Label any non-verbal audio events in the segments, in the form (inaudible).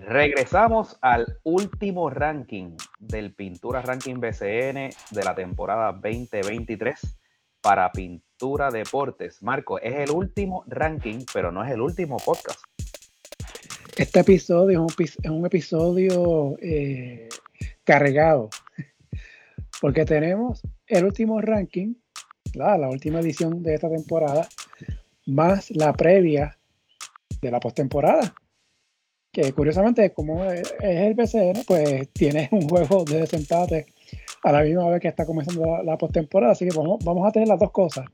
Regresamos al último ranking del Pintura Ranking BCN de la temporada 2023 para Pintura Deportes. Marco, es el último ranking, pero no es el último podcast. Este episodio es un, episodio eh, cargado, porque tenemos el último ranking, la última edición de esta temporada, más la previa de la postemporada que curiosamente como es el BCN, pues tiene un juego de desempate a la misma vez que está comenzando la, postemporada, así que vamos, a tener las dos cosas.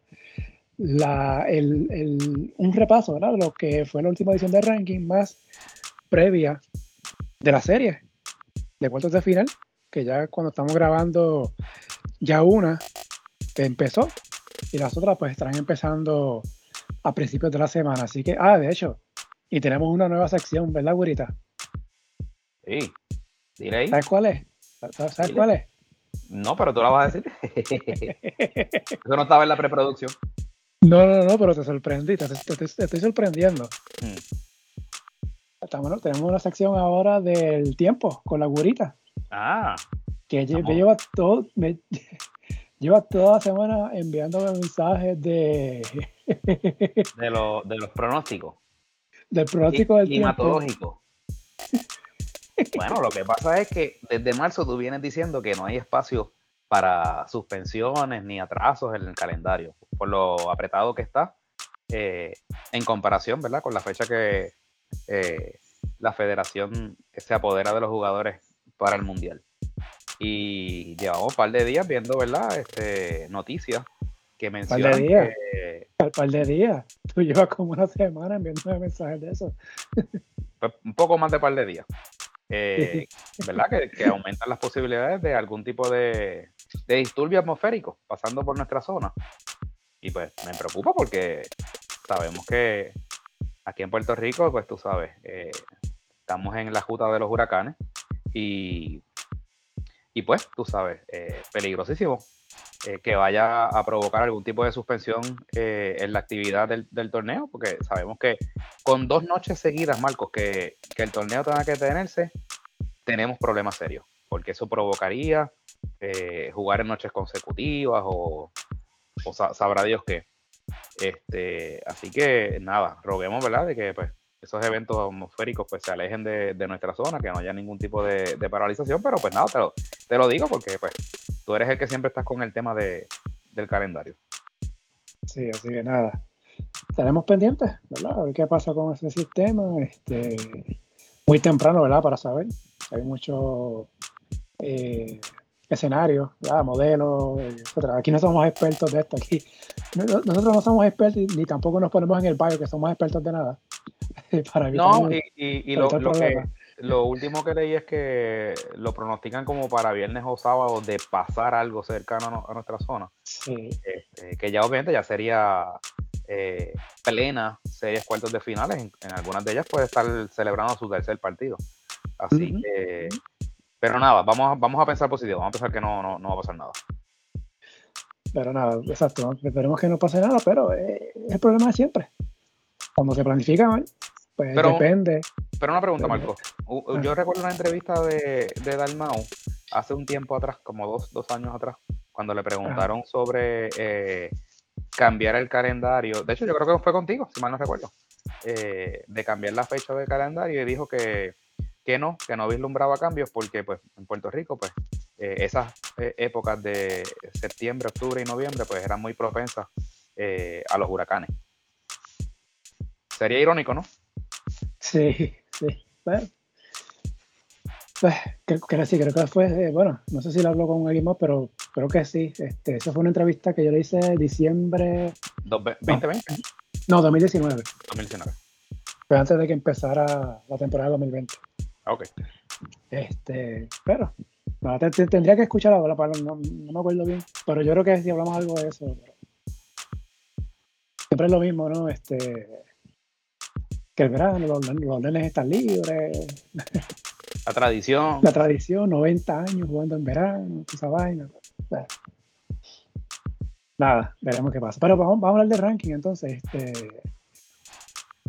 un repaso de lo que fue la última edición de ranking más previa de la serie de cuartos de final, que ya cuando estamos grabando ya una empezó y las otras pues estarán empezando a principios de la semana. Así que, ah, de hecho, y tenemos una nueva sección, ¿verdad, güerita? Sí. Dile ahí. ¿Sabes cuál es? ¿Sabes cuál es? No, pero tú la vas a decir. (laughs) Eso no estaba en la preproducción. No, no, no, pero te sorprendí, te, estoy sorprendiendo. Hmm. tenemos una sección ahora del tiempo con la güerita. Ah. Que me lleva todo, me, (laughs) lleva toda la semana enviándome mensajes de. de, lo, de los pronósticos del pronóstico del climatológico. (laughs) Bueno, lo que pasa es que desde marzo tú vienes diciendo que no hay espacio para suspensiones ni atrasos en el calendario, por lo apretado que está eh, en comparación, ¿verdad? Con la fecha que eh, la federación se apodera de los jugadores para el mundial. Y llevamos un par de días viendo, ¿verdad? Este, noticias que mencionan que, al par de días. Tú llevas como una semana enviando mensajes de eso. (laughs) Pues, un poco más de par de días. Eh, ¿Verdad? Que, aumentan las posibilidades de algún tipo de, disturbio atmosférico pasando por nuestra zona. Y pues me preocupa porque sabemos que aquí en Puerto Rico, pues tú sabes, eh, estamos en la juta de los huracanes y, y pues tú sabes, eh, peligrosísimo eh, que vaya a provocar algún tipo de suspensión eh, en la actividad del, torneo, porque sabemos que con dos noches seguidas, Marcos, que, el torneo tenga que tenerse, tenemos problemas serios, porque eso provocaría eh, jugar en noches consecutivas o, sabrá Dios qué. Este, así que nada, roguemos, ¿verdad? De que pues esos eventos atmosféricos pues se alejen de, nuestra zona, que no haya ningún tipo de, paralización, pero pues nada, te lo, te lo digo porque pues tú eres el que siempre estás con el tema de, del calendario. Sí, así que nada. Tenemos pendientes, ¿verdad? A ver qué pasa con ese sistema. Este, muy temprano, ¿verdad? Para saber. Hay muchos eh, escenarios, ¿verdad? modelos, etc. Aquí no somos expertos de esto. Aquí nosotros no somos expertos ni tampoco nos ponemos en el barrio que somos expertos de nada. (laughs) para no, y, y, lo, que, lo último que leí es que lo pronostican como para viernes o sábado de pasar algo cercano a, nuestra zona. Sí. Este, que ya obviamente ya sería eh, plena series cuartos de finales. En, algunas de ellas puede estar celebrando su tercer partido. Así que, pero nada, vamos a, vamos a pensar positivo, vamos a pensar que no, no, no va a pasar nada. Pero nada, exacto, esperemos que no pase nada, pero es el problema de siempre. Cuando se planifica mal, pues depende. Pero una pregunta, Marco. Ah. Yo recuerdo una entrevista de, de Dalmau hace un tiempo atrás, como dos, dos años atrás, cuando le preguntaron sobre eh, cambiar el calendario. De hecho, yo creo que fue contigo, si mal no recuerdo. Eh, de cambiar la fecha del calendario y dijo que, que no, que no vislumbraba cambios porque pues en Puerto Rico pues eh, esas épocas de septiembre, octubre y noviembre pues eran muy propensas a los huracanes. Sería irónico, ¿no? Sí, sí. Bueno, pues, creo, que sí, creo que fue, eh, bueno, no sé si lo habló con alguien más, pero creo que sí. Este, esa fue una entrevista que yo le hice en diciembre. ¿2020? No, 2019. 2019. Fue antes de que empezara la temporada 2020. Ok. Este, pero, tendría que escuchar ahora, no, no me acuerdo bien, pero yo creo que si hablamos algo de eso. siempre es lo mismo, ¿no? Este, que el verano los, los nenes están libres. La tradición. La tradición, 90 años jugando en verano, esa vaina. Nada, veremos qué pasa. Pero vamos, vamos a hablar de ranking entonces. Este,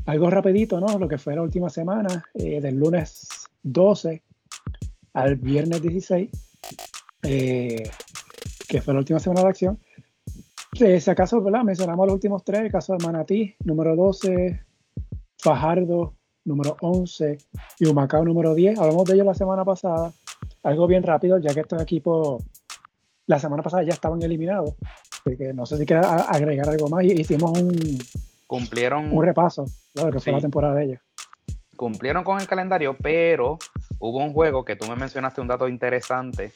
algo rapidito, ¿no? Lo que fue la última semana, eh, del lunes 12 al viernes 16, eh, que fue la última semana de acción. Si acaso, ¿verdad? Mencionamos los últimos tres, el caso de Manatí, número 12, Fajardo, número 11 y Humacao, número 10. Hablamos de ellos la semana pasada. Algo bien rápido, ya que estos equipos la semana pasada ya estaban eliminados. Así que no sé si quieres agregar algo más. Hicimos un, cumplieron un repaso de lo que fue la temporada de ellos. Cumplieron con el calendario, pero hubo un juego que tú me mencionaste un dato interesante,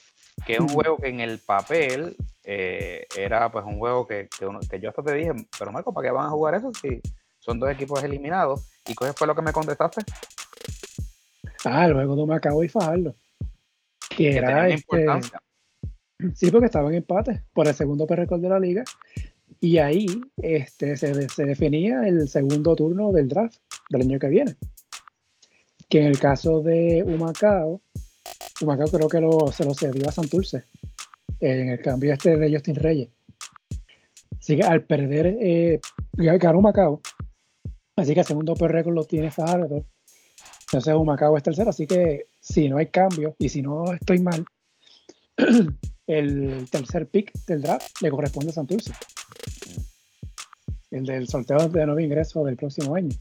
que es un juego que en el papel eh, era pues un juego que, que, yo hasta te dije, pero Marco, ¿para qué van a jugar eso si son dos equipos eliminados? ¿Y qué fue lo que me contestaste? Ah, el juego de Macao y Fajardo. Que, era este, Sí, porque estaban en empate por el segundo récord de la liga. Y ahí este, se, se, definía el segundo turno del draft del año que viene. Que en el caso de Humacao, Humacao creo que se lo cedió a Santurce en el cambio este de Justin Reyes. Así que al perder, eh, ganó Humacao. Así que el segundo per récord lo tiene Fajardo. Entonces Humacao es tercero. Así que si no hay cambio y si no estoy mal, (clears throat) el tercer pick del draft le corresponde a Santurce. El del sorteo de nuevo ingreso del próximo año.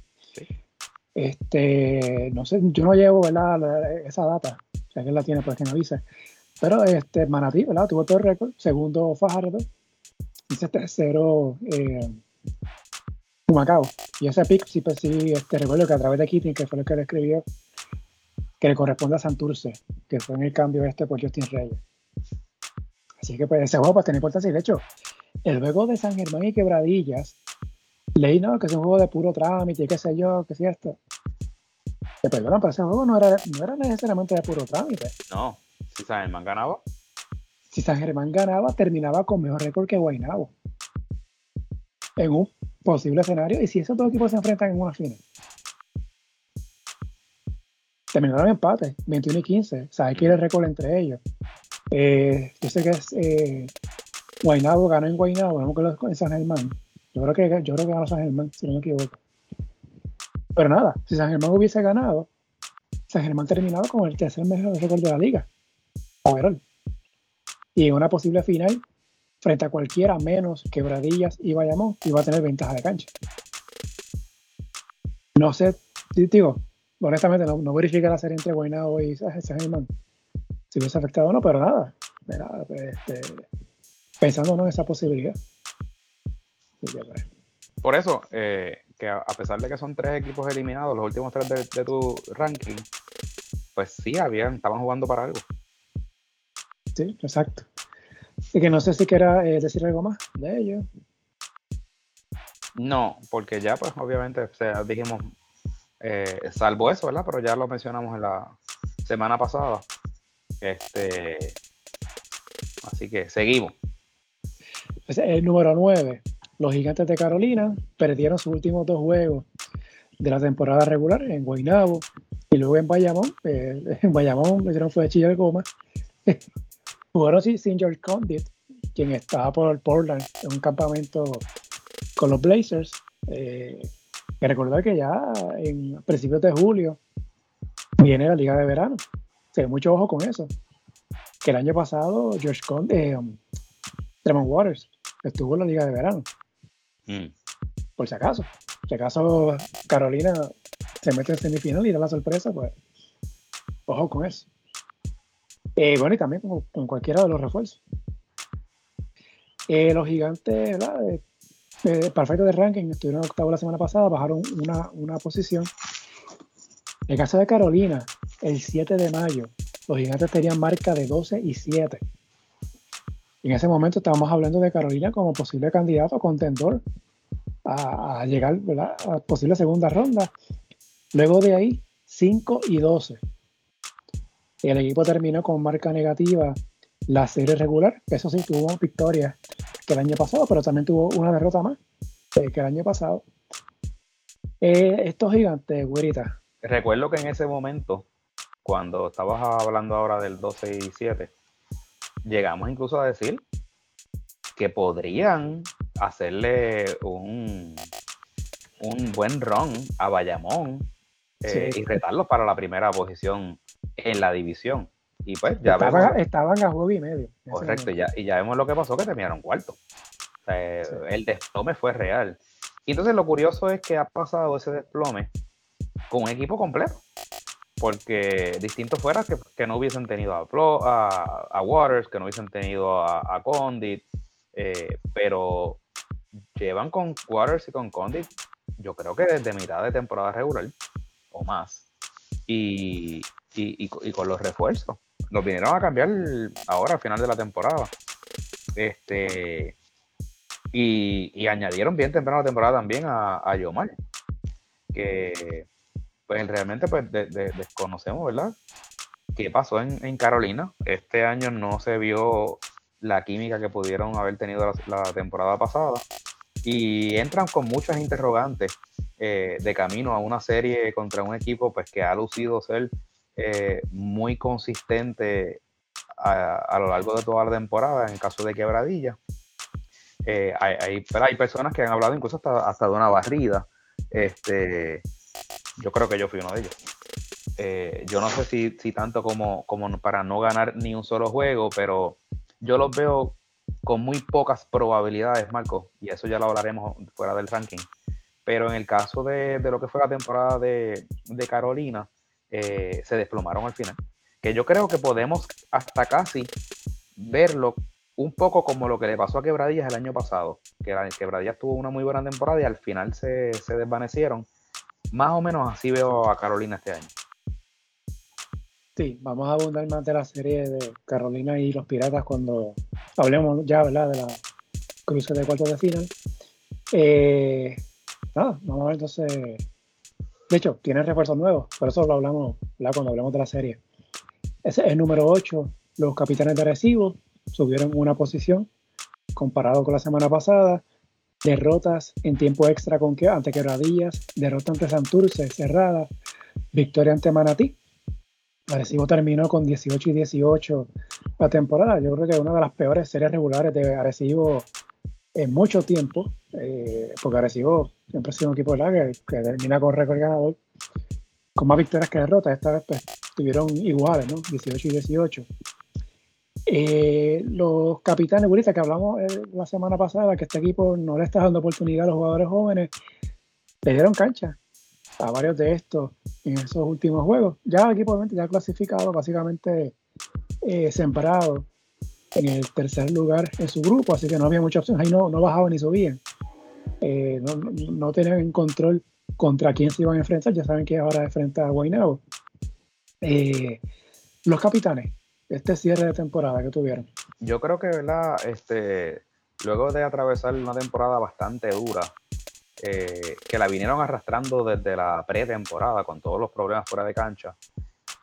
Este, no sé, yo no llevo esa data, si alguien la tiene, pues que me avise. Pero este, Manatí, ¿verdad? Tuvo todo el récord, segundo Fajardo, y tercero eh, Humacao. Y ese pick, sí, pues sí, este, recuerdo que a través de Keating, que fue lo que le escribió, que le corresponde a Santurce, que fue en el cambio este por Justin Reyes. Así que pues ese juego pues tiene importancia. Y de hecho, el juego de San Germán y Quebradillas, leí, ¿no? Que es un juego de puro trámite qué sé yo, qué sé esto. Te perdonan, pero ese juego no era, no era necesariamente de puro trámite. No, si San Germán ganaba. Si San Germán ganaba, terminaba con mejor récord que Guaynabo. En un posible escenario. Y si esos dos equipos se enfrentan en una final. Terminaron en empate, 21 y 15. ¿Sabes quién es el récord entre ellos? Eh, yo sé que es eh, Guaynabo, ganó en Guaynabo, no que en San Germán. Yo creo que yo creo que ganó San Germán, si no me equivoco. Pero nada, si San Germán hubiese ganado, San Germán terminado con el tercer mejor récord de la liga. Overall. Y en una posible final, frente a cualquiera menos Quebradillas y Bayamón, iba a tener ventaja de cancha. No sé, digo, honestamente no, no verifica la serie entre Guaynabo y San Germán si hubiese afectado o no, pero nada, este, pensando en esa posibilidad. Por eso, eh, que a, pesar de que son tres equipos eliminados, los últimos tres de, tu ranking, pues sí, habían, estaban jugando para algo. Sí, exacto. Y que no sé si quiera eh, decir algo más de ello. No, porque ya, pues obviamente, o sea, dijimos, eh, salvo eso, ¿verdad? Pero ya lo mencionamos en la semana pasada. Este, así que seguimos. El número 9. Los gigantes de Carolina perdieron sus últimos dos juegos de la temporada regular en Guaynabo y luego en Bayamón. Eh, (laughs) en Bayamón me dieron fue de chillar goma. (laughs) Jugaron sin George Condit, quien estaba por Portland en un campamento con los Blazers. Eh, que recordar que ya en principios de julio viene la liga de verano se mucho ojo con eso. Que el año pasado George Conde, eh, um, Waters, estuvo en la liga de verano. Mm. Por si acaso. Si acaso Carolina se mete en semifinal y da la sorpresa, pues ojo con eso. Eh, bueno, y también con, cualquiera de los refuerzos. Eh, los gigantes, ¿verdad? perfecto de ranking, estuvieron octavo la semana pasada, bajaron una, una posición. En el caso de Carolina, el 7 de mayo, los gigantes tenían marca de 12 y 7. En ese momento estábamos hablando de Carolina como posible candidato contendor a, llegar a posible segunda ronda. Luego de ahí, 5 y 12. El equipo terminó con marca negativa la serie regular. Eso sí, tuvo victoria que el año pasado, pero también tuvo una derrota más que el año pasado. Eh, estos gigantes, güerita. Recuerdo que en ese momento cuando estabas hablando ahora del 12 y 7, llegamos incluso a decir que podrían hacerle un, un buen run a Bayamón eh, y retarlos para la primera posición en la división. Y pues ya estaban, a juego y medio. Correcto, ya, y ya vemos lo que pasó, que terminaron cuarto. El desplome fue real. Y entonces lo curioso es que ha pasado ese desplome con un equipo completo. Porque distinto fuera que, no hubiesen tenido a, Waters, que no hubiesen tenido a, Condit, eh, pero llevan con Waters y con Condit, yo creo que desde mitad de temporada regular o más. Y, y, con los refuerzos. Los vinieron a cambiar ahora, al final de la temporada. Este, y, añadieron bien temprano la temporada también a, a Yomar, que pues realmente pues desconocemos, ¿verdad? ¿Qué pasó en, Carolina? Este año no se vio la química que pudieron haber tenido la, temporada pasada y entran con muchas interrogantes eh, de camino a una serie contra un equipo pues que ha lucido ser eh, muy consistente a, lo largo de toda la temporada en caso de quebradilla. Eh, hay, hay personas que han hablado incluso hasta, hasta de una barrida. Este, yo creo que yo fui uno de ellos. Eh, yo no sé si, si tanto como, como para no ganar ni un solo juego, pero yo los veo con muy pocas probabilidades, Marco, y eso ya lo hablaremos fuera del ranking. Pero en el caso de, de lo que fue la temporada de, de Carolina, eh, se desplomaron al final. Que yo creo que podemos hasta casi verlo un poco como lo que le pasó a Quebradillas el año pasado, que Quebradillas tuvo una muy buena temporada y al final se, se desvanecieron. Más o menos así veo a Carolina este año. Sí, vamos a abundar más de la serie de Carolina y los Piratas cuando hablemos ya, ¿verdad? De la cruce de cuartos de final. Eh, nada, vamos a ver entonces. De hecho, tienen refuerzos nuevos, por eso lo hablamos cuando hablemos de la serie. Ese es el número 8, los capitanes de Arecibo subieron una posición comparado con la semana pasada. Derrotas en tiempo extra ante Quebradillas, derrota ante Santurce, cerrada, victoria ante Manatí. Arecibo terminó con 18 y 18 la temporada. Yo creo que es una de las peores series regulares de Arecibo en mucho tiempo, eh, porque Arecibo siempre ha sido un equipo de que, que termina con récord ganador, con más victorias que derrotas. Esta vez pues, tuvieron iguales, ¿no? 18 y 18. Eh, los capitanes, Burita, que hablamos eh, la semana pasada, que este equipo no le está dando oportunidad a los jugadores jóvenes, le dieron cancha a varios de estos en esos últimos juegos. Ya el equipo obviamente ya clasificado, básicamente eh, sembrado en el tercer lugar en su grupo, así que no había mucha opción. Ahí no, no bajaban ni subían. Eh, no, no, tenían control contra quién se iban a enfrentar. Ya saben que ahora enfrenta a Guaynabo. los capitanes, este cierre de temporada que tuvieron? Yo creo que, ¿verdad? Este, luego de atravesar una temporada bastante dura, eh, que la vinieron arrastrando desde la pretemporada con todos los problemas fuera de cancha,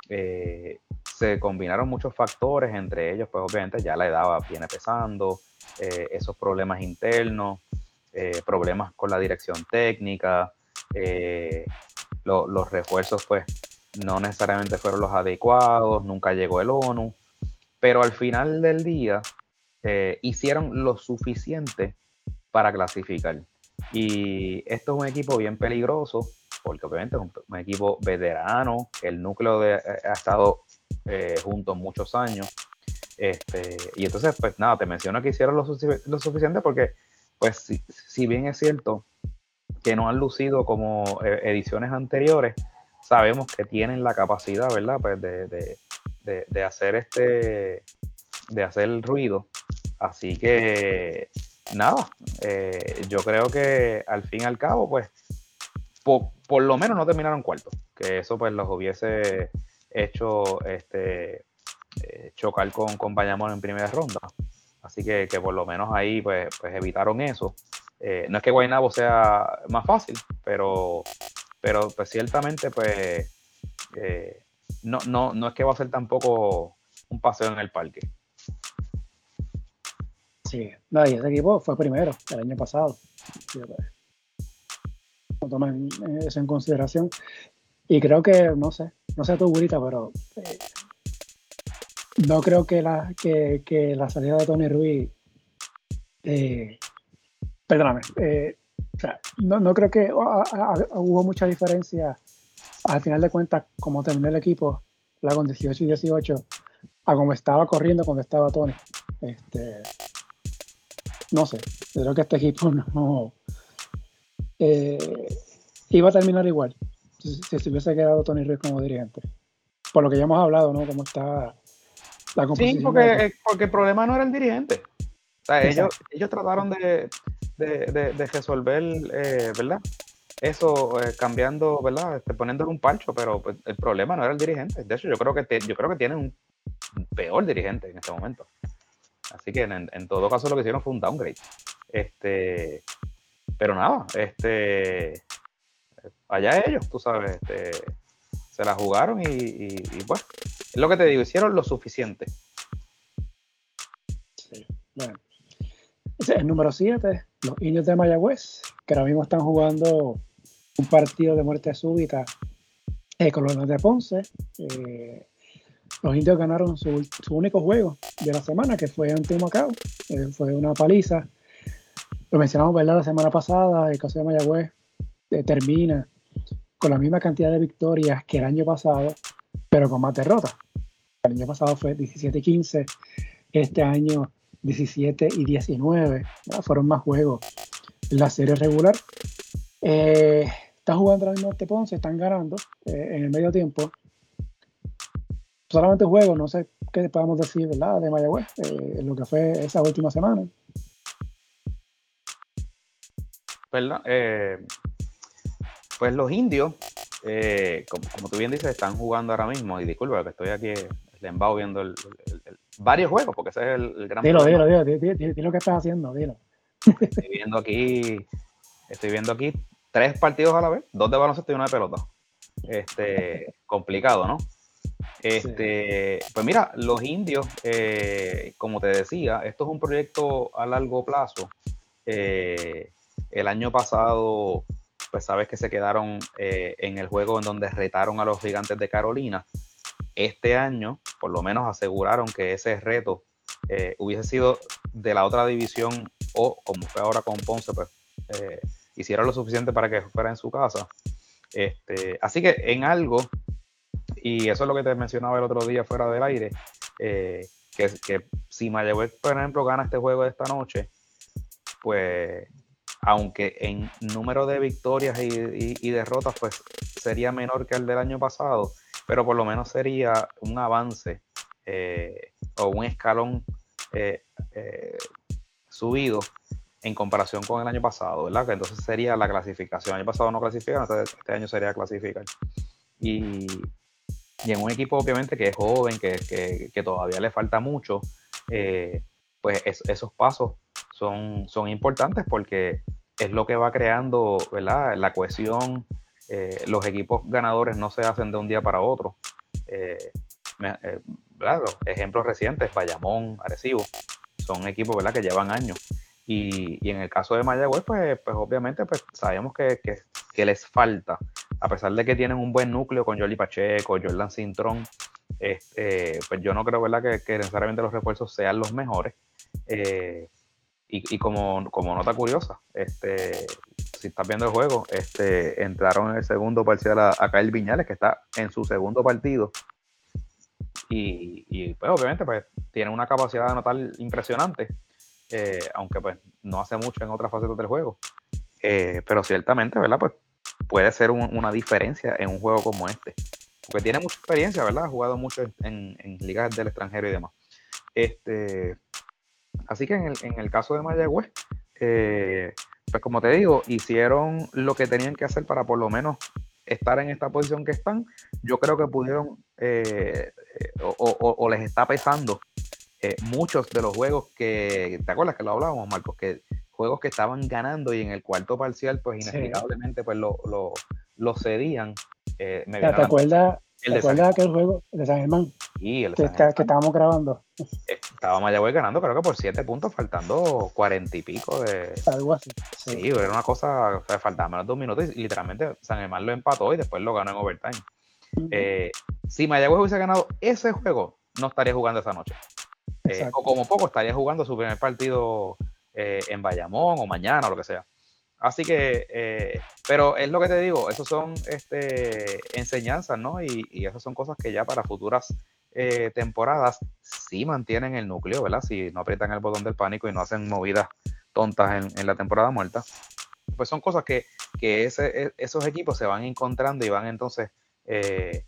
eh, se combinaron muchos factores, entre ellos, pues obviamente ya la edad viene pesando, eh, esos problemas internos, problemas con la dirección técnica, los refuerzos, pues no necesariamente fueron los adecuados, nunca llegó el ONU, pero al final del día eh, hicieron lo suficiente para clasificar. Y esto es un equipo bien peligroso, porque obviamente es un, equipo veterano, el núcleo de, eh, ha estado eh, juntos muchos años. Este, y entonces, pues nada, te menciono que hicieron lo, suficiente porque, pues, si, si, bien es cierto que no han lucido como ediciones anteriores, sabemos que tienen la capacidad, ¿verdad? Pues de, de, hacer este, de hacer el ruido. Así que, nada, eh, yo creo que al fin y al cabo, pues, por, lo menos no terminaron cuarto, que eso pues los hubiese hecho este, eh, chocar con, con Bayamón en primera ronda. Así que, que por lo menos ahí pues, pues evitaron eso. Eh, no es que Guaynabo sea más fácil, pero pero pues ciertamente pues eh, no, no, no es que va a ser tampoco un paseo en el parque. Sí, no, y ese equipo fue primero el año pasado. No tomen eso en consideración. Y creo que, no sé, no sé tu Gurita, pero eh, no creo que la, que, la salida de Tony Ruiz, eh, perdóname, eh, no, no creo que hubo mucha diferencia al final de cuentas como terminó el equipo la con 18 y 18 a como estaba corriendo cuando estaba Tony. Este, no sé, creo que este equipo (laughs) no eh, iba a terminar igual si, se hubiese quedado Tony Ruiz como dirigente. Por lo que ya hemos hablado, ¿no? Cómo está la composición. Sí, porque, porque el problema no era el dirigente. O sea, ellos, ellos trataron de, de, resolver, eh, ¿verdad? Eso eh, cambiando, ¿verdad? Este, poniéndole un palcho, pero pues, el problema no era el dirigente. De hecho, yo creo que yo creo que tienen un peor dirigente en este momento. Así que en, todo caso lo que hicieron fue un downgrade. Este, pero nada, este, allá ellos, tú sabes, este, se la jugaron y, y, bueno, es lo que te digo, hicieron lo suficiente. Sí, bueno. El número 7, los indios de Mayagüez, que ahora mismo están jugando un partido de muerte súbita eh, con los de Ponce. Eh, los indios ganaron su, único juego de la semana, que fue ante Macao. Eh, fue una paliza. Lo mencionamos, ¿verdad? La semana pasada, el caso de Mayagüez eh, termina con la misma cantidad de victorias que el año pasado, pero con más derrotas. El año pasado fue 17-15, este año 17 y 19. Fueron más juegos en la serie regular. Eh, están jugando la misma Ponce, están ganando en el medio tiempo solamente juego, no sé qué podemos decir, ¿verdad? De Mayagüez, eh, lo que fue esa última semana. ¿Verdad? Eh, pues los indios, eh, como, tú bien dices, están jugando ahora mismo, y disculpa que estoy aquí le viendo el, varios juegos, porque ese es el, gran dilo, dilo, dilo, dilo, dilo, lo que estás haciendo, dilo. Estoy viendo aquí, estoy viendo aquí tres partidos a la vez, dos de baloncesto y una de pelota. Este, complicado, ¿no? Este, Pues mira, los indios, eh, como te decía, esto es un proyecto a largo plazo. Eh, el año pasado, pues sabes que se quedaron eh, en el juego en donde retaron a los gigantes de Carolina. Este año, por lo menos aseguraron que ese reto hubiese sido de la otra división o como fue ahora con Ponce, pues hicieron lo suficiente para que fuera en su casa. Este, así que en algo y eso es lo que te mencionaba el otro día fuera del aire, eh, que, que si Mayagüez, por ejemplo, gana este juego de esta noche, pues aunque en número de victorias y, derrotas pues sería menor que el del año pasado, pero por lo menos sería un avance eh, o un escalón eh, subido en comparación con el año pasado, ¿verdad? Que entonces sería la clasificación. El año pasado no clasificaron, este año sería clasificar. Y, y en un equipo obviamente que es joven, que, que, todavía le falta mucho, eh, pues esos pasos son, son importantes porque es lo que va creando ¿verdad? la cohesión. Eh, los equipos ganadores no se hacen de un día para otro. Eh, ejemplos recientes, Bayamón, Arecibo, son equipos ¿verdad? que llevan años. Y, y, en el caso de Mayagüez, pues, pues obviamente pues, sabemos que, que, que les falta a pesar de que tienen un buen núcleo con Jolly Pacheco, Jordan Cintrón, este, pues yo no creo ¿verdad? Que, necesariamente los refuerzos sean los mejores. Eh, y, como, como, nota curiosa, este, si estás viendo el juego, este, entraron en el segundo parcial a, a Kyle Viñales, que está en su segundo partido. Y, pues obviamente pues, tiene una capacidad de anotar impresionante, eh, aunque pues no hace mucho en otras facetas del juego. Eh, pero ciertamente, ¿verdad? Pues puede ser una diferencia en un juego como este. Porque tiene mucha experiencia, ¿verdad? Ha jugado mucho en, ligas del extranjero y demás. Este, así que en el, caso de Mayagüez, eh, pues como te digo, hicieron lo que tenían que hacer para por lo menos estar en esta posición que están. Yo creo que pudieron eh, o, les está pesando eh, muchos de los juegos que, ¿te acuerdas que lo hablábamos, Marcos? Que juegos que estaban ganando y en el cuarto parcial, pues inexplicablemente, pues lo, lo, cedían. Eh, ¿Te, acuerdas, el ¿te aquel juego de San Germán? Sí, el que, estábamos grabando. Estaba Mayagüez ganando, creo que por siete puntos, faltando cuarenta y pico de. Algo así. Sí, era una cosa, o sea, faltaba menos de dos minutos y literalmente San Germán lo empató y después lo ganó en overtime. Eh, si Mayagüez hubiese ganado ese juego, no estaría jugando esa noche. Eh, o como poco estaría jugando su primer partido eh, en Bayamón o mañana o lo que sea. Así que, eh, pero es lo que te digo, esos son este, enseñanzas, ¿no? Y, y esas son cosas que ya para futuras eh, temporadas sí mantienen el núcleo, ¿verdad? Si no aprietan el botón del pánico y no hacen movidas tontas en, la temporada muerta, pues son cosas que, que ese, esos equipos se van encontrando y van entonces eh,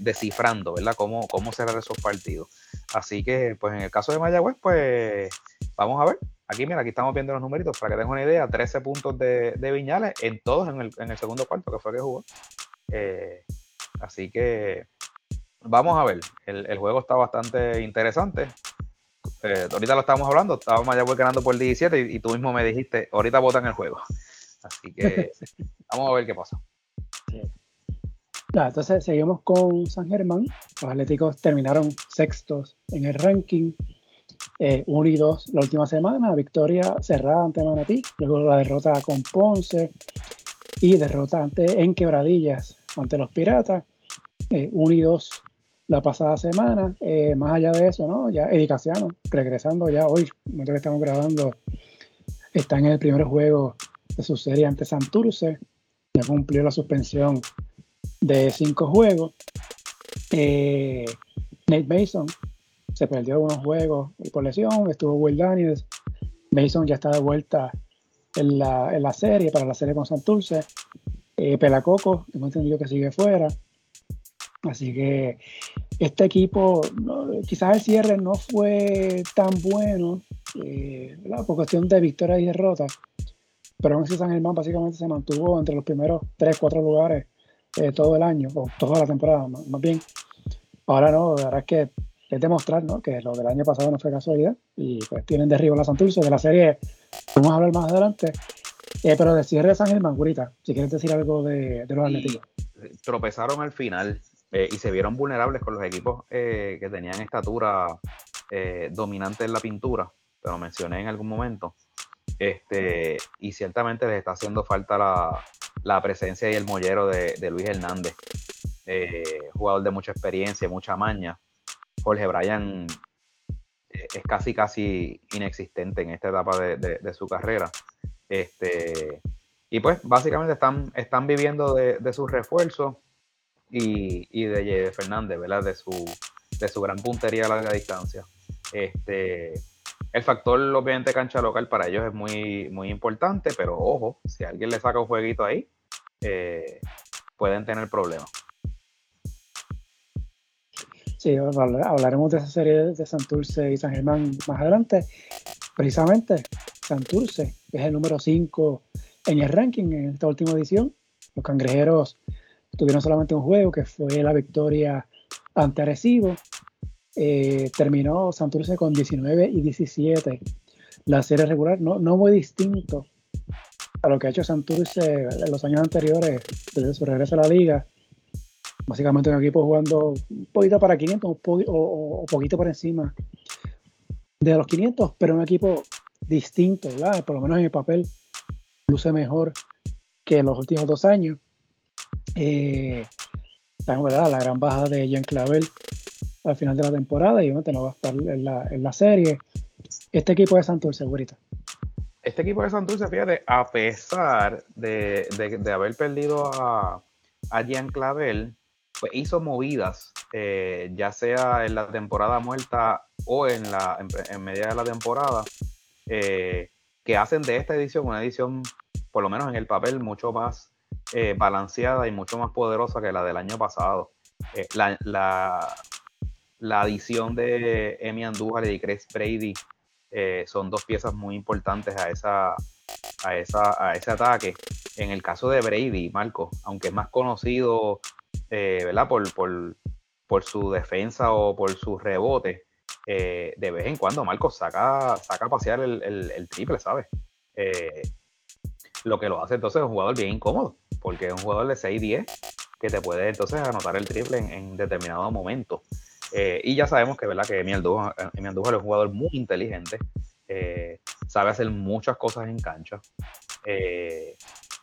descifrando, ¿verdad? Cómo, cómo serán esos partidos. Así que, pues en el caso de Mayagüez, pues vamos a ver Aquí, mira, aquí estamos viendo los numeritos para que tengan una idea. 13 puntos de, Viñales en todos en el, segundo cuarto, que fue que jugó. Eh, así que vamos a ver. El, juego está bastante interesante. Eh, ahorita lo estábamos hablando, estábamos allá ganando por el 17 y, tú mismo me dijiste, ahorita votan el juego. Así que (laughs) vamos a ver qué pasa. entonces seguimos con San Germán. Los Atléticos terminaron sextos en el ranking. 1 eh, y 2 la última semana, victoria cerrada ante Manatí, luego la derrota con Ponce y derrota ante en Quebradillas ante los Piratas, 1 eh, y 2 la pasada semana. Eh, más allá de eso, ¿no? Ya Edicaciano, regresando ya hoy, momento que estamos grabando, está en el primer juego de su serie ante Santurce, ya cumplió la suspensión de cinco juegos. Nate Mason se perdió unos juegos por lesión, estuvo Will Daniels, Mason ya está de vuelta en la, en la serie, para la serie con Santurce, eh, Pelacoco, tengo entendido que sigue fuera, así que este equipo, quizás el cierre no fue tan bueno, eh, por cuestión de victorias y derrotas, pero aún así San Germán básicamente se mantuvo entre los primeros 3, 4 lugares eh, todo el año, o toda la temporada, más, más bien. Ahora no, la verdad es que es demostrar ¿no? que lo del año pasado no fue casualidad y pues tienen derribo la Santurce de la serie. Vamos a hablar más adelante. Eh, pero de cierre de San Germán Gurita si quieres decir algo de, los atléticos tropezaron al final eh, y se vieron vulnerables con los equipos eh, que tenían estatura dominante en la pintura te lo mencioné en algún momento. Este y ciertamente les está haciendo falta la, presencia y el mollero de, de Luis Hernández. Jugador de mucha experiencia mucha maña Jorge Bryan eh, es casi casi inexistente en esta etapa de, su carrera. Este, y pues básicamente están, están viviendo de, de sus refuerzos y, de, Fernández, ¿verdad? De su, de su gran puntería a larga distancia. Este, el factor, obviamente, cancha local para ellos es muy, muy importante, pero ojo, si alguien le saca un jueguito ahí, eh, pueden tener problemas. Hablaremos de esa serie de Santurce y San Germán más adelante. Precisamente, Santurce es el número 5 en el ranking en esta última edición. Los cangrejeros tuvieron solamente un juego que fue la victoria ante Arecibo. Eh, terminó Santurce con 19 y 17. La serie regular no, no muy distinto a lo que ha hecho Santurce en los años anteriores, desde su regreso a la liga básicamente un equipo jugando un poquito para 500 o, poquito por encima de los 500, pero un equipo distinto. Por lo menos en el papel luce mejor que en los últimos dos años. Eh, ¿verdad? La gran baja de Jean Clavel al final de la temporada y obviamente no va a estar en la, serie. Este equipo de Santurce, segurito. Este equipo de Santurce, fíjate, a pesar de, haber perdido a, a Jean Clavel, pues hizo movidas, eh, ya sea en la temporada muerta o en la en, media de la temporada, eh, que hacen de esta edición una edición, por lo menos en el papel, mucho más eh, balanceada y mucho más poderosa que la del año pasado. La, la, la, adición de Emi Andújar y Chris Brady son dos piezas muy importantes a esa, a, esa, a ese ataque. En el caso de Brady, Marco, aunque es más conocido eh. Por, su defensa o por su rebote, eh, de vez en cuando Marcos saca, saca a pasear el, triple, ¿sabes? Eh, lo que lo hace entonces es un jugador bien incómodo, porque es un jugador de 6-10 que te puede entonces anotar el triple en, determinado momento. y ya sabemos que, ¿verdad? que Andújar, es un jugador muy inteligente, sabe hacer muchas cosas en cancha.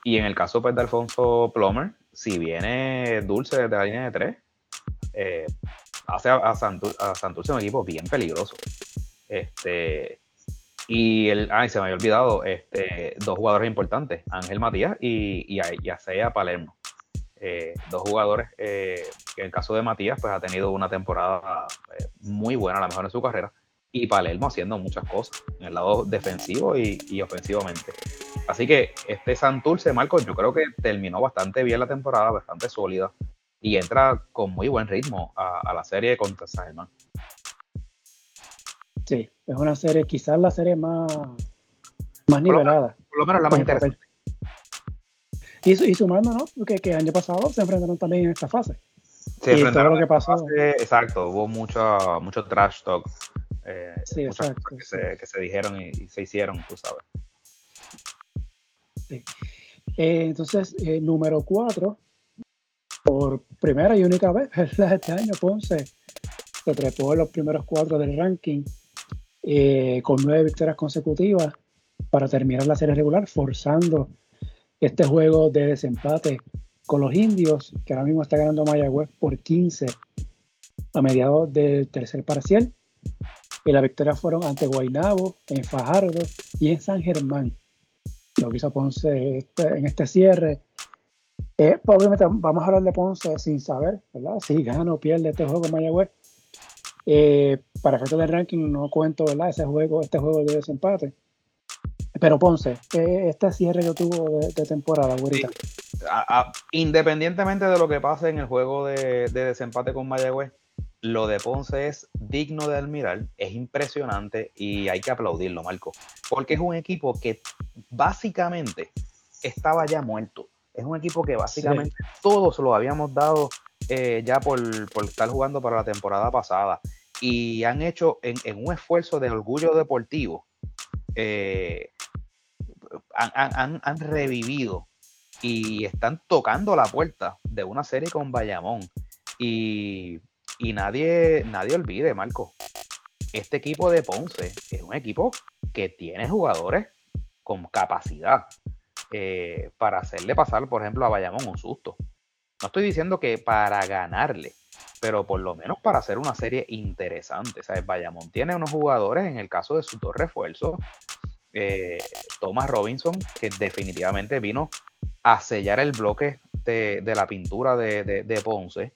y en el caso pues, de Alfonso Plomer, si viene Dulce desde la línea de tres, eh, hace a, Santurce un equipo bien peligroso. Este, Y el, ay, se me había olvidado, este, dos jugadores importantes, Ángel Matías y, y, y Palermo. Eh, dos jugadores eh, que en el caso de Matías, pues ha tenido una temporada muy buena, a lo mejor en su carrera, y Palermo haciendo muchas cosas en el lado defensivo y, ofensivamente. Así que este Santurce, Marco, yo creo que terminó bastante bien la temporada, bastante sólida, y entra con muy buen ritmo a, la serie contra San Sí, es una serie, quizás la serie más, más nivelada. Por lo menos la más interesante. Y, y, sumando, ¿no? Porque que el año pasado se enfrentaron también en esta fase. Se enfrentaron lo que pasó. exacto, hubo mucho, mucho trash talk. Eh, sí, exacto, que, se, que, se, dijeron y, se hicieron, tú sabes. Sí. Eh, entonces, eh, número cuatro, por primera y única vez (laughs) este año, Ponce se trepó en los primeros cuatro del ranking con nueve victorias consecutivas para terminar la serie regular, forzando este juego de desempate con los indios, que ahora mismo está ganando Mayagüez por 15 a mediados del tercer parcial. Y las victorias fueron ante Guaynabo, en Fajardo y en San Germán. Lo que hizo Ponce este, en este cierre. Eh, pues, obviamente vamos a hablar de Ponce sin saber, ¿verdad? Si gana o pierde este juego Mayagüez. Eh, para efectos del ranking no cuento ¿verdad? ese juego, este juego de desempate. Pero Ponce, este cierre que tuvo de, temporada, güerita. independientemente de lo que pase en el juego de, desempate con Mayagüez, lo de Ponce es digno de admirar, es impresionante y hay que aplaudirlo, Marco. Porque es un equipo que básicamente estaba ya muerto. Es un equipo que básicamente todos lo habíamos dado eh, ya por, estar jugando para la temporada pasada y han hecho en, un esfuerzo de orgullo deportivo, eh, han, revivido y están tocando la puerta de una serie con Bayamón. Y, nadie, nadie olvide, Marco, este equipo de Ponce es un equipo que tiene jugadores con capacidad eh, para hacerle pasar, por ejemplo, a Bayamón un susto. No estoy diciendo que para ganarle, pero por lo menos para hacer una serie interesante. ¿sabes? Bayamón tiene unos jugadores, en el caso de sus dos refuerzos, eh, Thomas Robinson, que definitivamente vino a sellar el bloque de, la pintura de, Ponce,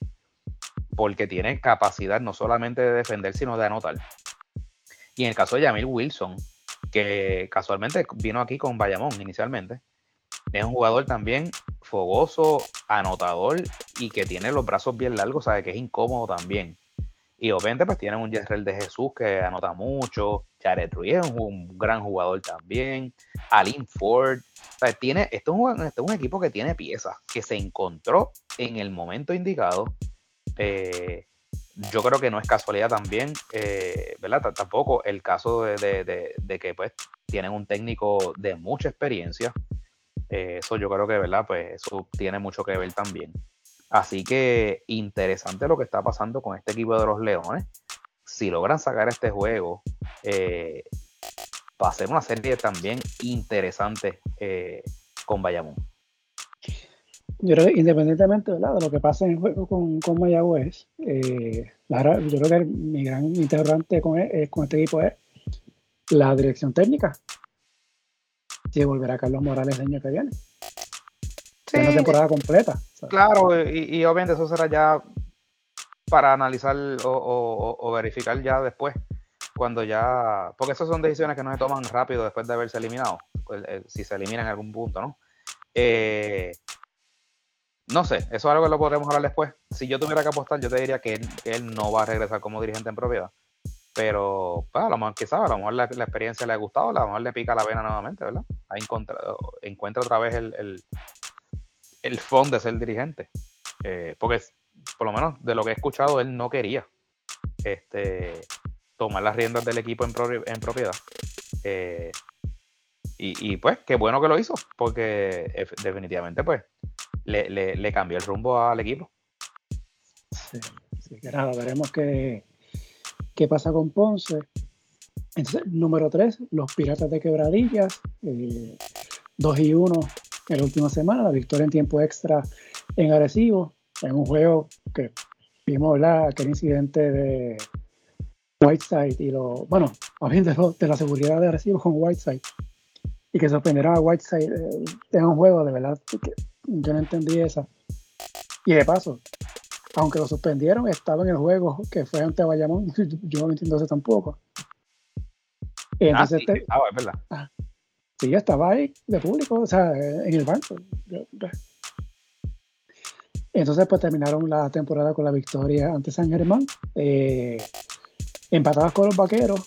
porque tiene capacidad no solamente de defender, sino de anotar. Y en el caso de Yamil Wilson, que casualmente vino aquí con Bayamón inicialmente, es un jugador también fogoso, anotador y que tiene los brazos bien largos, sabe que es incómodo también. Y obviamente pues tiene un Jezreel de Jesús que anota mucho, Jared Ruiz es un, gran jugador también, Alin Ford, tiene, esto, es un, es un equipo que tiene piezas, que se encontró en el momento indicado. Eh, yo creo que no es casualidad también, eh, ¿verdad? tampoco el caso de, de, que pues tienen un técnico de mucha experiencia, eh, eso yo creo que, ¿verdad? Pues eso tiene mucho que ver también. Así que interesante lo que está pasando con este equipo de los Leones. Si logran sacar este juego, eh, va a ser una serie también interesante con Bayamón. Yo creo que independientemente de lo que pase en el juego con, con Mayagüez, yo creo que mi gran interrogante con, con este equipo es la dirección técnica si volverá Carlos Morales el año que viene. Sí, una temporada completa. Claro, y, obviamente eso será ya para analizar o, verificar ya después, cuando ya, porque esas son decisiones que no se toman rápido después de haberse eliminado, pues, eh, si se elimina en algún punto, ¿no? Eh, no sé, eso es algo que lo podremos hablar después. Si yo tuviera que apostar, yo te diría que él no va a regresar como dirigente en propiedad. Pero, pues, a lo mejor, sabe, a lo mejor la, experiencia le ha gustado, a lo mejor le pica la vena nuevamente, ¿verdad? Ahí encuentra otra vez el, el, el fondo de ser dirigente. Eh, porque, por lo menos, de lo que he escuchado, él no quería este, tomar las riendas del equipo en, en propiedad. Eh, y, y, pues, qué bueno que lo hizo, porque definitivamente, pues, le, le, cambió el rumbo al equipo. Sí, que nada, veremos que ¿Qué pasa con Ponce? Entonces, número 3, los Piratas de Quebradillas, 2 eh, y 1 en la última semana, la victoria en tiempo extra en Arecibo, en un juego que vimos aquel incidente de, Whiteside y lo, bueno, más bien de, de la seguridad de recibo con Whiteside y que sorprenderá a Whiteside eh, en un juego, de verdad, que yo no entendí esa. Y de paso, aunque lo suspendieron, estaba en el juego que fue ante Bayamón, (laughs) yo no entiendo eso tampoco. Y ah, entonces ah, sí, es verdad. Ah, sí, estaba ahí de público, o sea, en el banco. Entonces, pues terminaron la temporada con la victoria ante San Germán. Eh, empatadas con los vaqueros,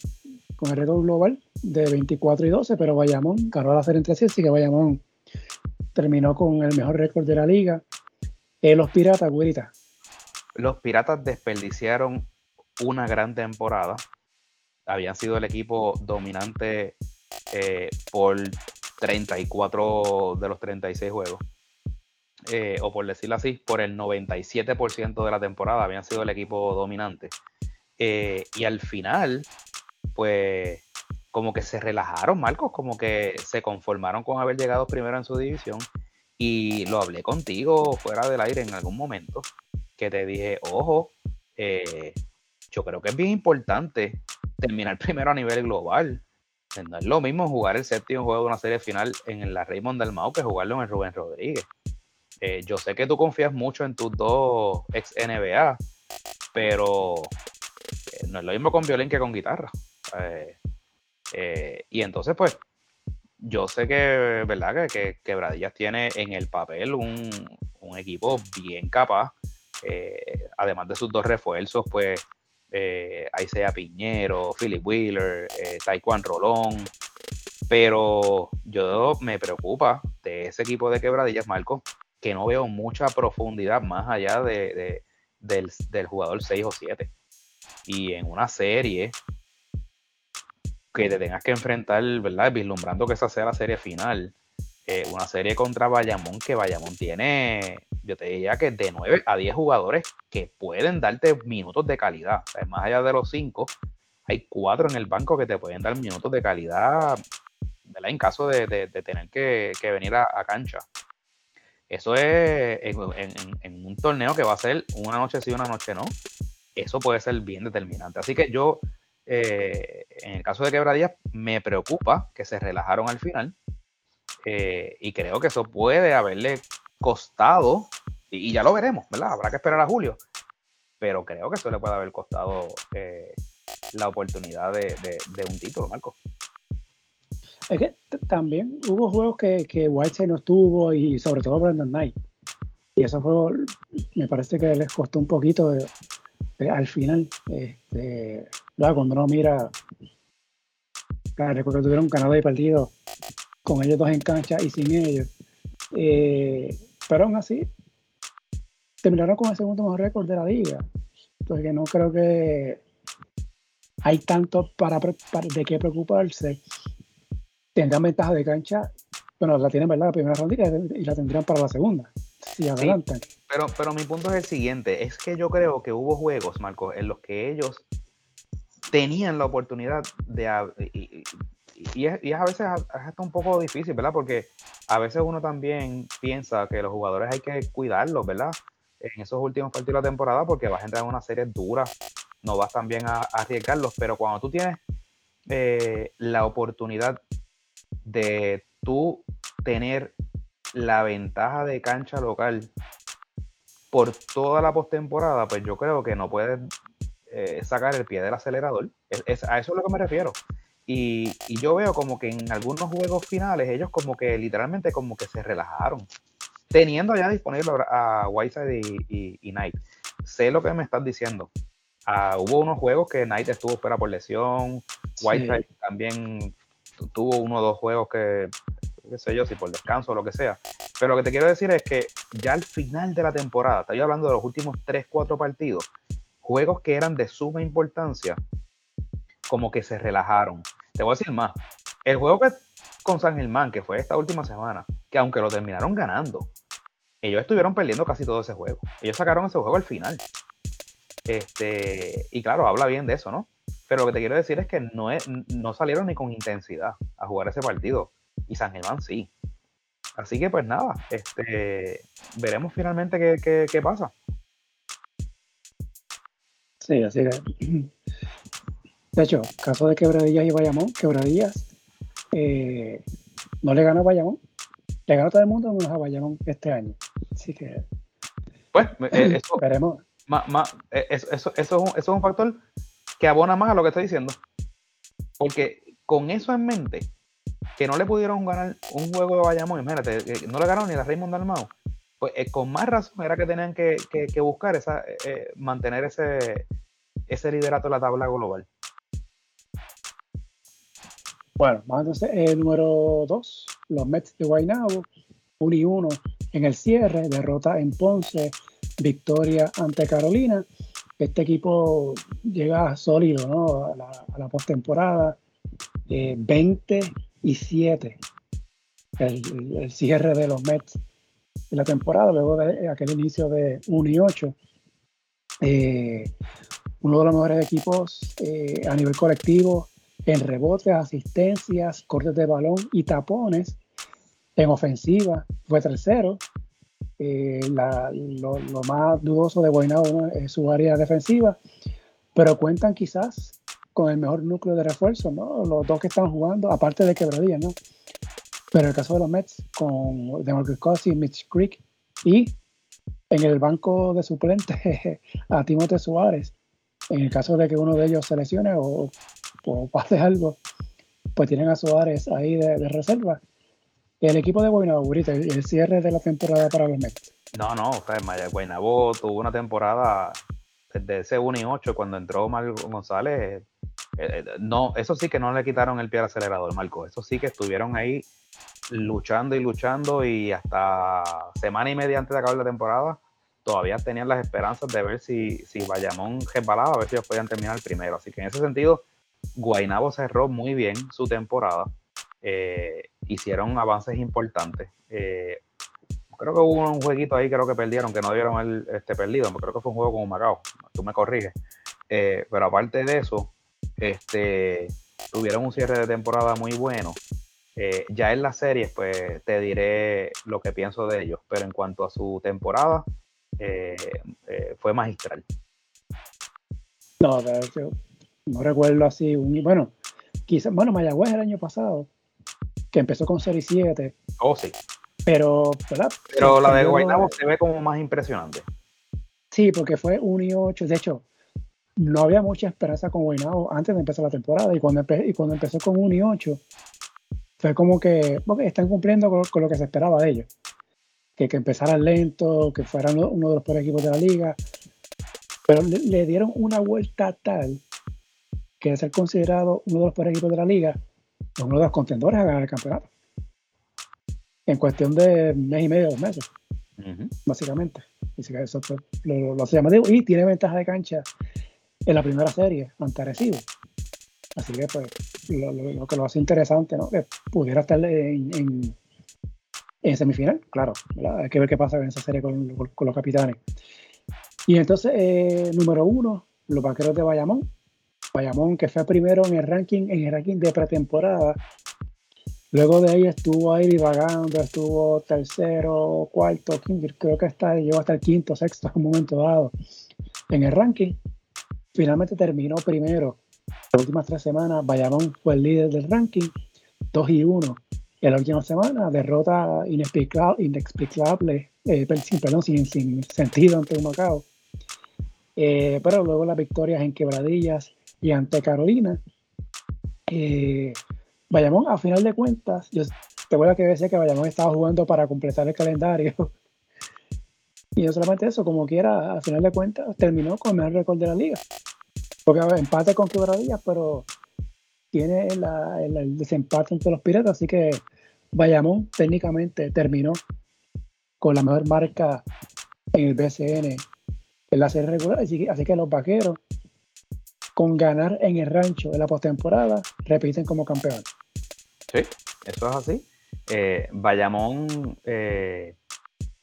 con el récord global de 24 y 12, pero Bayamón ganó la serie entre sí, así que Bayamón terminó con el mejor récord de la liga. Eh, los Piratas, güerita. Los Piratas desperdiciaron una gran temporada. Habían sido el equipo dominante eh, por 34 de los 36 juegos. Eh, o por decirlo así, por el 97% de la temporada habían sido el equipo dominante. y al final, pues como que se relajaron, Marcos, como que se conformaron con haber llegado primero en su división. Y lo hablé contigo fuera del aire en algún momento, que te dije, ojo, eh, yo creo que es bien importante terminar (laughs) primero a nivel global. No es lo mismo jugar el séptimo juego de una serie final en la Raymond del Mau que jugarlo en el Rubén Rodríguez. Eh, yo sé que tú confías mucho en tus dos ex NBA, pero eh, no es lo mismo con violín que con guitarra. Y entonces, pues, yo sé que, ¿verdad? Que, Quebradillas tiene en el papel un, equipo bien capaz. Eh, además de sus dos refuerzos, pues, eh, ahí sea Piñero, Philip Wheeler, eh, Taekwondo Rolón. Pero yo me preocupa de ese equipo de Quebradillas, Marco, que no veo mucha profundidad más allá de, del, del jugador 6 o 7. Y en una serie que te tengas que enfrentar, ¿verdad? Vislumbrando que esa sea la serie final. Eh, una serie contra Bayamón, que Bayamón tiene, yo te diría que de 9 a 10 jugadores que pueden darte minutos de calidad. más allá de los 5, hay 4 en el banco que te pueden dar minutos de calidad, ¿verdad? En caso de, tener que, venir a, cancha. Eso es en, un torneo que va a ser una noche sí, una noche no. Eso puede ser bien determinante. Así que yo eh, en el caso de Quebradillas, me preocupa que se relajaron al final. Eh, y creo que eso puede haberle costado, y, ya lo veremos, ¿verdad? Habrá que esperar a julio. Pero creo que eso le puede haber costado eh, la oportunidad de, un título, Marco. Es que también hubo juegos que, que no estuvo y sobre todo Brandon Knight. Y esos juegos me parece que les costó un poquito al final. Este, cuando uno mira, recuerdo que tuvieron Canadá y partido con ellos dos en cancha y sin ellos. Eh, pero aún así, terminaron con el segundo mejor récord de la liga. Entonces, que no creo que hay tanto para, de qué preocuparse. Tendrán ventaja de cancha. Bueno, la tienen, ¿verdad? La primera ronda y la tendrán para la segunda. Si adelantan. pero, pero mi punto es el siguiente: es que yo creo que hubo juegos, Marcos, en los que ellos tenían la oportunidad de... Y, es, a veces hasta un poco difícil, ¿verdad? Porque a veces uno también piensa que los jugadores hay que cuidarlos, ¿verdad? En esos últimos partidos de la temporada porque vas a entrar en una serie dura, no vas también a, arriesgarlos, pero cuando tú tienes eh, la oportunidad de tú tener la ventaja de cancha local por toda la postemporada, pues yo creo que no puedes eh, sacar el pie del acelerador. Es, a eso es lo que me refiero. Y, yo veo como que en algunos juegos finales ellos como que literalmente como que se relajaron, teniendo ya disponible a Whiteside y, y, Knight. Sé lo que me estás diciendo. Ah, hubo unos juegos que Knight estuvo fuera por lesión, Whiteside también tuvo uno o dos juegos que, qué sé yo, si por descanso o lo que sea. Pero lo que te quiero decir es que ya al final de la temporada, estoy hablando de los últimos 3, 4 partidos, juegos que eran de suma importancia, como que se relajaron. Te voy a decir más. El juego que con San Germán, que fue esta última semana, que aunque lo terminaron ganando, ellos estuvieron perdiendo casi todo ese juego. Ellos sacaron ese juego al final. Este, y claro, habla bien de eso, ¿no? Pero lo que te quiero decir es que no, no salieron ni con intensidad a jugar ese partido. Y San Germán sí. Así que pues nada, este, veremos finalmente qué, qué pasa. Sí, así que. De hecho, caso de Quebradillas y Bayamón, Quebradillas eh, no le ganó a Bayamón, le ganó a todo el mundo menos a Bayamón este año. Así que. Pues, eh, (clears throat) eso, veremos. Eh, eso, eso, es un factor que abona más a lo que estoy diciendo. Porque con eso en mente, que no le pudieron ganar un juego de Bayamón, imagínate, no le ganaron ni a Raymond Dalmau, pues con más razón era que tenían que, buscar esa, mantener ese, ese liderato de la tabla global. Bueno, vamos entonces el número 2, los Mets de Guaynabo, 1 y 1 en el cierre, derrota en Ponce, victoria ante Carolina. Este equipo llega sólido ¿no? a la, postemporada, 20 eh, y 7 el, cierre de los Mets de la temporada, luego de aquel inicio de 1 y 8. Eh, uno de los mejores equipos eh, a nivel colectivo en rebotes, asistencias, cortes de balón y tapones. En ofensiva fue tercero. Eh, lo, más dudoso de Guaynabo es su área defensiva, pero cuentan quizás con el mejor núcleo de refuerzo, ¿no? Los dos que están jugando, aparte de Quebradilla, ¿no? Pero el caso de los Mets, con DeMarcus Cousins, Mitch Creek y en el banco de suplentes (laughs) a Timote Suárez, en el caso de que uno de ellos se lesione o pase algo, pues tienen a Suárez ahí de, reserva. El equipo de Guaynabo, el, el cierre de la temporada para los Mets. No, no, o sea, Guaynabo tuvo una temporada desde ese 1 y 8 cuando entró Marco González. Eh, eh, no, eso sí que no le quitaron el pie al acelerador, Marco. Eso sí que estuvieron ahí luchando y luchando y hasta semana y media antes de acabar la temporada todavía tenían las esperanzas de ver si, si Bayamón resbalaba, a ver si ellos podían terminar el primero. Así que en ese sentido, Guainabo cerró muy bien su temporada. Eh, hicieron avances importantes. Creo que hubo un jueguito ahí, creo que perdieron, que no dieron el este, perdido. Creo que fue un juego como Macao. Tú me corriges. Pero aparte de eso, este, tuvieron un cierre de temporada muy bueno. ya en las series, pues te diré lo que pienso de ellos. Pero en cuanto a su temporada, fue magistral. No, hecho, no recuerdo así, un, bueno, quizás, bueno, Mayagüez el año pasado, que empezó con Serie 7. Oh, sí. Pero, ¿verdad? Pero la de Guaynabo se ve como más impresionante. Sí, porque fue 1 y 8. De hecho, no había mucha esperanza con Guaynabo antes de empezar la temporada. Y cuando, y cuando empezó con 1 y 8, fue como que están cumpliendo con, lo que se esperaba de ellos. Que, que empezaran lento, que fueran uno de los peores equipos de la liga. Pero le dieron una vuelta tal que ser considerado uno de los peores equipos de la liga, uno de los contendores a ganar el campeonato. En cuestión de mes y medio, dos meses, básicamente. eso lo, lo, hace llamativo y tiene ventaja de cancha en la primera serie ante Arecibo. Así que, pues, lo, que lo hace interesante, ¿no? Que pudiera estar en, en, semifinal, claro. Hay que ver qué pasa en esa serie con, los capitanes. Y entonces, eh, número uno, los vaqueros de Bayamón, Bayamón, que fue primero en el ranking, en el ranking de pretemporada. Luego de ahí estuvo ahí divagando, estuvo tercero, cuarto, creo que hasta, llegó hasta el quinto, sexto en un momento dado en el ranking. Finalmente terminó primero. Las últimas tres semanas, Bayamón fue el líder del ranking, 2 y 1. En la última semana, derrota inexplicable, eh, perdón, sin, sin, sentido ante un Macao. Eh, pero luego las victorias en quebradillas y ante Carolina. Eh, Bayamón, a final de cuentas, yo te voy que decir que Bayamón estaba jugando para completar el calendario. Y no solamente eso, como quiera, a final de cuentas, terminó con el mejor récord de la liga. Porque empate con quebradillas, pero tiene el, desempate entre los piratas, así que Bayamón técnicamente terminó con la mejor marca en el BCN en la serie regular, así que los vaqueros con ganar en el rancho en la postemporada, repiten como campeón. Sí, eso es así. Eh, eh,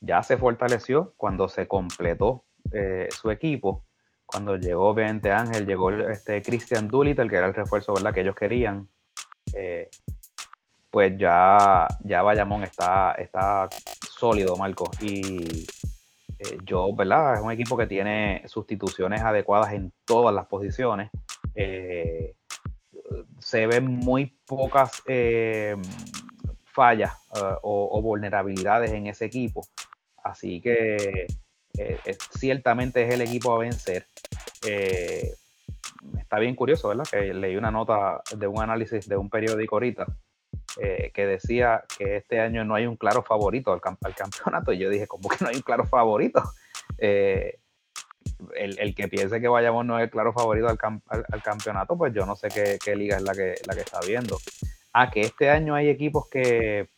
ya se fortaleció cuando se completó eh, su equipo. Cuando llegó Vente Ángel, llegó este Christian Doolittle, que era el refuerzo que ellos querían. pues ya, ya Bayamón está, está sólido, Marco. Y eh, yo, ¿verdad? Es un equipo que tiene sustituciones adecuadas en todas las posiciones. Eh, se ven muy pocas eh, fallas eh, o, vulnerabilidades en ese equipo. Así que ciertamente es el equipo a vencer. está bien curioso, ¿verdad? Que leí una nota de un análisis de un periódico ahorita que decía que este año no hay un claro favorito al, campeonato. Y yo dije, ¿cómo que no hay un claro favorito? el, que piense que Bayamón no es el claro favorito al, campeonato, pues yo no sé qué, liga es la que, la que está viendo. Ah, que este año hay equipos que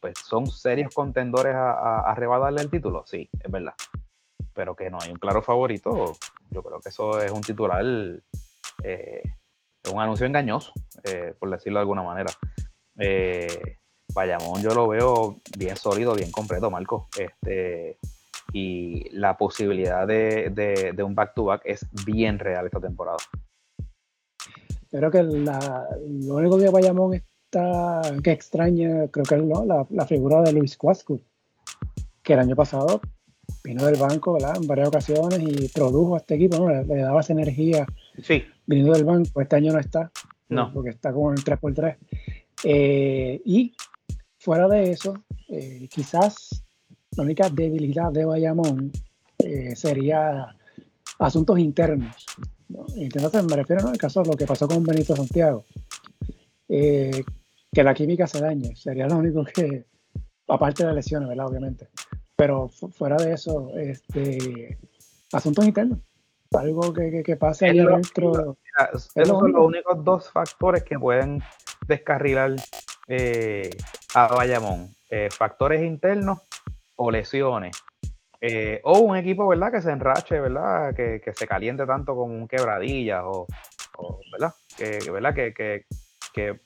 pues son serios contendores a, a, arrebatarle el título, sí, es verdad. Pero que no hay un claro favorito, yo creo que eso es un titular, eh, un anuncio engañoso, eh, por decirlo de alguna manera. Eh, Bayamón yo lo veo bien sólido, bien completo, Marco. Este, y la posibilidad de, un back-to-back es bien real esta temporada. Creo que lo único que Bayamón está que extraña, creo que es la, figura de Luis Cuascu, que el año pasado vino del banco en varias ocasiones y produjo a este equipo, le, daba esa energía sí. viniendo del banco. Este año no está, no. porque está con el 3x3. Eh, y fuera de eso, eh, quizás la única debilidad de Bayamón eh, sería asuntos internos. ¿no? Entonces me refiero al caso de lo que pasó con Benito Santiago. Eh, que la química se dañe, sería lo único que, aparte de las lesiones, ¿verdad? Obviamente. Pero fuera de eso, este, asuntos internos. Algo que, que, pase ahí adentro. esos son los únicos dos factores que pueden descarrilar eh, a Bayamón. factores internos o lesiones. Eh, o un equipo, ¿verdad? Que se enrache, ¿verdad? Que, se caliente tanto como un quebradilla o, ¿verdad? Que, ¿verdad? Que, que,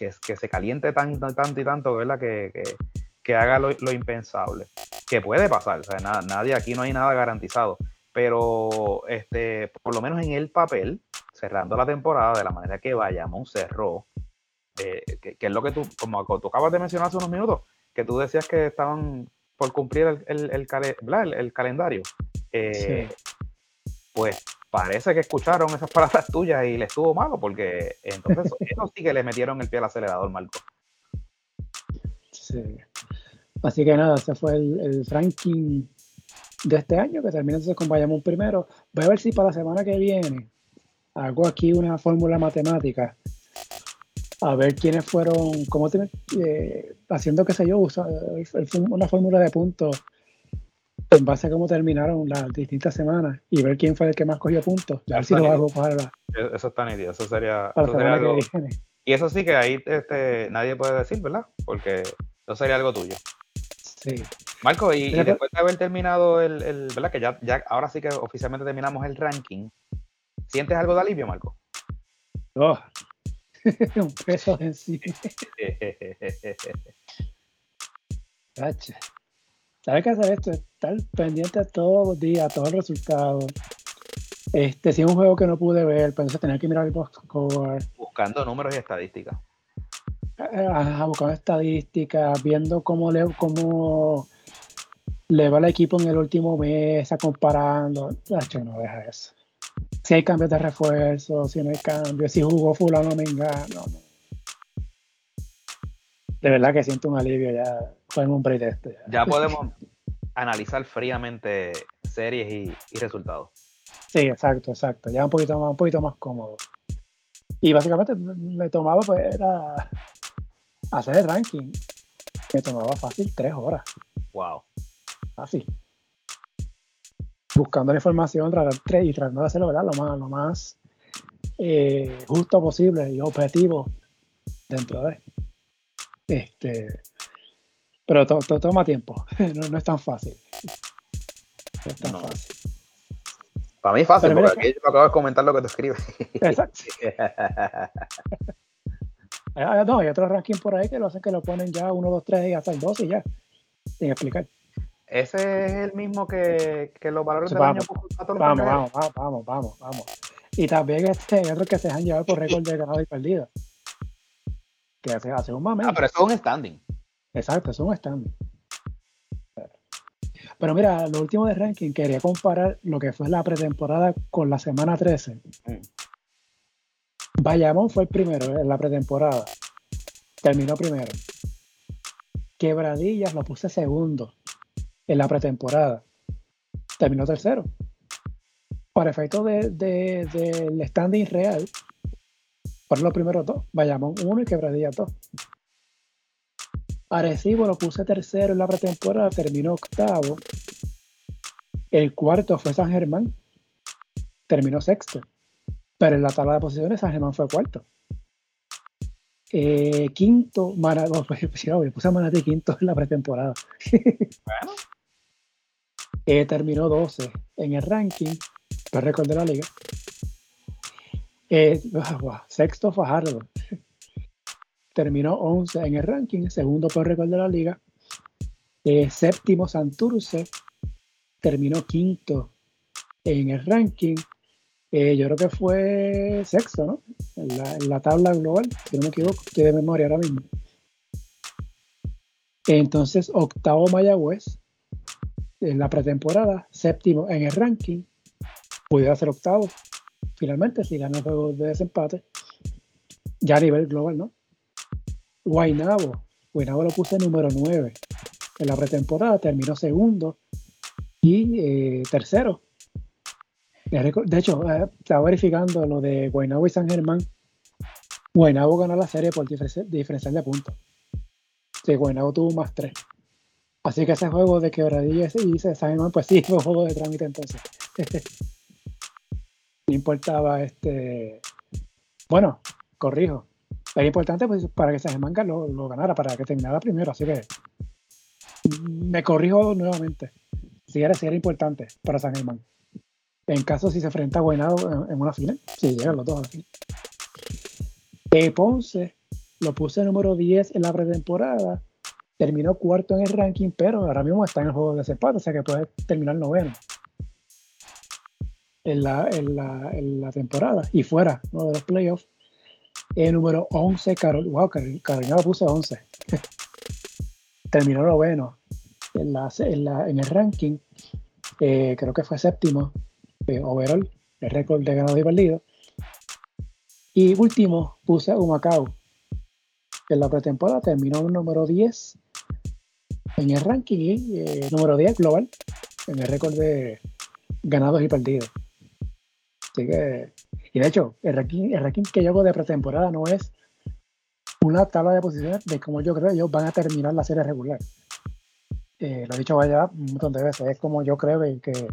que, se caliente tanto, tanto y tanto, ¿verdad? Que, haga lo, impensable. Que puede pasar, o sea, nadie aquí no hay nada garantizado. Pero este, por lo menos en el papel, cerrando la temporada de la manera que vayamos cerró, eh, que, es lo que tú, como tú acabas de mencionar hace unos minutos, que tú decías que estaban por cumplir el, el, calendario. Eh, pues parece que escucharon esas (laughs) palabras tuyas y les estuvo malo, porque entonces eso sí que le metieron el pie al acelerador, Marco. Sí. Así que nada, ese fue el, ranking de este año, que termina entonces con Bayamón primero. Voy a ver si para la semana que viene hago aquí una fórmula matemática a ver quiénes fueron, cómo eh, haciendo, qué sé yo, una fórmula de puntos en base a cómo terminaron las distintas semanas y ver quién fue el que más cogió puntos. A ver si lo hago para e, Eso está nítido, eso sería, algo. Y eso sí que ahí este, nadie puede decir, ¿verdad? Porque eso sería algo tuyo. Sí. Marco, y, después de haber terminado el, el, ¿verdad? Que ya, ya ahora sí que oficialmente terminamos el ranking, ¿sientes algo de alivio, Marco? Oh, (laughs) un peso en sí. (laughs) ¿Sabes qué hacer esto? Estar pendiente todos los días, todos los resultados. Este, si es un juego que no pude ver, pero entonces tener que mirar el box score. Buscando números y estadísticas. Ajá, buscando estadísticas, viendo cómo le, cómo le va el equipo en el último mes, comparando. no deja eso si hay cambios de refuerzo, si no hay cambios, si jugó fulano me no, De verdad que siento un alivio ya con un break de este. Ya, (laughs) podemos analizar fríamente series y, resultados. Sí, exacto, exacto. Ya un poquito más, un poquito más cómodo. Y básicamente me tomaba pues era hacer el ranking. Me tomaba fácil tres horas. Wow. Así buscando la información y tratando de hacerlo ¿verdad? lo más, lo más eh, justo posible y objetivo dentro de. Este, pero toma tiempo, (laughs) no, es tan fácil. No es tan fácil. Para mí es fácil, porque aquí yo acabo de comentar lo que te escribes. (laughs) Exacto. (laughs) Ah, no, hay otros rankings por ahí que lo hacen que lo ponen ya 1, 2, 3 y hasta el 2 y ya, sin explicar. Ese es el mismo que, que los valores del vamos, año vamos, vamos, vamos, vamos, vamos, vamos. Y también este, hay otros que se han llevado por récord de ganado y perdido. Que hace, hace un momento. Ah, pero eso es un standing. Exacto, es un standing. Pero mira, lo último de ranking, quería comparar lo que fue la pretemporada con la semana 13. Mm. Bayamón fue el primero en la pretemporada. Terminó primero. Quebradillas lo puse segundo en la pretemporada. Terminó tercero. Para efectos del de, de, standing real, fueron los primeros dos. Bayamón uno y Quebradillas dos. Arecibo lo puse tercero en la pretemporada, terminó octavo. El cuarto fue San Germán, terminó sexto. Pero en la tabla de posiciones San Germán fue cuarto. Eh, quinto, Mara, oh, (laughs) pues, puse a Manatí quinto en la pretemporada. bueno. (laughs) Eh, terminó 12 en el ranking, el récord de la liga. Eh, (laughs) sexto Fajardo. Terminó 11 en el ranking, segundo por récord de la liga. séptimo Santurce. Terminó quinto en el ranking. Eh, yo creo que fue sexto, ¿no? En la, tabla global, si no me equivoco, estoy de memoria ahora mismo. Entonces, octavo Mayagüez en la pretemporada, séptimo en el ranking, pudiera ser octavo, finalmente, si gana el juego de desempate, ya a nivel global, ¿no? Guainabo, Guainabo lo puse número 9 en la pretemporada, terminó segundo y eh, tercero de hecho, eh, estaba verificando lo de Guaynabo y San Germán. Guaynabo ganó la serie por diferencial de puntos. Sí, Guaynabo tuvo más tres. Así que ese juego de quebradilla y San Germán, pues sí, (laughs) fue un juego de trámite entonces. (laughs) no importaba este. Bueno, corrijo. Es importante pues, para que San Germán lo, lo ganara, para que terminara primero. Así que me corrijo nuevamente. Si era, si era importante para San Germán. En caso si se enfrenta a Guaynabo en, una final, si llegan los dos a la final. Eh, Ponce lo puse número 10 en la pretemporada, terminó cuarto en el ranking, pero ahora mismo está en el juego de desempate, o sea que puede terminar noveno en la, en la, en la temporada y fuera ¿no? de los playoffs. El número 11, Carol, wow, Carolina (laughs) lo puse 11. terminó noveno en, la, en, la, en el ranking, eh, creo que fue séptimo overall, el récord de ganado y perdido. Y último, puse a Humacao. En la pretemporada terminó un número 10 en el ranking eh, número 10 global en el récord de ganados y perdidos. Así que, y de hecho, el ranking, que yo hago de pretemporada no es una tabla de posiciones de cómo yo creo que ellos van a terminar la serie regular. Eh, lo he dicho vaya un montón de veces, es como yo creo que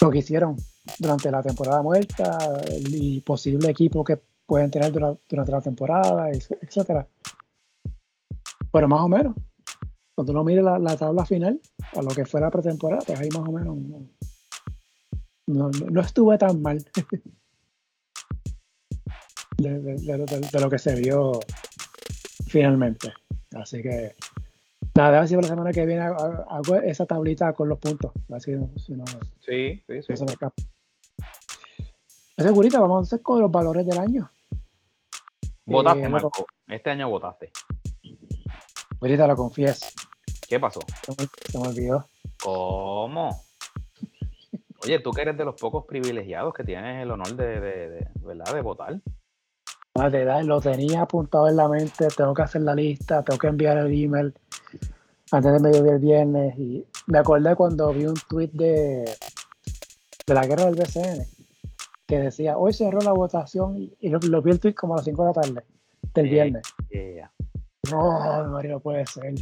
lo que hicieron durante la temporada muerta, y posible equipo que pueden tener durante, la temporada, etcétera. Pero más o menos, cuando uno mire la, tabla final, a lo que fue la pretemporada, pues ahí más o menos no, estuve tan mal (laughs) de, lo que se vio finalmente. Así que Nada, a ver si la semana que viene hago, esa tablita con los puntos. Así, si no, sí, sí, sí. Segurita, vamos a hacer con los valores del año. Votaste, eh, Marco. Este año votaste. Ahorita lo confieso. ¿Qué pasó? Se me, olvidó. ¿Cómo? Oye, tú que eres de los pocos privilegiados que tienes el honor de, de, ¿verdad? de votar. Ah, lo tenía apuntado en la mente, tengo que hacer la lista, tengo que enviar el email antes de mediodía el viernes y me acordé cuando vi un tweet de, de la guerra del BCN que decía, hoy cerró la votación y lo, vi el tweet como a las 5 de la tarde del viernes. No, Mario, no puede ser.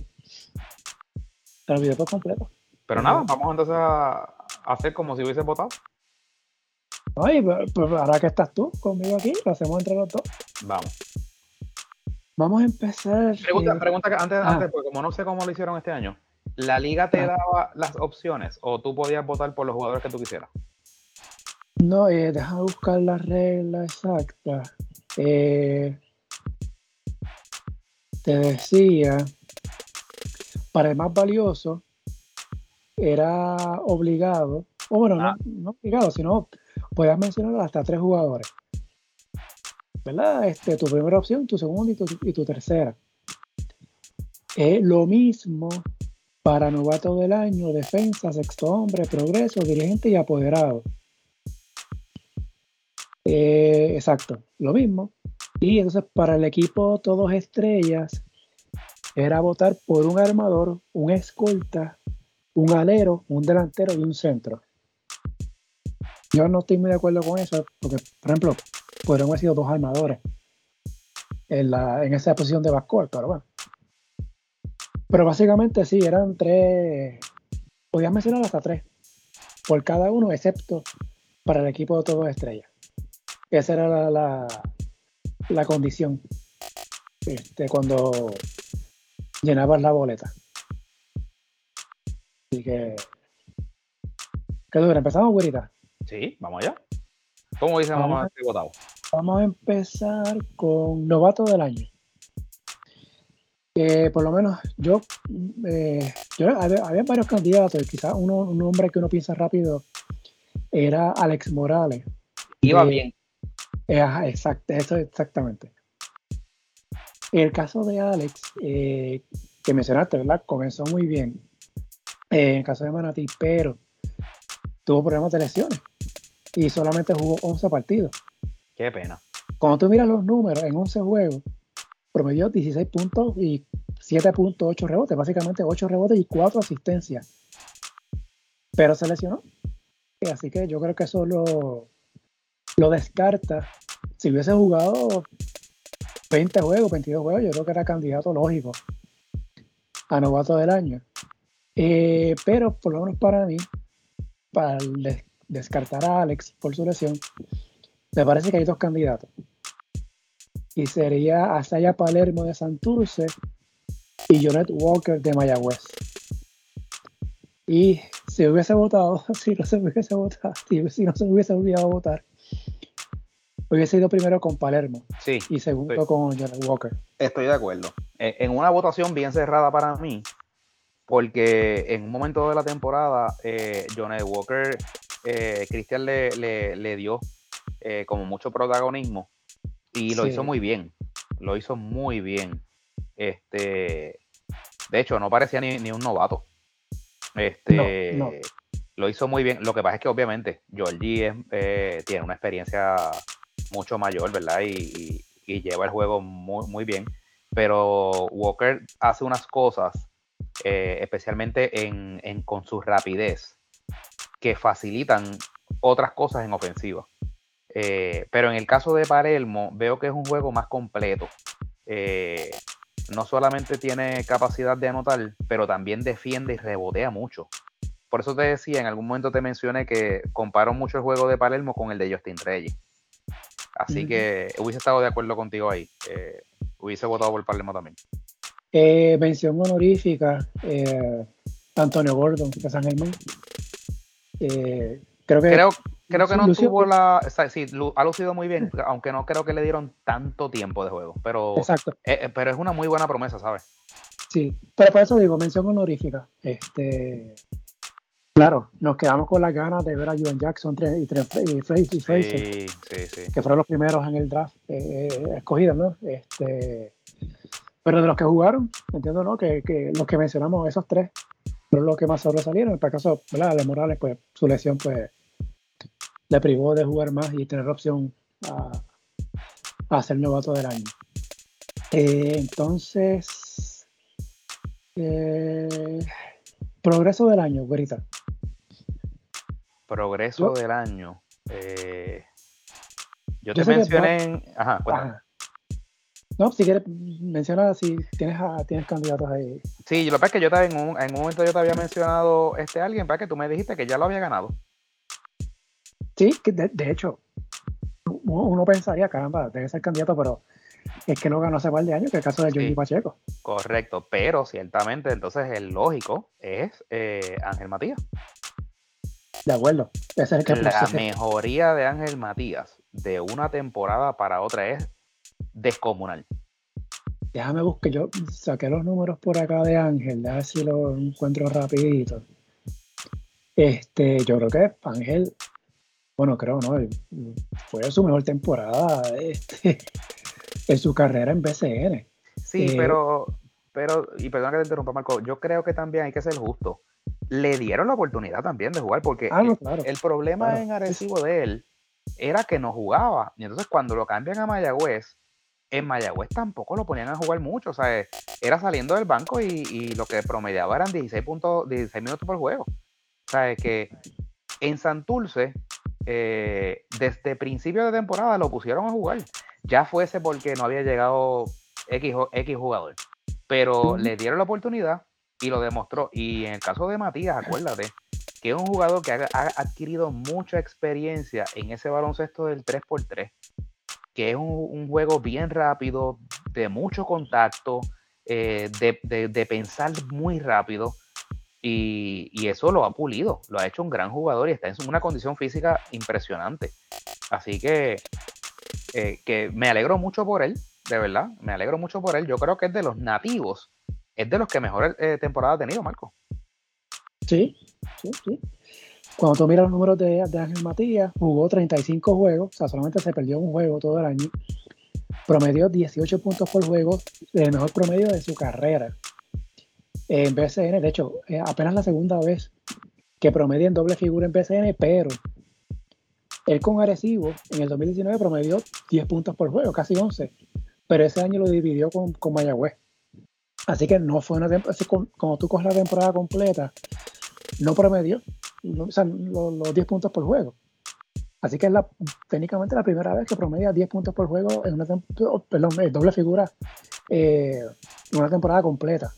Te olvidé por completo. Pero nada, vamos entonces a hacer como si hubiese votado. Oye, pues, pues ahora que estás tú conmigo aquí, lo hacemos entre los dos. Vamos. Vamos a empezar. Pregunta, eh, pregunta antes, ah. antes, porque como no sé cómo lo hicieron este año, ¿la liga te ah. daba las opciones o tú podías votar por los jugadores que tú quisieras? No, eh, déjame buscar la regla exacta. Eh, te decía, para el más valioso, era obligado, o bueno, no, ah. no, obligado, sino podías mencionar hasta tres jugadores. ¿verdad? Este, tu primera opción, tu segunda y tu, tercera. Es lo mismo para novato del año, defensa, sexto hombre, progreso, dirigente y apoderado. Eh, exacto, lo mismo. Y entonces para el equipo todos estrellas era votar por un armador, un escolta, un alero, un delantero y un centro. Yo no estoy muy de acuerdo con eso, porque, por ejemplo, podrían haber sido dos armadores en, la, en esa posición de backcourt, pero bueno. Pero básicamente sí, eran tres, podías mencionar hasta tres, por cada uno, excepto para el equipo de todos estrellas. Esa era la, la, condición este, cuando llenabas la boleta. Así que. ¿Qué dura? ¿Empezamos, güerita? Sí, vamos allá. ¿Cómo dice vamos, a, votado? Vamos a empezar con novato del año. Que por lo menos yo, eh, yo había, varios candidatos, quizás uno, un nombre que uno piensa rápido era Alex Morales. Iba bien. Eh, exacto, eso exactamente. El caso de Alex, eh, que mencionaste, ¿verdad? Comenzó muy bien. Eh, en el caso de Manati, pero tuvo problemas de lesiones y solamente jugó 11 partidos. Qué pena. Cuando tú miras los números en 11 juegos, promedió 16 puntos y 7.8 rebotes, básicamente 8 rebotes y 4 asistencias. Pero se lesionó. Así que yo creo que eso lo, lo descarta. Si hubiese jugado 20 juegos, 22 juegos, yo creo que era candidato lógico a novato del año. Eh, pero por lo menos para mí, para descartar a Alex por su lesión, me parece que hay dos candidatos. Y sería Asaya Palermo de Santurce y Jonet Walker de Mayagüez. Y si hubiese votado, (laughs) si no se hubiese votado, si no se hubiese olvidado votar, hubiese ido primero con Palermo sí, y segundo con Johnny Walker. Estoy de acuerdo. En una votación bien cerrada para mí, porque en un momento de la temporada, eh, Johnny Walker, eh, Cristian le, dio eh, como mucho protagonismo y lo hizo muy bien. Lo hizo muy bien. Este, de hecho, no parecía ni, un novato. Este, Lo hizo muy bien. Lo que pasa es que obviamente Georgie eh, tiene una experiencia mucho mayor, ¿verdad? Y, lleva el juego muy, muy bien. Pero Walker hace unas cosas, eh, especialmente en, con su rapidez, que facilitan otras cosas en ofensiva. Eh, pero en el caso de Palermo, veo que es un juego más completo. Eh, no solamente tiene capacidad de anotar, pero también defiende y rebotea mucho. Por eso te decía, en algún momento te mencioné que comparo mucho el juego de Palermo con el de Justin Reyes. Así que hubiese estado de acuerdo contigo ahí. Eh, hubiese votado por Palermo también. Mención honorífica, Antonio Gordon de San Germán. Creo que, creo, que no tuvo la. sí, ha lucido muy bien, aunque no creo que le dieron tanto tiempo de juego. Pero, Exacto. pero es una muy buena promesa, ¿sabes? Sí, pero por eso digo, mención honorífica. Este, Claro, nos quedamos con las ganas de ver a Juan Jackson y, Fraser, que fueron los primeros en el draft eh, eh, escogidos, ¿no? Este, pero de los que jugaron, entiendo, ¿no? Que, los que mencionamos, esos tres, fueron los que más sobresalieron. En el caso, ¿verdad? De Morales, pues su lesión, pues, le privó de jugar más y tener opción a, ser novato del año. Eh, entonces, progreso del año, Güerita progreso del año. Eh, yo, te mencioné. Ajá, No, si quieres, menciona si tienes, tienes candidatos ahí. Sí, lo que pasa es que yo te, en, un, en un momento yo te había mencionado este alguien, para que tú me dijiste que ya lo había ganado. Sí, de, hecho, uno pensaría, caramba, debe ser candidato, pero es que no ganó hace par de años, que el caso de Jordi Pacheco. Correcto, pero ciertamente entonces el lógico es eh, Ángel Matías. De acuerdo. la mejoría de Ángel Matías de una temporada para otra es descomunal. Déjame buscar, yo saqué los números por acá de Ángel, a ver si lo encuentro rapidito. Este, yo creo que Ángel, bueno, creo, ¿no? Fue su mejor temporada este, en su carrera en BCN. Sí, eh, pero, pero, y perdón que te interrumpa, Marco, yo creo que también hay que ser justo le dieron la oportunidad también de jugar, porque ah, el, problema en agresivo de él era que no jugaba. Y entonces cuando lo cambian a Mayagüez, en Mayagüez tampoco lo ponían a jugar mucho. O sea, era saliendo del banco y, lo que promediaba eran 16, puntos, 16 minutos por juego. O sea, que en Santurce, eh, desde principio de temporada lo pusieron a jugar. Ya fuese porque no había llegado X, X jugador. Pero le dieron la oportunidad y lo demostró. Y en el caso de Matías, acuérdate, que es un jugador que ha, adquirido mucha experiencia en ese baloncesto del 3x3, que es un, juego bien rápido, de mucho contacto, eh, de, pensar muy rápido. Y, eso lo ha pulido, lo ha hecho un gran jugador y está en una condición física impresionante. Así que, eh, que me alegro mucho por él, de verdad, me alegro mucho por él. Yo creo que es de los nativos, es de los que mejor eh, temporada ha tenido, Marco. Sí, sí, sí. Cuando tú miras los números de, Ángel Matías, jugó 35 juegos, o sea, solamente se perdió un juego todo el año. Promedió 18 puntos por juego, el mejor promedio de su carrera. En BCN, de hecho, apenas la segunda vez que promedia en doble figura en BCN, pero él con Arecibo en el 2019 promedió 10 puntos por juego, casi 11, pero ese año lo dividió con, con Mayagüez. Así que no fue una temporada, como tú coges la temporada completa, no promedió los, 10 puntos por juego. Así que es la, técnicamente la primera vez que promedia 10 puntos por juego en una perdón, doble figura eh, una temporada completa.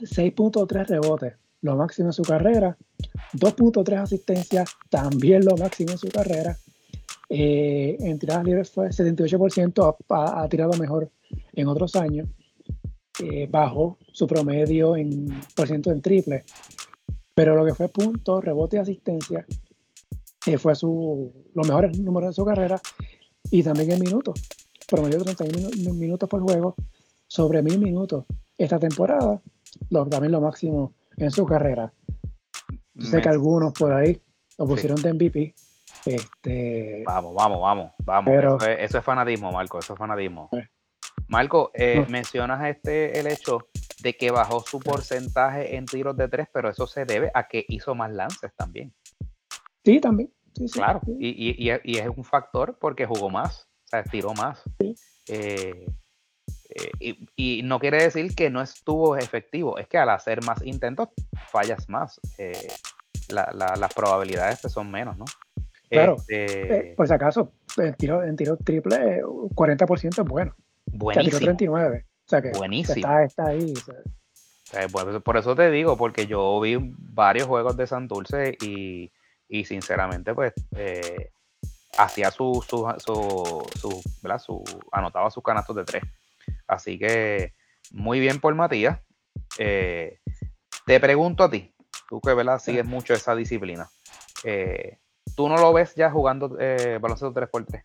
6.3 rebotes, lo máximo en su carrera. 2.3 asistencias, también lo máximo en su carrera. Eh, en tiradas libres fue 78%, ha, tirado mejor en otros años. Eh, bajó su promedio en por ciento en triple. Pero lo que fue punto, rebote y asistencia eh, fue su, los mejores números de su carrera y también en minutos. Promedio 31 minutos por juego, sobre mil minutos esta temporada, lo, también lo máximo en su carrera. sé que algunos por ahí lo pusieron de MVP. Este, vamos, vamos, vamos, vamos. eso, es, fanatismo, Marco, eso es fanatismo. Eh. Marco, eh, mencionas este el hecho de que bajó su porcentaje en tiros de tres, pero eso se debe a que hizo más lances también. Sí, también. claro, Y, es un factor porque jugó más, o sea, tiró más. Eh, eh, y, no quiere decir que no estuvo efectivo, es que al hacer más intentos fallas más. Eh, las probabilidades son menos, ¿no? Claro, por si acaso, en tiro, en tiro triple, 40% es bueno. Buenísimo. 39. O sea que Buenísimo. Está, ahí. por, eso te digo, porque yo vi varios juegos de Santurce y, y sinceramente, pues, eh, hacía su, su, su, su, anotaba sus canastos de tres. Así que muy bien por Matías. Eh, te pregunto a ti, tú que ¿verdad? sigues mucho esa disciplina. Eh, ¿Tú no lo ves ya jugando baloncesto 3x3?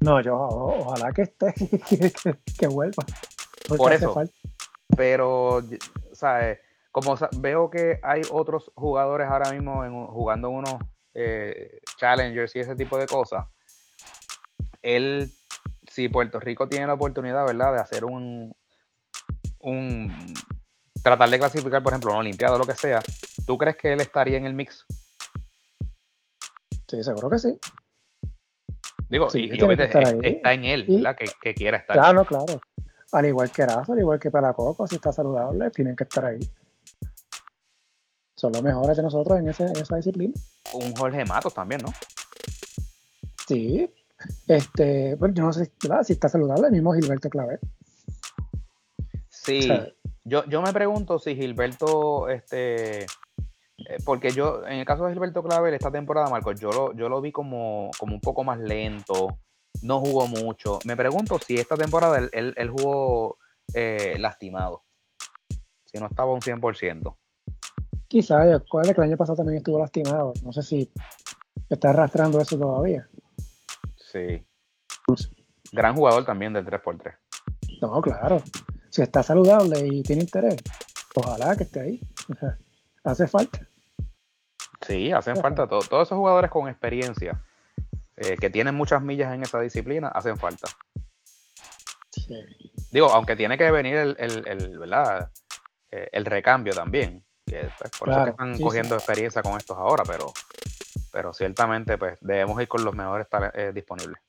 No, yo ojalá que esté, (laughs) que, vuelva. Por eso. Pero, ¿sabes? Como veo que hay otros jugadores ahora mismo jugando unos eh, challengers y ese tipo de cosas, él, si Puerto Rico tiene la oportunidad, ¿verdad?, de hacer un, un tratar de clasificar, por ejemplo, una Olimpiada o lo que sea, ¿tú crees que él estaría en el mix? Sí, seguro que sí. Digo, y, está en él, ¿verdad? Que, quiera estar. Claro, claro. Al igual que Erazo, al igual que Pelacoco, si está saludable, tienen que estar ahí. Son los mejores de nosotros en, esa disciplina. Un Jorge Matos también, ¿no? Sí. Este, bueno, yo no sé si está saludable, el mismo Gilberto Claver. Sí. yo, yo me pregunto si Gilberto, este, porque yo, en el caso de Gilberto Clavel, esta temporada, Marcos, yo lo, yo lo vi como, como un poco más lento, no jugó mucho. Me pregunto si esta temporada él, él, jugó eh, lastimado, si no estaba un 100%. Quizás, que el año pasado también estuvo lastimado. No sé si está arrastrando eso todavía. Sí. Gran jugador también del 3x3. No, claro. Si está saludable y tiene interés, ojalá que esté ahí. (laughs) hace falta. Sí, hacen falta todos esos jugadores con experiencia eh, que tienen muchas millas en esa disciplina, hacen falta. Digo, aunque tiene que venir el, el, ¿verdad? Eh, el recambio también. Pues, por eso que están cogiendo experiencia con estos ahora, pero pero ciertamente pues debemos ir con los mejores eh, disponibles.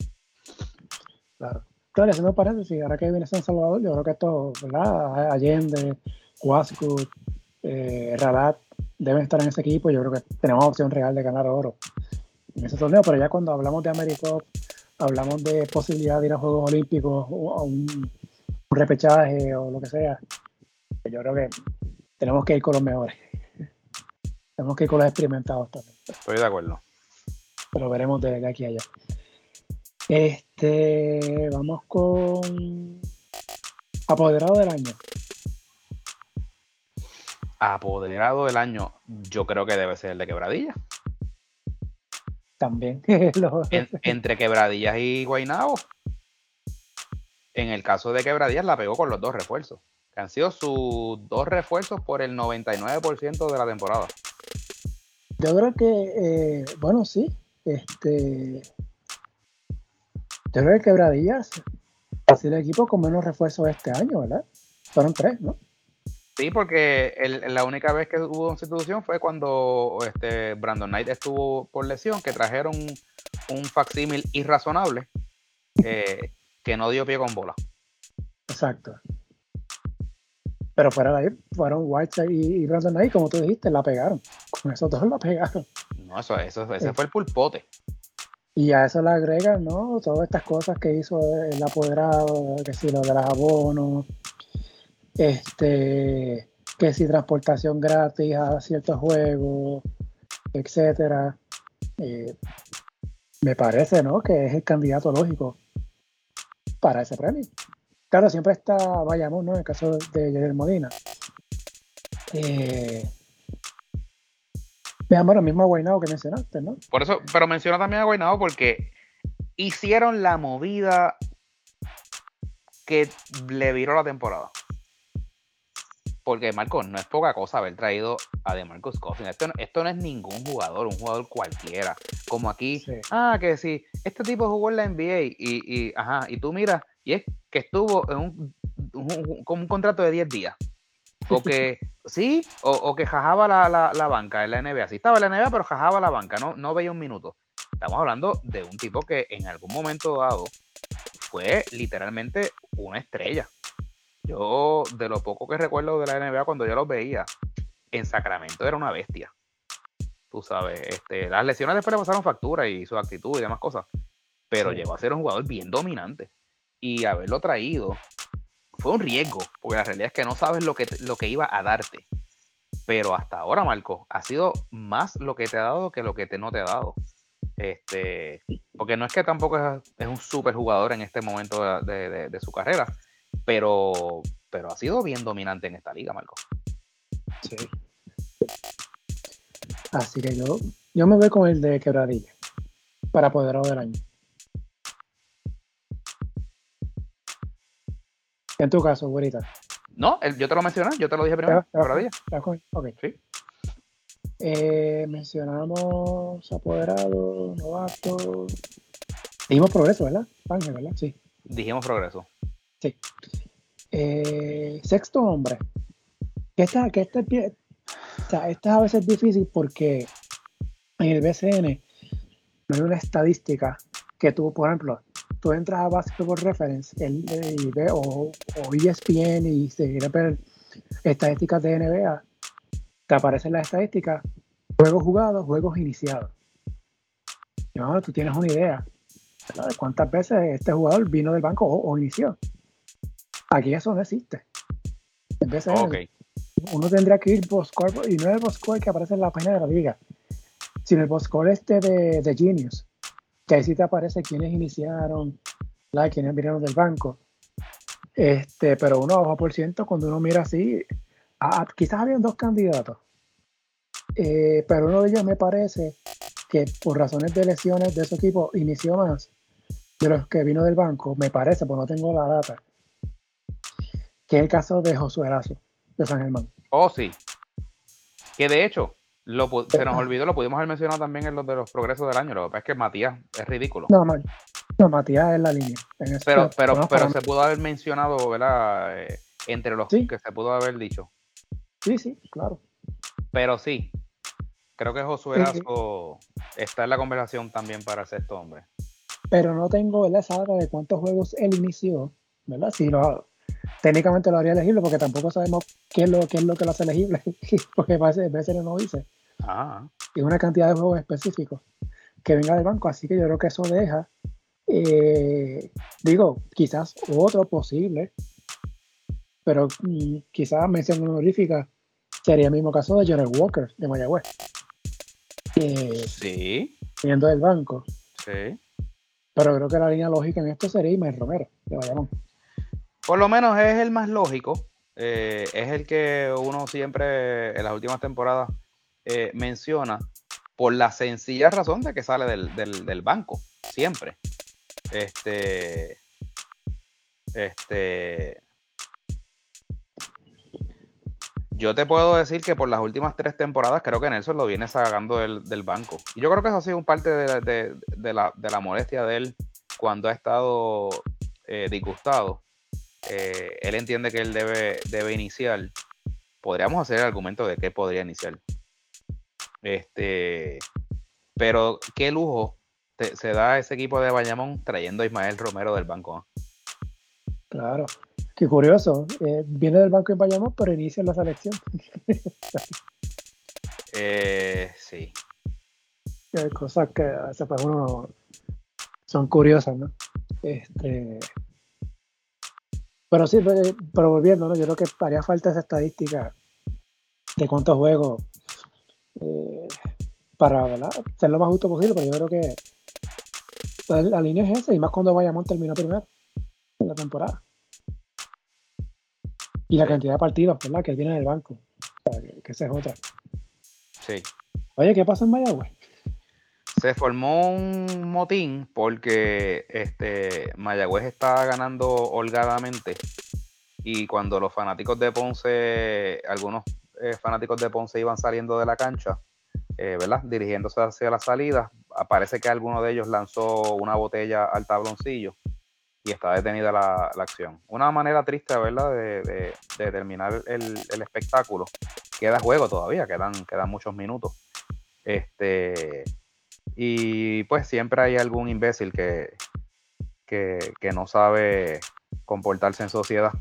Claro. Claro, parece, si ahora que viene San Salvador, yo creo que esto, ¿verdad? Allende, Huasco, eh, Rabat deben estar en ese equipo. Yo creo que tenemos opción real de ganar oro en ese torneo, pero ya cuando hablamos de Americop, hablamos de posibilidad de ir a Juegos Olímpicos o a un, repechaje o lo que sea, yo creo que tenemos que ir con los mejores. tenemos que ir con los experimentados también. Estoy de acuerdo. Pero veremos de, aquí a allá. Este, vamos con apoderado del año. Apoderado del año, yo creo que debe ser el de Quebradilla. También. (laughs) entre Quebradillas y Guainabo. En el caso de Quebradillas la pegó con los dos refuerzos. Que han sido sus dos refuerzos por el 99% de la temporada. Yo creo que, eh, bueno, sí. Este, yo creo que Quebradillas ha sido el equipo con menos refuerzos este año, ¿verdad? Fueron tres, ¿no? Sí, porque la única vez que hubo sustitución fue cuando este, Brandon Knight estuvo por lesión, que trajeron un facsímil irrazonable eh, que no dio pie con bola. Exacto. Pero fuera de ahí, fueron Whiteside y, Brandon Knight, como tú dijiste, la pegaron. Con esos dos la pegaron. No, eso, eso ese fue el pulpote. Y a eso le agregan, ¿no? Todas estas cosas que hizo el apoderado, que si lo de los abonos, este, que si transportación gratis a ciertos juegos, etcétera. Eh, me parece, ¿no? Que es el candidato lógico para ese premio. Claro, siempre está vayamos, ¿no? En el caso de Javier Molina. Eh, Veamos lo mismo a Guaynabo que mencionaste, ¿no? Por eso, pero menciona también a Guaynabo porque hicieron la movida que le viró la temporada. Porque, Marcos, no es poca cosa haber traído a DeMarcus Coffin. Esto, esto no es ningún jugador, un jugador cualquiera. Como aquí, ah, que sí, este tipo jugó en la NBA y, y, ajá, y tú miras, y es que estuvo en un, con un contrato de 10 días. O que, (laughs) sí, o, que jajaba la, banca en la NBA. Sí estaba en la NBA, pero jajaba la banca, no, no veía un minuto. Estamos hablando de un tipo que en algún momento dado fue literalmente una estrella. Yo, de lo poco que recuerdo de la NBA, cuando yo los veía, en Sacramento era una bestia. Tú sabes, este, las lesiones después le pasaron factura y su actitud y demás cosas. Pero llegó a ser un jugador bien dominante. Y haberlo traído fue un riesgo, porque la realidad es que no sabes lo que, lo que iba a darte. Pero hasta ahora, Marco, ha sido más lo que te ha dado que lo que te no te ha dado. Este, porque no es que tampoco es, un super jugador en este momento de, su carrera, pero, pero ha sido bien dominante en esta liga, Marco. Sí. Así que yo, yo me voy con el de quebradilla para apoderado del año. En tu caso, güerita. No, yo te lo mencioné, yo te lo dije primero. Ok. Sí. Eh, mencionamos apoderado, novato. Dijimos progreso, ¿verdad? Ángel, ¿verdad? Sí. Dijimos progreso. Sí. Eh, sexto hombre. Que esta, que o sea, esta a veces difícil porque en el BCN no hay una estadística que tú, por ejemplo, tú entras a Basketball Reference el, y ve, o, o ESPN y se ver estadísticas de NBA, te aparecen las estadísticas, juegos jugados, juegos iniciados. Y bueno, tú tienes una idea de cuántas veces este jugador vino del banco o, inició. Aquí eso no existe. uno tendría que ir post y no el post que aparece en la página de la liga, sino el post este de, de Genius que ahí sí te aparece quiénes iniciaron, la, quiénes vinieron del banco. Este, pero uno bajo por ciento, cuando uno mira así, quizás habían dos candidatos, eh, pero uno de ellos me parece que por razones de lesiones de su equipo inició más de los que vino del banco, me parece, pues no tengo la data, que es el caso de Josué Erazo, de San Germán. Oh, sí. Que de hecho, se nos olvidó, lo pudimos haber mencionado también en los de los progresos del año. Lo que pasa es que Matías es ridículo. No, no Matías es la línea. pero pero, pero se pudo haber mencionado, ¿verdad? Eh, entre los que se pudo haber dicho. Sí, sí, claro. Pero sí, creo que Josué está en la conversación también para el sexto hombre. Pero no tengo la data de cuántos juegos él inició, ¿verdad? Si lo, técnicamente lo haría elegible porque tampoco sabemos qué es lo, qué es lo que lo hace elegible, (laughs) porque a veces no dice. Ah. Y una cantidad de juegos específicos que venga del banco, así que yo creo que eso deja, eh, digo, quizás otro posible, pero mm, quizás mención honorífica sería el mismo caso de Jared Walker de Mayagüez. sí. Viniendo del banco. Sí. Pero creo que la línea lógica en esto sería Ismael Romero de Bayamón. Por lo menos es el más lógico. Eh, es el que uno siempre en las últimas temporadas eh, menciona por la sencilla razón de que sale del, del banco, siempre. Este. Este. Yo te puedo decir que por las últimas tres temporadas creo que Nelson lo viene sacando del, banco. Y yo creo que eso ha sido un parte de, la, molestia de él cuando ha estado eh, disgustado. Eh, él entiende que él debe, debe iniciar. Podríamos hacer el argumento de que podría iniciar. Este, pero qué lujo se da ese equipo de Bayamón trayendo a Ismael Romero del banco. Claro. Qué curioso. Eh, viene del banco en Bayamón, pero inicia en la selección. (laughs) eh, sí. Hay cosas que a veces para uno son curiosas, ¿no? Este, pero sí, pero, volviendo, ¿no? Yo creo que haría falta esa estadística de cuántos juegos eh, para ser lo más justo posible, pero yo creo que la, línea es esa, y más cuando Bayamón terminó primero en la temporada. Y la cantidad de partidos, ¿verdad? Que tiene en el banco. que, se esa Sí. Oye, ¿qué pasa en Mayagüez? Se formó un motín porque este Mayagüez está ganando holgadamente y cuando los fanáticos de Ponce, algunos eh, fanáticos de Ponce iban saliendo de la cancha, eh, ¿verdad? Dirigiéndose hacia la salida, aparece que alguno de ellos lanzó una botella al tabloncillo y está detenida la, acción. Una manera triste, ¿verdad?, de, terminar el, espectáculo. Queda juego todavía, quedan, quedan muchos minutos. Este, y pues siempre hay algún imbécil que, que, no sabe comportarse en sociedad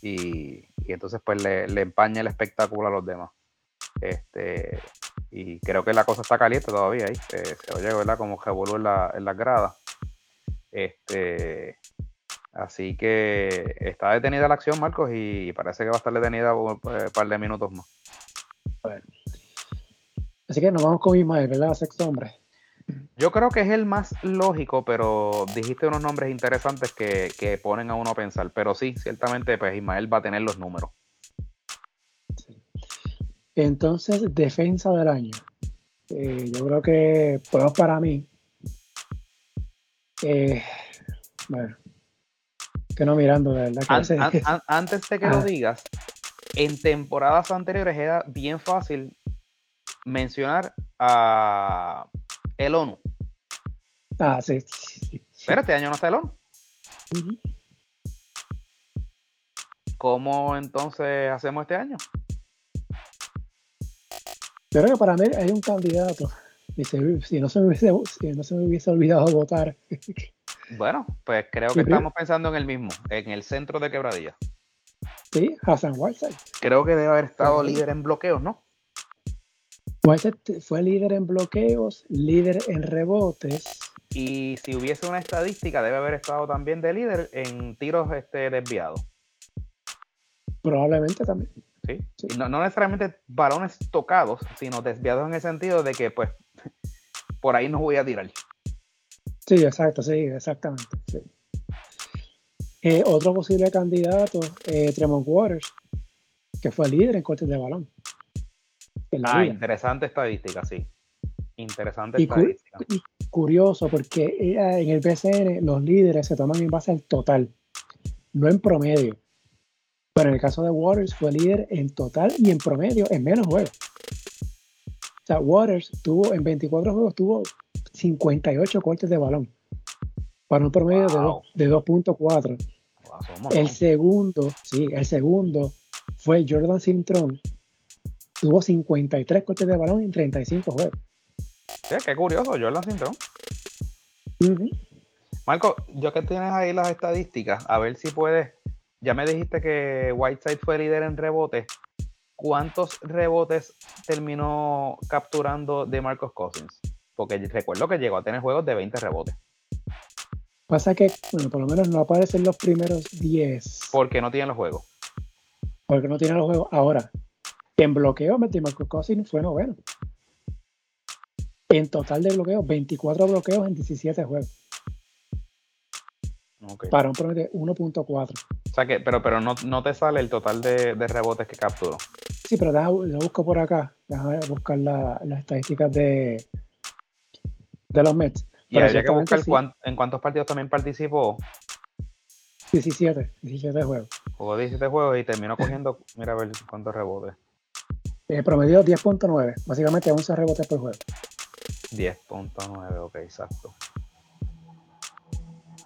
y, entonces pues le, empaña el espectáculo a los demás. Este, y creo que la cosa está caliente todavía ahí. Se, oye, ¿verdad? Como que voló en, la, en las gradas. Este, así que está detenida la acción, Marcos, y parece que va a estar detenida un par de minutos más. Así que nos vamos con Ismael, ¿verdad? Sexto hombre. Yo creo que es el más lógico, pero dijiste unos nombres interesantes que, ponen a uno a pensar. Pero sí, ciertamente, pues Ismael va a tener los números. Entonces, defensa del año. Eh, yo creo que, pues para mí, eh, bueno, que no mirando, de verdad. antes de que lo (laughs) digas, en temporadas anteriores era bien fácil mencionar a el ONU. Ah, sí. Pero este año no está el ONU. ¿Cómo entonces hacemos este año? Yo creo que para mí hay un candidato si, no se me hubiese, no se me hubiese olvidado votar. (laughs) Bueno, pues creo que estamos pensando en el mismo, en el centro de quebradilla. Sí, Hassan Whiteside. Creo que debe haber estado líder en bloqueos, ¿no? Fue líder en bloqueos, líder en rebotes. Y si hubiese una estadística, debe haber estado también de líder en tiros este, desviados. Probablemente también. Sí, No, no, necesariamente balones tocados, sino desviados en el sentido de que, pues, por ahí no voy a tirar. Sí, exacto, sí, exactamente. Eh, otro posible candidato, eh, Tremont Waters, que fue líder en cortes de balón. Ah, interesante estadística, sí. Interesante estadística. y curioso, porque eh, en el BCN los líderes se toman en base al total, no en promedio. Pero en el caso de Waters fue líder en total y en promedio en menos juegos. O sea, Waters tuvo en 24 juegos tuvo 58 cortes de balón para un promedio de 2.4. el segundo, sí, el segundo fue Jordan Sintron. Tuvo 53 cortes de balón en 35 juegos. Sí, qué curioso, Jordan Cintrón. Marco, yo que tienes ahí las estadísticas, a ver si puedes. Ya me dijiste que Whiteside fue líder en rebotes. ¿Cuántos rebotes terminó capturando de Marcos Cousins? Porque recuerdo que llegó a tener juegos de 20 rebotes. Pasa que, bueno, por lo menos no aparecen los primeros 10. Porque no tienen los juegos. Porque no tienen los juegos. Ahora, en bloqueo, Marcos Cousins fue noveno. En total de bloqueos, 24 bloqueos en 17 juegos. Para un promedio de 1.4. O sea que, pero, pero no, no te sale el total de, rebotes que capturó. Sí, pero lo busco por acá. Déjame buscar las estadísticas de, de los Mets. Y habría que buscar en cuántos partidos también participó. 17, 17 juegos. Jugó 17 juegos y terminó cogiendo, mira a ver cuántos rebotes. Eh, promedio 10.9, básicamente 11 rebotes por juego. 10.9, ok, exacto.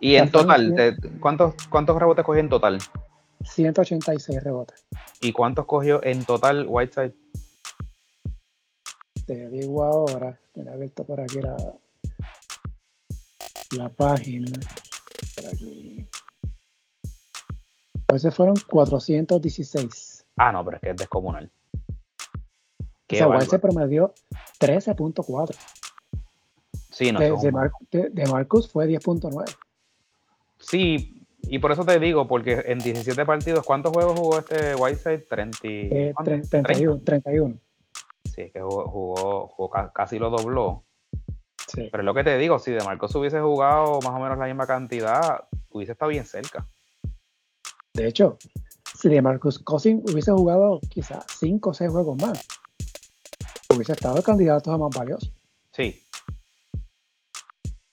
Y en total, ¿cuántos, ¿cuántos rebotes cogió en total? 186 rebotes. ¿Y cuántos cogió en total Whiteside? Te digo ahora, he abierto por aquí la, la página. Por aquí. Pues fueron 416. Ah, no, pero es que es descomunal. O sea, Whiteside promedió 13.4. Sí, no. De, de, de Marcus fue 10.9. Sí, y por eso te digo, porque en 17 partidos, ¿cuántos juegos jugó este Whiteside? 30, eh, 31, 31. Sí, que jugó, jugó, casi lo dobló. Sí. Pero es lo que te digo, si de Marcos hubiese jugado más o menos la misma cantidad, hubiese estado bien cerca. De hecho, si de Marcus Cousin hubiese jugado quizás 5 o 6 juegos más, hubiese estado el candidato a más valioso. Sí,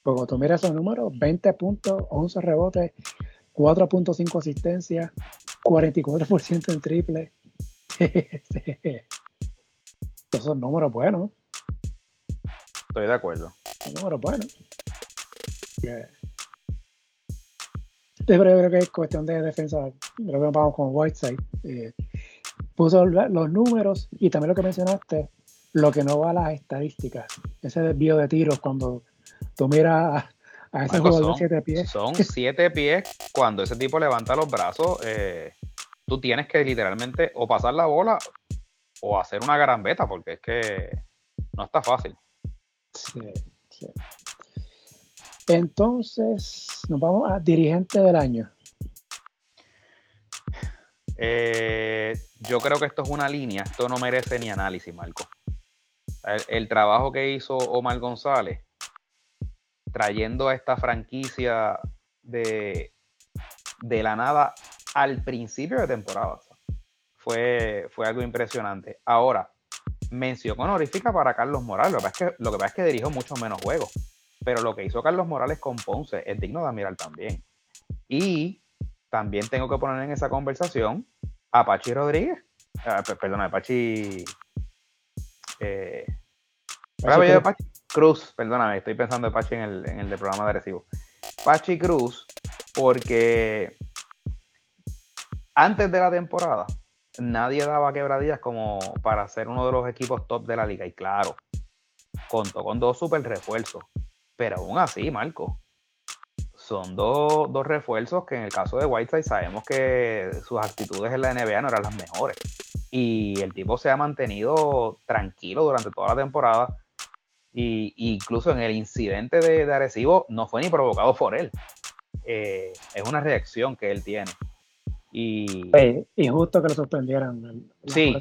porque tú miras esos números, 20 puntos, 11 rebotes, 4.5 asistencias, 44% en triple. (laughs) Esos son números buenos. Estoy de acuerdo. Son números buenos. Pero yo creo que es cuestión de defensa. Creo que vamos con Whiteside. Eh, puso los números y también lo que mencionaste, lo que no va a las estadísticas. Ese desvío de tiros cuando Tú miras a ese jugador de siete pies. Son siete pies. Cuando ese tipo levanta los brazos, eh, tú tienes que literalmente o pasar la bola o hacer una garambeta, porque es que no está fácil. Sí, sí. Entonces, nos vamos a dirigente del año. Eh, yo creo que esto es una línea, esto no merece ni análisis, Marco. El, trabajo que hizo Omar González trayendo a esta franquicia de, de la nada al principio de temporada. Fue, fue algo impresionante. Ahora, mención honorífica para Carlos Morales. Lo que, pasa es que, lo que es que dirigió mucho menos juegos. Pero lo que hizo Carlos Morales con Ponce es digno de admirar también. Y también tengo que poner en esa conversación a Pachi Rodríguez. Ah, perdón, a Pachi. Eh, Pachi Cruz, perdóname, estoy pensando en Pachi en el, en el programa de recibo. Pachi Cruz, porque antes de la temporada nadie daba quebradillas como para ser uno de los equipos top de la liga. Y claro, contó con dos super refuerzos. Pero aún así, Marco, son dos, dos refuerzos que en el caso de Whiteside sabemos que sus actitudes en la NBA no eran las mejores. Y el tipo se ha mantenido tranquilo durante toda la temporada y, incluso en el incidente de, de, Arecibo no fue ni provocado por él. Eh, es una reacción que él tiene. Y, injusto que lo sorprendieran. Sí,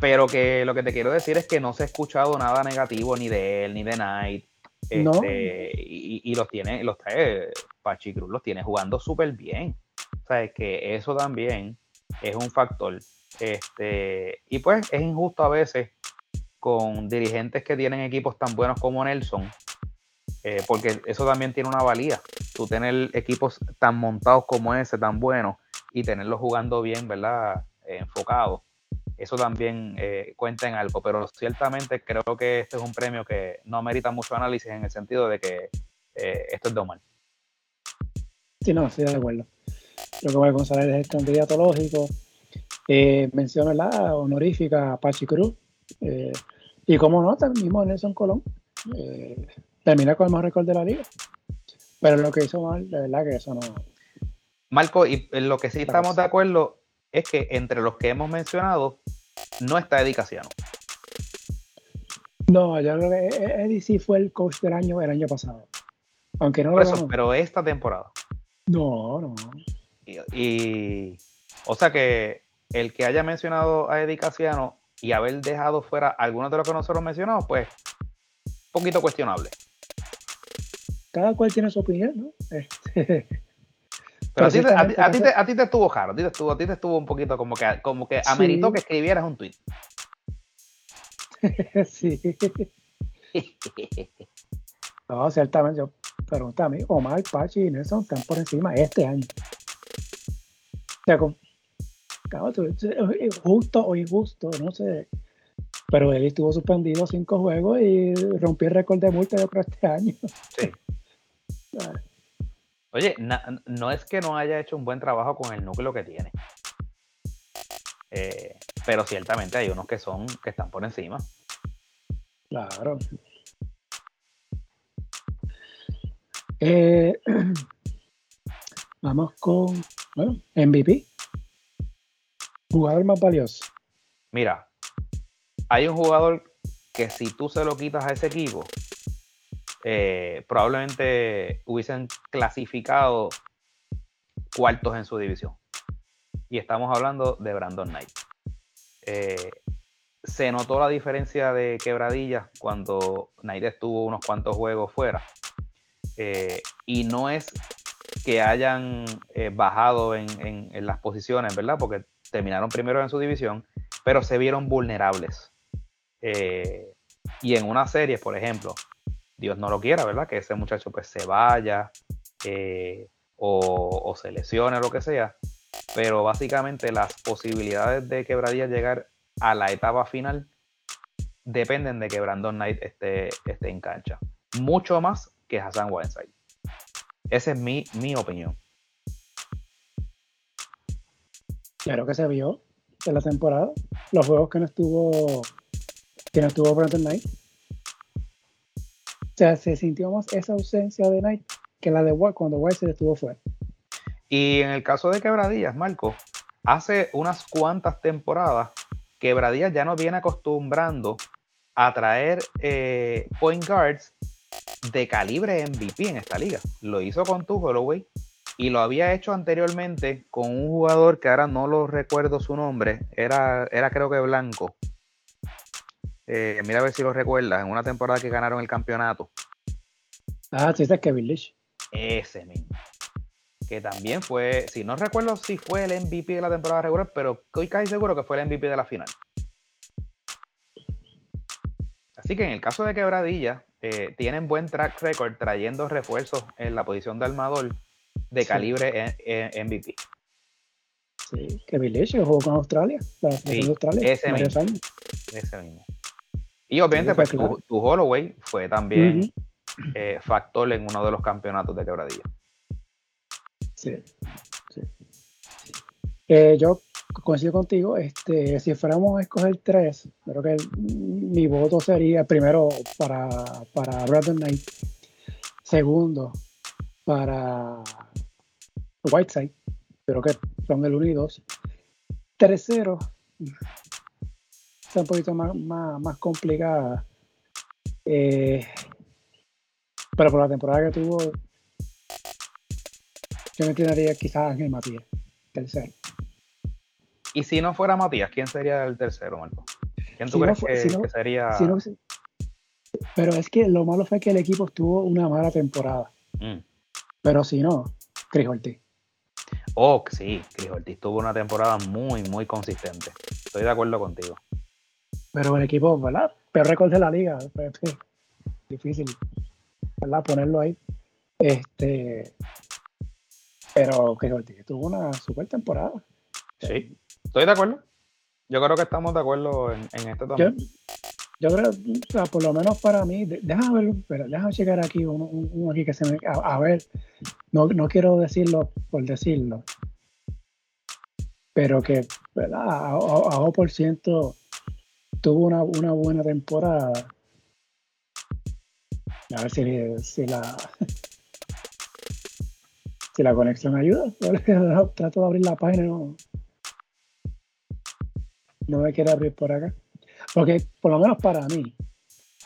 pero que lo que te quiero decir es que no se ha escuchado nada negativo ni de él ni de Knight. Este, y, los tiene, los trae, Pachi Cruz los tiene jugando súper bien. O sea, es que eso también es un factor. Este, y pues es injusto a veces con dirigentes que tienen equipos tan buenos como Nelson, eh, porque eso también tiene una valía. Tú tener equipos tan montados como ese, tan buenos, y tenerlos jugando bien, ¿verdad? Eh, enfocados. Eso también eh, cuenta en algo, pero ciertamente creo que este es un premio que no merita mucho análisis en el sentido de que esto es de. Sí, no, estoy de acuerdo. Creo que Omar González es el candidato lógico. menciona la honorífica a Pachi Cruz, y como nota, el mismo Nelson Colón, eh, termina con el mejor récord de la liga. Pero lo que hizo mal, de verdad que eso no. Marco, y en lo que sí estamos de acuerdo es que entre los que hemos mencionado, no está Eddie Casiano. No, yo creo que Eddie sí fue el coach del año el año pasado. Aunque no lo eso, pero esta temporada. No, no. Y, o sea que el que haya mencionado a Eddie Casiano y haber dejado fuera algunos de los que nosotros mencionamos, pues, un poquito cuestionable. Cada cual tiene su opinión, ¿no? Este, pero a ti, te, estuvo jaro, a ti te estuvo, a ti te estuvo un poquito como que, como que ameritó que escribieras un tweet. (laughs) sí. (laughs) no, ciertamente, yo a mí, Omar, Pachi y Nelson están por encima este año. O sea, con, justo o injusto, no sé. Pero él estuvo suspendido cinco juegos y rompió el récord de multa de este año. Sí. (laughs) Oye, no es que no haya hecho un buen trabajo con el núcleo que tiene. Eh, pero ciertamente hay unos que son, que están por encima. Claro. Eh, (clears throat) vamos con MVP. Jugador más valioso. Mira, hay un jugador que si tú se lo quitas a ese equipo, eh, probablemente hubiesen clasificado cuartos en su división. Y estamos hablando de Brandon Knight. Eh, se notó la diferencia de quebradillas cuando Knight estuvo unos cuantos juegos fuera. Eh, y no es que hayan bajado en, las posiciones, ¿verdad? Porque terminaron primero en su división, pero se vieron vulnerables. y en una serie, por ejemplo, Dios no lo quiera, ¿verdad? Que ese muchacho pues se vaya eh, o, se lesione, lo que sea. Pero básicamente las posibilidades de Quebradilla llegar a la etapa final dependen de que Brandon Knight esté en cancha. Mucho más que Hassan Whiteside. Esa es mi, mi opinión. Claro que se vio en la temporada. Los juegos que no estuvo que no estuvo Brandon Knight o sea, se sintió más esa ausencia de Knight que la de White cuando White se estuvo fuera. Y en el caso de Quebradillas, Marco, hace unas cuantas temporadas, Quebradillas ya nos viene acostumbrando a traer eh, point guards de calibre MVP en esta liga. Lo hizo con tu Holloway y lo había hecho anteriormente con un jugador que ahora no lo recuerdo su nombre, era, era creo que blanco. Eh, mira a ver si lo recuerdas, en una temporada que ganaron el campeonato. Ah, sí, ese es Kevin Leach. Ese mismo. Que también fue, si no recuerdo si fue el MVP de la temporada regular, pero estoy casi seguro que fue el MVP de la final. Así que en el caso de Quebradilla, eh, tienen buen track record trayendo refuerzos en la posición de armador de calibre en, MVP. Sí, Kevin Leach jugó con Australia, sí, Australia, ese mismo. Ese mismo. Y obviamente, pues tu, Holloway fue también eh, factor en uno de los campeonatos de quebradilla. Sí, sí. Eh, yo coincido contigo. Este, si fuéramos a escoger tres, creo que mi voto sería primero para, para Brandon Knight, segundo para Whiteside, creo que son el 1 y 2. Tercero, un poquito más, más, complicada. Eh, pero por la temporada que tuvo, yo me inclinaría quizás Ángel Matías, tercero. Y si no fuera Matías, ¿quién sería el tercero, Marco? ¿Quién tú crees que, sería? pero es que lo malo fue que el equipo tuvo una mala temporada. Mm. Pero si no, Chris Ortiz. Oh, sí, Chris Ortiz tuvo una temporada muy, muy consistente. Estoy de acuerdo contigo. Pero el equipo, ¿verdad? Peor récord de la liga. Difícil, ¿verdad? Ponerlo ahí. Este. Pero que tuvo una super temporada. Sí, estoy de acuerdo. Yo creo que estamos de acuerdo en, esto también. Yo, creo, o sea, por lo menos para mí, déjame ver, pero déjame checar aquí uno, aquí que se me. A, ver, no, no quiero decirlo por decirlo, pero que, ¿verdad? A, a, a por ciento tuvo una, buena temporada. A ver si, si la (laughs) si la conexión ayuda. (laughs) Trato de abrir la página no, no me quiere abrir por acá. Porque por lo menos para mí,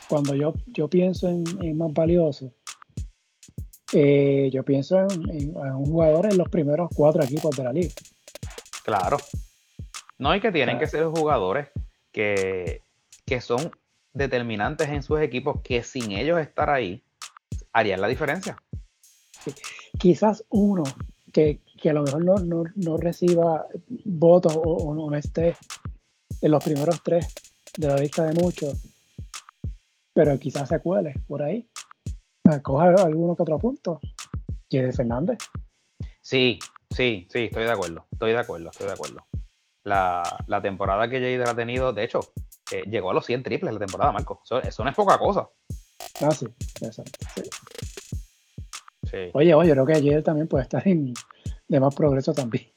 cuando yo, yo pienso en, más valioso, eh, yo pienso en, un jugador en los primeros cuatro equipos de la liga. Claro. No, hay que tienen que ser jugadores que, que son determinantes en sus equipos que sin ellos estar ahí harían la diferencia. Quizás uno que, a lo mejor no, no, reciba votos o, no esté en los primeros tres de la lista de muchos, pero quizás se cuele por ahí. Coja alguno que otro punto. de Fernández. Sí, sí, sí, estoy de acuerdo. Estoy de acuerdo, estoy de acuerdo. La, temporada que Jader ha tenido, de hecho, eh, llegó a los 100 triples la temporada, Marco. Eso, no es poca cosa. Ah, sí, exacto. Oye, oye, creo que ayer también puede estar en, de más progreso también.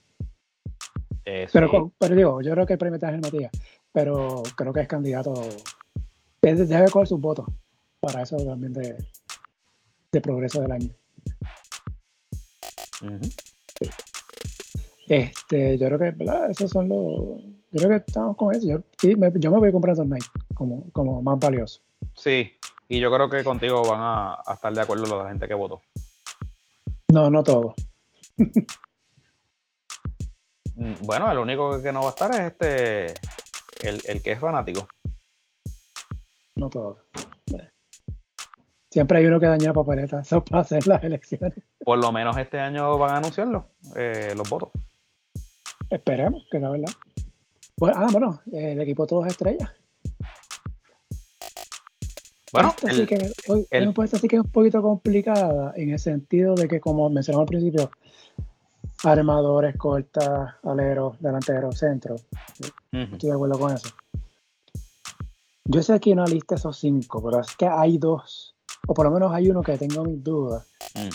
Eh, pero, pero digo, yo creo que el premio está en Matías, pero creo que es candidato. Debe coger sus votos para eso también de, de progreso del año. Este, yo creo que, ¿verdad? Esos son los. Yo creo que estamos con eso. Yo, me, yo me voy a comprar Night como, como más valioso. Sí, y yo creo que contigo van a, a estar de acuerdo la gente que votó. No, no todo. (laughs) Mm, bueno, el único que no va a estar es este, el, que es fanático. No todo. Siempre hay uno que daña papeletas (laughs) para hacer las elecciones. Por lo menos este año van a anunciarlo, eh, los votos. Esperemos, que la verdad. Bueno, ah, bueno, el equipo todos estrellas. Bueno, esta, sí que, que es un poquito complicada en el sentido de que, como mencionamos al principio, armadores, cortas, aleros, delanteros, centro. Estoy de acuerdo con eso. Yo sé que no lista esos cinco, pero es que hay dos, o por lo menos hay uno que tengo mis dudas. Mm.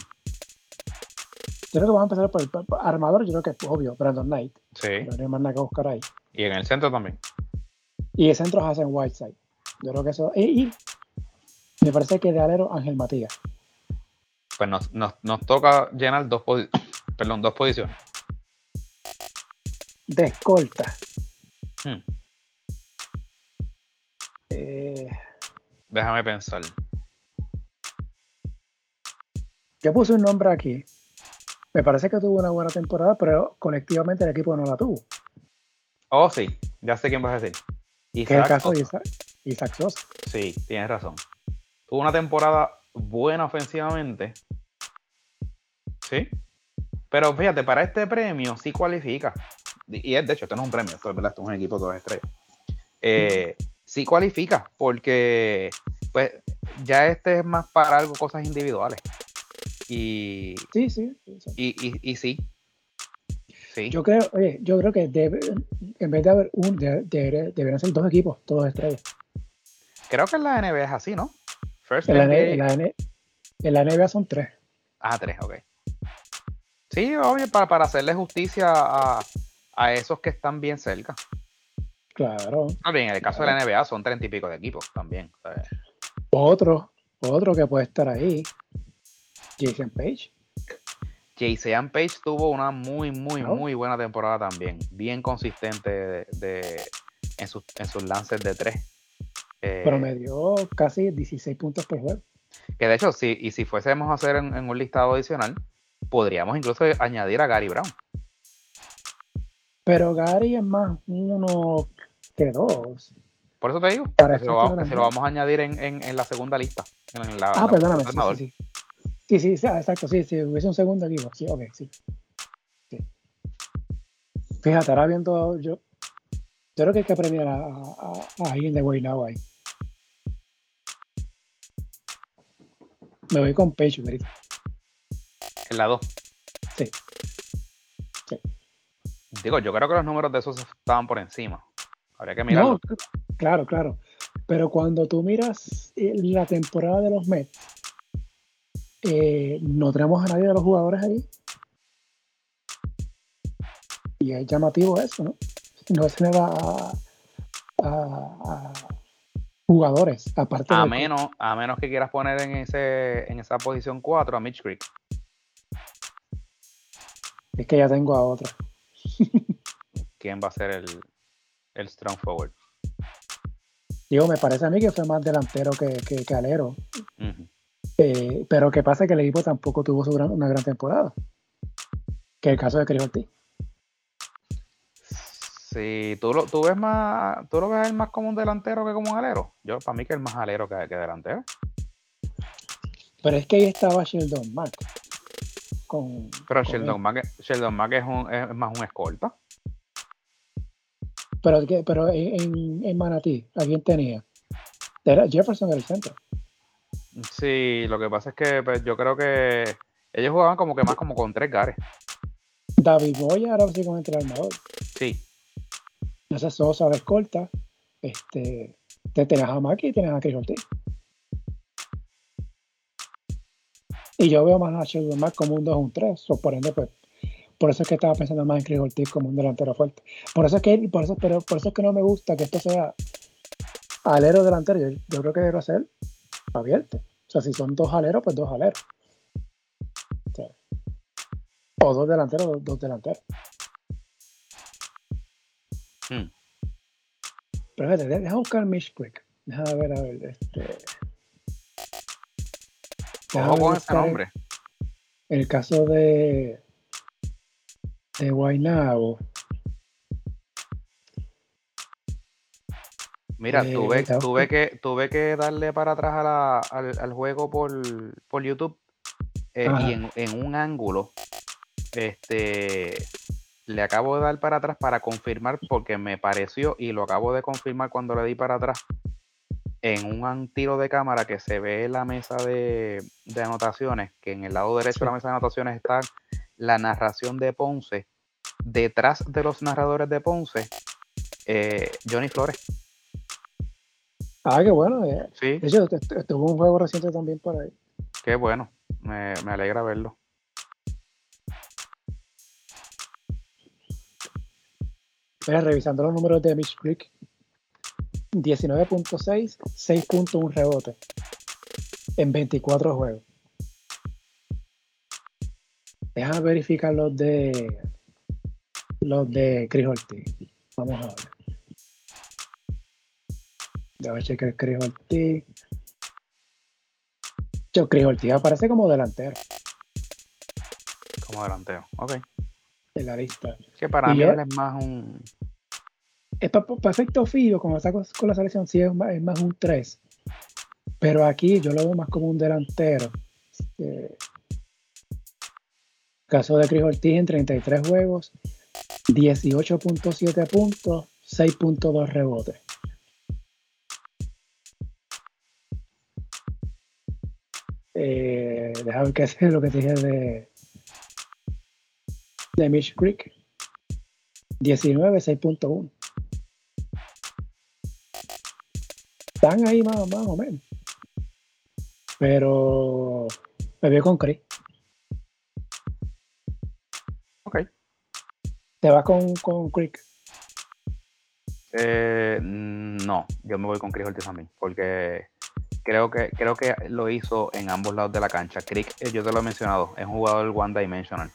Yo creo que vamos a empezar por el armador, yo creo que es obvio, Brandon Knight. Sí. No hay más nada que buscar ahí. Y en el centro también. Y el centro es en Whiteside. Yo creo que eso. y me parece que de alero Ángel Matías. Pues nos, toca llenar dos, perdón, dos posiciones. De escolta. Hmm. Eh, Déjame pensar. Yo puse un nombre aquí. Me parece que tuvo una buena temporada, pero colectivamente el equipo no la tuvo. Oh, sí. Ya sé quién vas a decir. ¿Qué es el caso de Isaac, Isaac Sosa. Sí, tienes razón tuvo una temporada buena ofensivamente. ¿Sí? Pero fíjate, para este premio sí cualifica. Y es, de hecho, esto no es un premio, esto es, ¿verdad? Esto es un equipo de dos estrellas. Eh, sí cualifica, porque pues ya este es más para algo, cosas individuales. Y sí, sí. Y, y, sí. sí. Yo creo, oye, yo creo que debe, en vez de haber un, deberían ser dos equipos, todos estrellas. Creo que en la NBA es así, ¿no? en, la, NBA son tres. Ah, tres, ok. Sí, obvio, para, para hacerle justicia a, esos que están bien cerca. Claro. bien, en el caso de la NBA son treinta y pico de equipos también. Otro, otro que puede estar ahí, Jason Page. Jason Page tuvo una muy, muy, muy buena temporada también. Bien consistente de, en, sus, en sus lances de tres. Eh, Promedió casi 16 puntos por juego. Que de hecho, si, y si fuésemos a hacer en, un listado adicional, podríamos incluso añadir a Gary Brown. Pero Gary es más uno que dos. Por eso te digo, que se, lo vamos, a añadir en, la segunda lista. ah, perdóname. Sí sí. sí, sí, exacto. Sí, sí, hubiese un segundo equipo. Sí, ok, sí. sí. Fíjate, ahora viendo yo, yo creo que hay que premiar a, a, alguien de Guaynabo ahí. Me voy con Pecho, Merito. ¿En la 2? Sí. sí. Digo, yo creo que los números de esos estaban por encima. Habría que mirarlo. claro, claro. Pero cuando tú miras eh, la temporada de los Mets, eh, no tenemos a nadie de los jugadores ahí. Y es llamativo eso, ¿no? No se me va a, a, jugadores, aparte A de menos, a menos que quieras poner en ese en esa posición 4 a Mitch Creek. Es que ya tengo a otra. (laughs) ¿Quién va a ser el, el strong forward? Digo, me parece a mí que fue más delantero que, que, que alero. Eh, pero que pasa que el equipo tampoco tuvo su gran- una gran temporada. Que el caso de Chris Ortiz. Si tú lo, tú ves más, tú lo ves más como un delantero que como un alero. Yo, para mí que es más alero que, que delantero. Pero es que ahí estaba Sheldon Mack. Con, Pero con Sheldon. Mack, Sheldon Mack es, un, es más un escolta. Pero, en, en, en Manatí, ¿a quién tenía? Era Jefferson era el centro. Sí, lo que pasa es que pues, yo creo que ellos jugaban como que más como con tres gares. David Boya era básicamente el armador. Sí, Ese Sosa de escolta. Este, te tenías a Mack y tenías a Chris Ortiz. Y yo veo más a Sheldon Mack como un 2 o un 3. o por ende, pues, por eso es que estaba pensando más en Chris Ortiz como un delantero fuerte. Por eso es que, por eso, pero por eso es que no me gusta que esto sea alero delantero. Yo, yo creo que debe ser abierto. O sea, si son dos aleros, pues dos aleros. O, sea, o dos delanteros, dos, dos delanteros. Hmm. Pero fíjate, de- deja buscar Mitch Quick. Deja ver, a ver, este. Déjame con ese nombre. El caso de. De Guaynabo. Mira, Eh, tuve, que, tuve que darle para atrás a la- al, al juego por, por YouTube eh, y en, en un ángulo este, le acabo de dar para atrás para confirmar porque me pareció y lo acabo de confirmar cuando le di para atrás en un tiro de cámara que se ve la mesa de, de anotaciones, que en el lado derecho de la mesa de anotaciones está la narración de Ponce. Detrás de los narradores de Ponce, eh, Johnny Flores. Ah, qué bueno. eh. Sí, De hecho, tuvo un juego reciente también por ahí. qué bueno. Me, me alegra verlo. Mira, revisando los números de Mitch Creek. 19.6, 6.1 rebote. En 24 juegos. Déjame verificar los de. Los de Chris Ortiz. Vamos a ver. Déjame checar Chris Ortiz. Yo, Chris Ortiz aparece como delantero Como delantero. Ok. en la lista. Que para Y mí yo- él es más un. Es pa- pa- perfecto Fío, como está con, con la selección, sí es más, es más un 3. Pero aquí yo lo veo más como un delantero. Eh, caso de Chris Ortiz en 33 juegos, 18.7 puntos, 6.2 rebotes. Eh, déjame qué es lo que dije de, de Mitch Creek. 19, 6.1. Están ahí más, más o menos. Pero me veo con Chris. Ok. Te vas con, con Crick. Eh, no, yo me voy con Chris Ortiz también, porque creo que creo que lo hizo en ambos lados de la cancha. Crick, eh, yo te lo he mencionado, es un jugador one dimensional.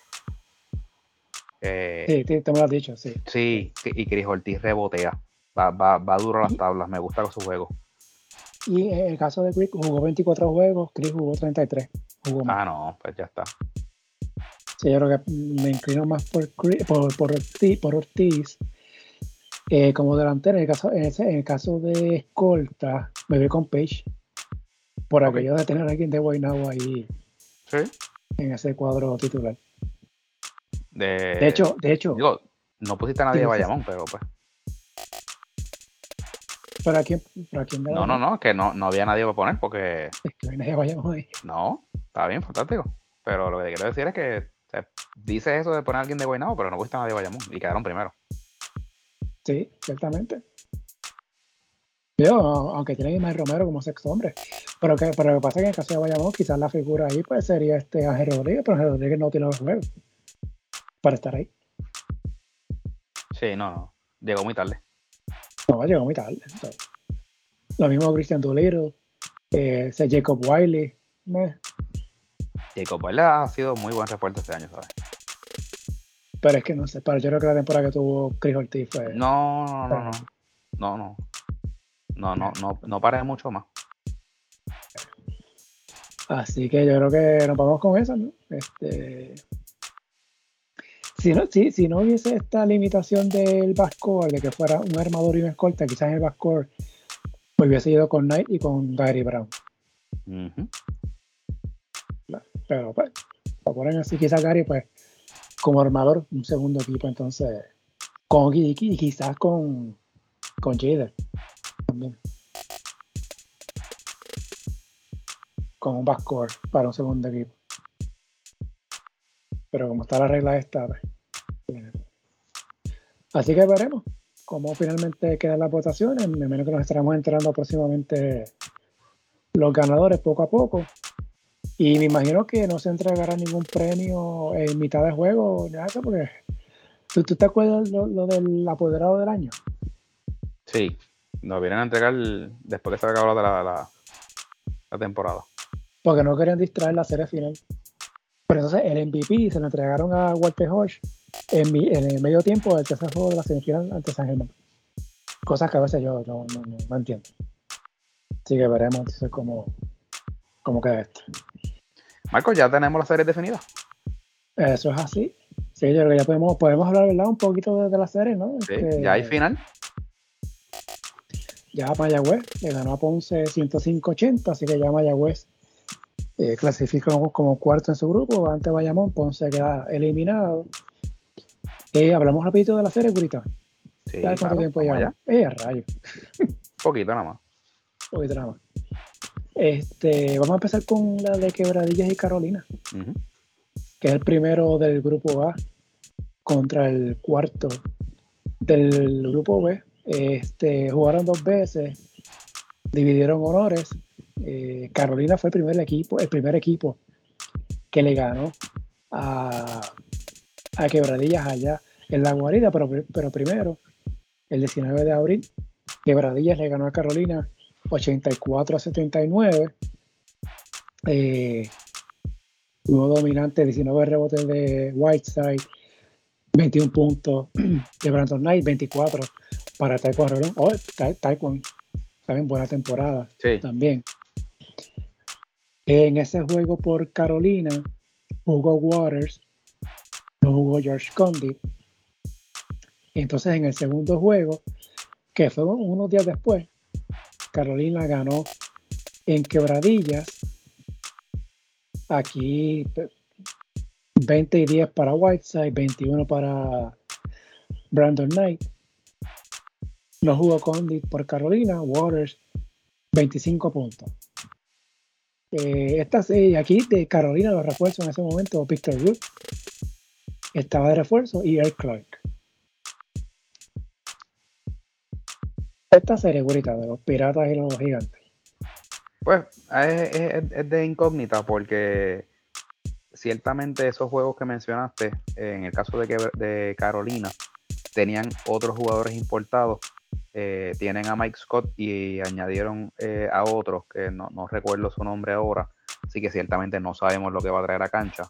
Eh, Sí, te, te me lo has dicho, sí. sí, sí, y Chris Ortiz rebotea. Va, va, va duro a las tablas, me gusta su juego. Y en el caso de Crick jugó 24 juegos, Chris jugó 33. Jugó más. Ah, no, pues ya está. Sí, yo creo que me inclino más por, por, por Ortiz, por Ortiz. Eh, como delantero, en el, caso, en, ese- en el caso de escolta, me voy con Page. Por Ok. aquello de tener a alguien de Guaynabo ahí Sí. en ese cuadro titular. De, De hecho, de hecho, digo, no pusiste a nadie de Bayamón, pero pues. ¿Para quién, para quién No, no, no, que no, no había nadie para poner porque Es que no hay nadie ahí. no, está bien, fantástico. Pero lo que te quiero decir es que o sea, dices eso de poner a alguien de Guaynabo, pero no pusiste a nadie de Bayamón y quedaron primero. Sí, ciertamente. Yo, aunque tiene a Ismael Romero como sexto hombre. Pero, que, pero lo que pasa es que en el caso de Bayamón, quizás la figura ahí pues sería este Ángel Rodríguez, pero Ángel Rodríguez no tiene los juegos para estar ahí. Sí, no, no. Llegó muy tarde. No, llegó muy tarde. Lo mismo Christian Doolittle, eh, Jacob Wiley. Jacob Wiley ha sido muy buen refuerzo este año, ¿sabes? Pero es que no sé, pero yo creo que la temporada que tuvo Chris Ortiz fue. No, no, no, no. No, no. No, no, no, no paré mucho más. Así que yo creo que nos vamos con eso, ¿no? Este, si no, si, si no hubiese esta limitación del backcourt, de que fuera un armador y un escolta, quizás en el backcourt pues hubiese ido con Knight y con Gary Brown. Pero pues, lo ponen así, quizás Gary, pues, como armador, un segundo equipo, entonces, con y, quizás con, con Jader también. Con un backcourt para un segundo equipo. Pero como está la regla esta, pues, eh, así que veremos cómo finalmente quedan las votaciones. Me menos que nos estaremos enterando próximamente los ganadores poco a poco. Y me imagino que no se entregará ningún premio en mitad de juego, nada porque ¿tú, te acuerdas lo, lo, del apoderado del año? Sí, nos vienen a entregar después que se acabó la, la, la temporada. Porque no querían distraer la serie final. Pero entonces el MVP se lo entregaron a Walter Hodge en, en el medio tiempo del tercer juego de la semifinal ante San Germán. Cosas que a veces yo no, no, no, entiendo. Así que veremos entonces cómo, cómo queda esto. Marco, ya tenemos la serie definida. Eso es así. Sí, yo creo que ya podemos, podemos hablar ¿verdad? un poquito de, la serie, ¿no? Sí, este, ya hay final. Ya Mayagüez le ganó a Ponce 105-80, así que ya Mayagüez eh, clasificó como cuarto en su grupo, ante Bayamón, Ponce queda eliminado. Eh, hablamos rapidito de la serie, Curita. Sí, cuánto tiempo ya? Eh, rayo. (laughs) Poquito nada más. Poquito nada más. Este, vamos a empezar con la de Quebradillas y Carolina, que es el primero del grupo A contra el cuarto del grupo B. Este, jugaron dos veces, dividieron honores eh, Carolina fue el primer equipo, el primer equipo que le ganó a, Quebradillas allá en la guarida, pero, pero primero, el 19 de abril, Quebradillas le ganó a Carolina 84 a 79. Eh, dominante, 19 rebotes de Whiteside, 21 puntos (clears throat) de Brandon Knight, 24 para Taekwondo. Oh, Taekwondo, también buena temporada. También. En ese juego por Carolina jugó Waters, no jugó George Condit. Entonces en el segundo juego, que fue unos días después, Carolina ganó en quebradillas. Aquí 20 y 10 para Whiteside, 21 para Brandon Knight. No jugó Condit por Carolina, Waters 25 puntos. Eh, aquí de Carolina los refuerzos en ese momento, Victor Wood estaba de refuerzo y Eric Clark. Esta serie, bonita de los piratas y los gigantes. Pues es, de incógnita porque ciertamente esos juegos que mencionaste, en el caso de, de Carolina, tenían otros jugadores importados eh, tienen a Mike Scott y añadieron eh, a otros que no, recuerdo su nombre ahora, así que ciertamente no sabemos lo que va a traer a cancha.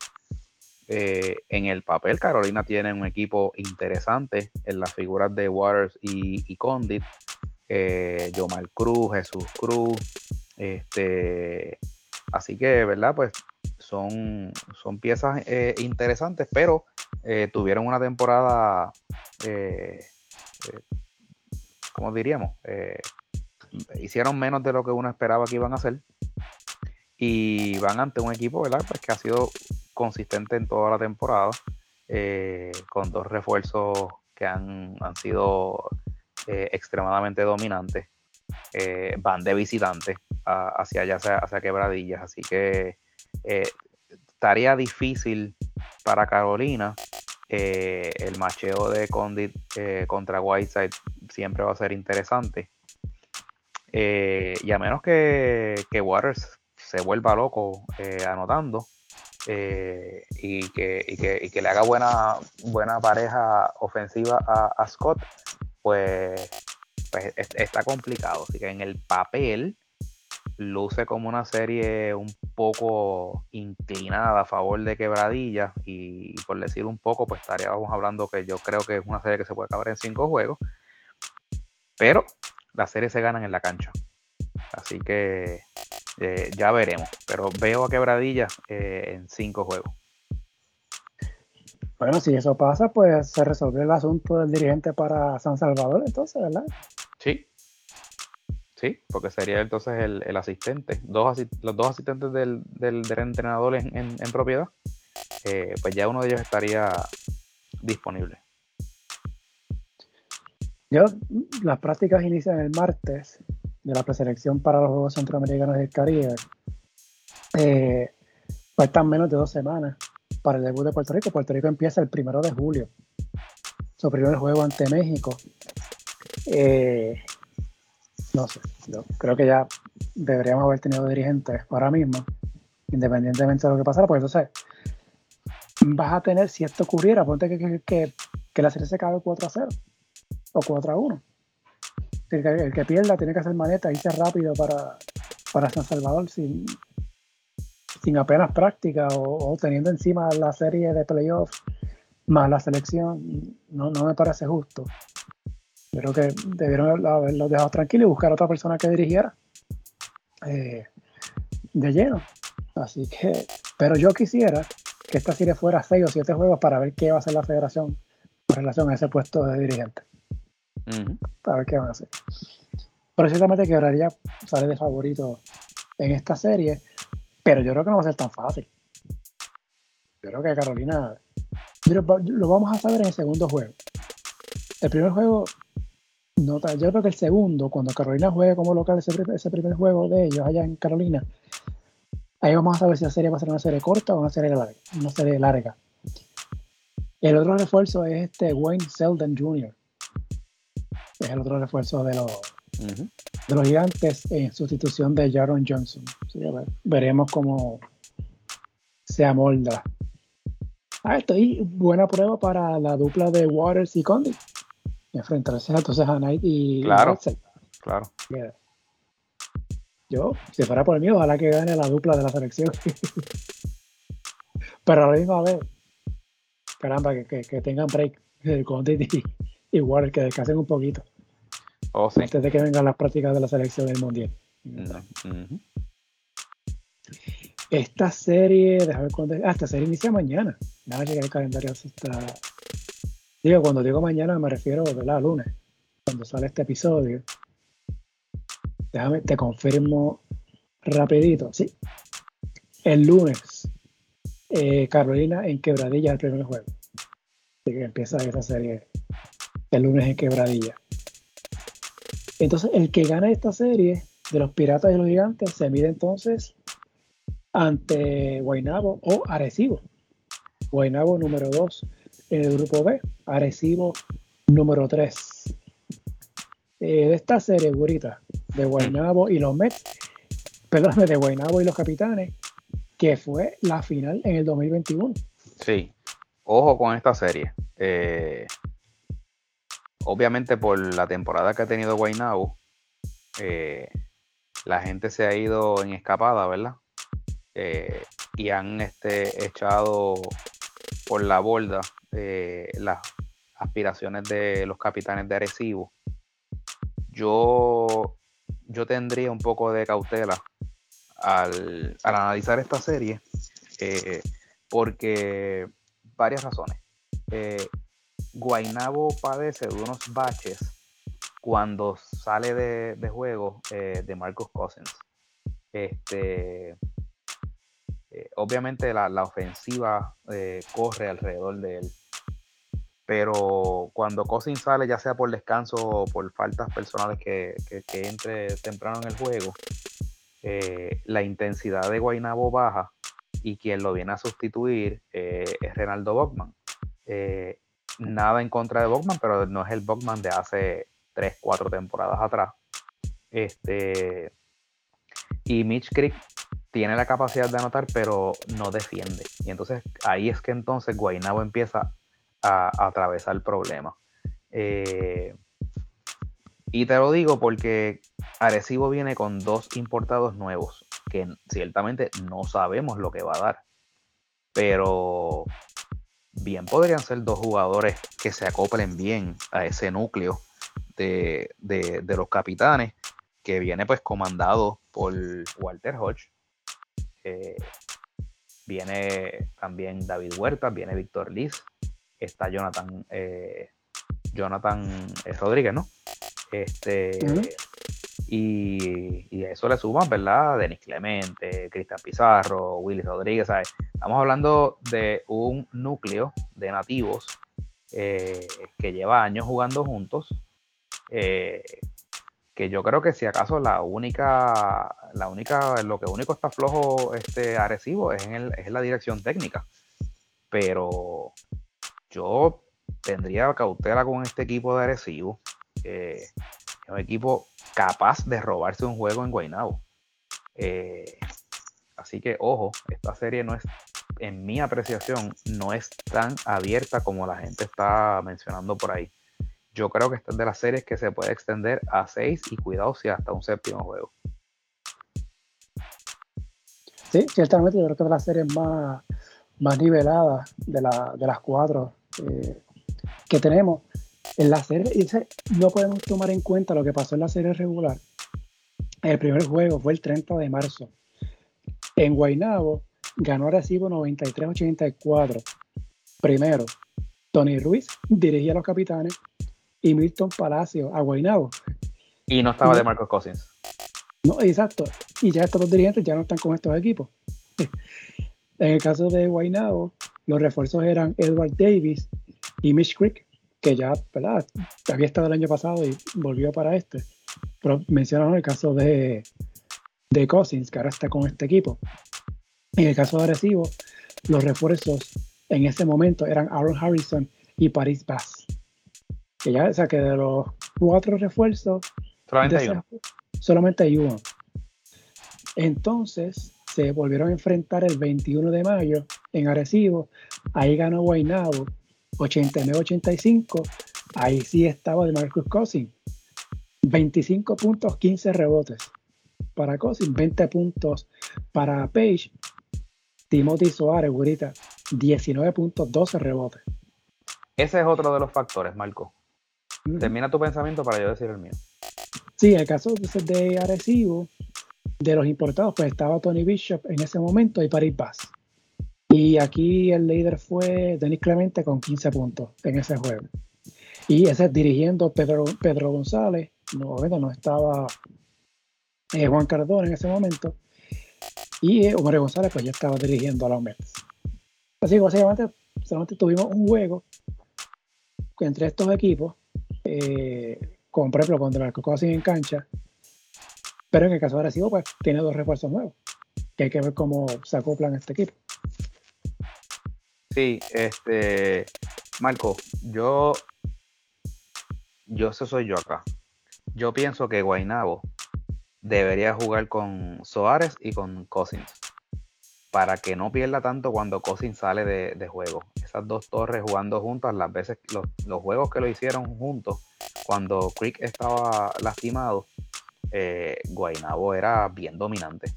Eh, en el papel, Carolina tiene un equipo interesante en las figuras de Waters y, y Condit, Jomal Cruz, Jesús Cruz, este, así que, ¿verdad? Pues son, son piezas interesantes, pero tuvieron una temporada como diríamos, eh, hicieron menos de lo que uno esperaba que iban a hacer. Y van ante un equipo, ¿verdad? Pues que ha sido consistente en toda la temporada, eh, con dos refuerzos que han, sido eh, extremadamente dominantes. van de visitantes hacia allá, hacia, quebradillas. Así que estaría difícil para Carolina el macheo de Condit contra Whiteside siempre va a ser interesante. Eh, y a menos que, Waters se vuelva loco eh, anotando eh, y, que, le haga buena, buena pareja ofensiva a, Scott, pues pues, está complicado. Así que en el papel luce como una serie un poco inclinada a favor de Quebradilla y, por decir un poco, pues estaríamos hablando que yo creo que es una serie que se puede acabar en cinco juegos, pero las series se ganan en la cancha. Así que eh, ya veremos, pero veo a Quebradilla eh, en cinco juegos. Bueno, si eso pasa, pues se resolvió el asunto del dirigente para San Salvador, entonces, ¿verdad? Sí, porque sería entonces el, asistente. Dos los dos asistentes del, del, entrenador en, propiedad, eh, pues ya uno de ellos estaría disponible. Yo, las prácticas inician el martes de la preselección para los Juegos Centroamericanos del Caribe. Eh, están menos de dos semanas para el debut de Puerto Rico. Puerto Rico empieza el primero de julio. Su primer juego ante México. Eh, no sé, yo creo que ya deberíamos haber tenido dirigentes ahora mismo, independientemente de lo que pasara, pues entonces vas a tener, si esto ocurriera, ponte que, que, que, la serie se acabe 4 a 0 o 4 a 1. El que, pierda tiene que hacer maneta, irse rápido para, para San Salvador sin, sin apenas práctica o, teniendo encima la serie de playoffs más la selección, no, no me parece justo. Creo que debieron haberlo dejado tranquilo y buscar a otra persona que dirigiera eh, de lleno. Así que, pero yo quisiera que esta serie fuera seis o siete juegos para ver qué va a hacer la federación en relación a ese puesto de dirigente. Para ver qué van a hacer. Pero ciertamente quebraría sale de favorito en esta serie, pero yo creo que no va a ser tan fácil. Yo creo que Carolina lo vamos a saber en el segundo juego. El primer juego yo creo que el segundo, cuando Carolina juegue como local ese, primer juego de ellos allá en Carolina, ahí vamos a saber si la serie va a ser una serie corta o una serie larga. Una serie larga. El otro refuerzo es este Wayne Selden Jr. Es el otro refuerzo de los, de los gigantes en sustitución de Jaron Johnson. veremos cómo se amolda. Ah, estoy buena prueba para la dupla de Waters y Condit enfrentarse entonces a Knight y claro, claro. Yo, si fuera por mí, ojalá que gane la dupla de la selección. (laughs) Pero a la misma vez, caramba, que, que, tengan break el Conte y, igual que descansen un poquito. Oh, sí. Antes de que vengan las prácticas de la selección del mundial. Esta serie, déjame ver cuándo. Ah, esta serie inicia mañana. Nada que el calendario está Digo, cuando digo mañana me refiero, ¿verdad? Lunes, cuando sale este episodio. Déjame, te confirmo rapidito, sí. El lunes, eh, Carolina en Quebradilla el primer juego. Así que empieza esa serie el lunes en Quebradilla. Entonces, el que gana esta serie de los Piratas y los Gigantes se mide entonces ante Guaynabo o Arecibo. Guaynabo número 2 en el grupo B, Arecibo número 3. Eh, de esta serie, Gurita, de Guaynabo y los Mets, perdón, de Guaynabo y los Capitanes, que fue la final en el 2021. Sí, ojo con esta serie. Eh, obviamente por la temporada que ha tenido Guaynabo, eh, la gente se ha ido en escapada, ¿verdad? y han este, echado por la borda eh, las aspiraciones de los capitanes de Arecibo. Yo, yo tendría un poco de cautela al, analizar esta serie, eh, porque varias razones. Eh, Guainabo padece de unos baches cuando sale de, juego de Marcos Cousins. Este, obviamente la, ofensiva corre alrededor de él pero cuando Cosin sale, ya sea por descanso o por faltas personales que, entre temprano en el juego, eh, la intensidad de Guainabo baja y quien lo viene a sustituir eh, es Renaldo Bockman. Eh, nada en contra de Bockman, pero no es el Bockman de hace 3, 4 temporadas atrás. Este, y Mitch Creek tiene la capacidad de anotar, pero no defiende. Y entonces ahí es que entonces Guainabo empieza a, atravesar el problema. Eh, Y te lo digo porque Arecibo viene con dos importados nuevos, que ciertamente no sabemos lo que va a dar. Pero bien podrían ser dos jugadores que se acoplen bien a ese núcleo de, los capitanes, que viene pues comandado por Walter Hodge. Viene también David Huerta, viene Víctor Liz, está Jonathan, eh, Jonathan eh, Rodríguez, ¿no? Este, y, a eso le suman, ¿verdad? Denis Clemente, Cristian Pizarro, Willy Rodríguez, ¿sabes? Estamos hablando de un núcleo de nativos eh, que lleva años jugando juntos. Eh, que yo creo que si acaso la única, la única, lo que único está flojo este Arecibo es en, es la dirección técnica. Pero yo tendría cautela con este equipo de. Eh, es un equipo capaz de robarse un juego en Guaynabo. Eh, así que, ojo, esta serie no es, en mi apreciación, no es tan abierta como la gente está mencionando por ahí. Yo creo que esta es de las series que se puede extender a seis y cuidado si hasta un séptimo juego. Sí, ciertamente yo creo que es de las series más, más niveladas de, las cuatro eh, que tenemos. En la serie, no podemos tomar en cuenta lo que pasó en la serie regular. El primer juego fue el 30 de marzo. En Guaynabo ganó Arecibo 93-84. Primero, Tony Ruiz dirigía a los capitanes y Milton Palacio a Guaynabo. Y no estaba de Marcos Cousins. No, exacto. Y ya estos dos dirigentes ya no están con estos equipos. (laughs) en el caso de Guaynabo, los refuerzos eran Edward Davis y Mitch Creek, que ya ¿verdad? había estado el año pasado y volvió para este. Pero mencionaron el caso de, de Cousins, que ahora está con este equipo. En el caso de Arecibo, los refuerzos en ese momento eran Aaron Harrison y Paris Bass. Que ya, o sea, que de los cuatro refuerzos, solamente hay uno. Solamente hay uno. Entonces, se volvieron a enfrentar el 21 de mayo en Arecibo. Ahí ganó Guaynabo 89-85, ahí sí estaba de Marcus Cousins. 25 puntos, 15 rebotes para Cousins, 20 puntos para Page. Timothy Soares, güerita, 19 puntos, 12 rebotes. Ese es otro de los factores, Marco. Termina tu pensamiento para yo decir el mío. Sí, el caso de Arecibo, de los importados, pues estaba Tony Bishop en ese momento y Paris Bass. Y aquí el líder fue Denis Clemente con 15 puntos en ese juego. Y ese dirigiendo Pedro, Pedro González, no, no estaba eh, Juan Cardona en ese momento. Y eh, Omar González pues ya estaba dirigiendo a los Mets. Así que básicamente solamente tuvimos un juego entre estos equipos, eh, con, por ejemplo contra el Cocosin en cancha, pero en el caso de Arecibo pues tiene dos refuerzos nuevos, que hay que ver cómo se acoplan este equipo. Sí, este, Marco, yo, yo eso soy yo acá. Yo pienso que Guainabo debería jugar con Soares y con Cousins para que no pierda tanto cuando Cousins sale de, juego. Esas dos torres jugando juntas, las veces, los, juegos que lo hicieron juntos, cuando Creek estaba lastimado, eh, Guainabo era bien dominante.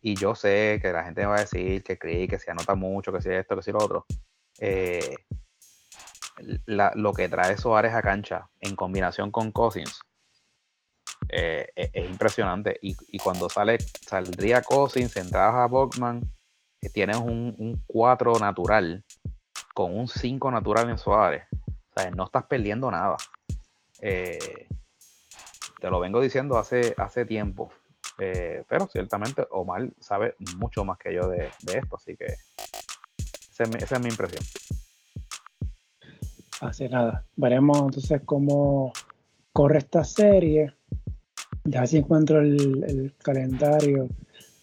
Y yo sé que la gente me va a decir que cree que se anota mucho, que si esto, que si lo otro. Eh, lo que trae Soares a cancha en combinación con Cousins eh, e, es, impresionante. Y, cuando sale, saldría Cousins, entras a Bogman, que tienes un 4 natural con un 5 natural en Soares. O sea, no estás perdiendo nada. Eh, te lo vengo diciendo hace, hace tiempo. Eh, pero ciertamente Omar sabe mucho más que yo de, esto, así que esa es, mi, impresión. Hace nada. Veremos entonces cómo corre esta serie. Ya si encuentro el, calendario.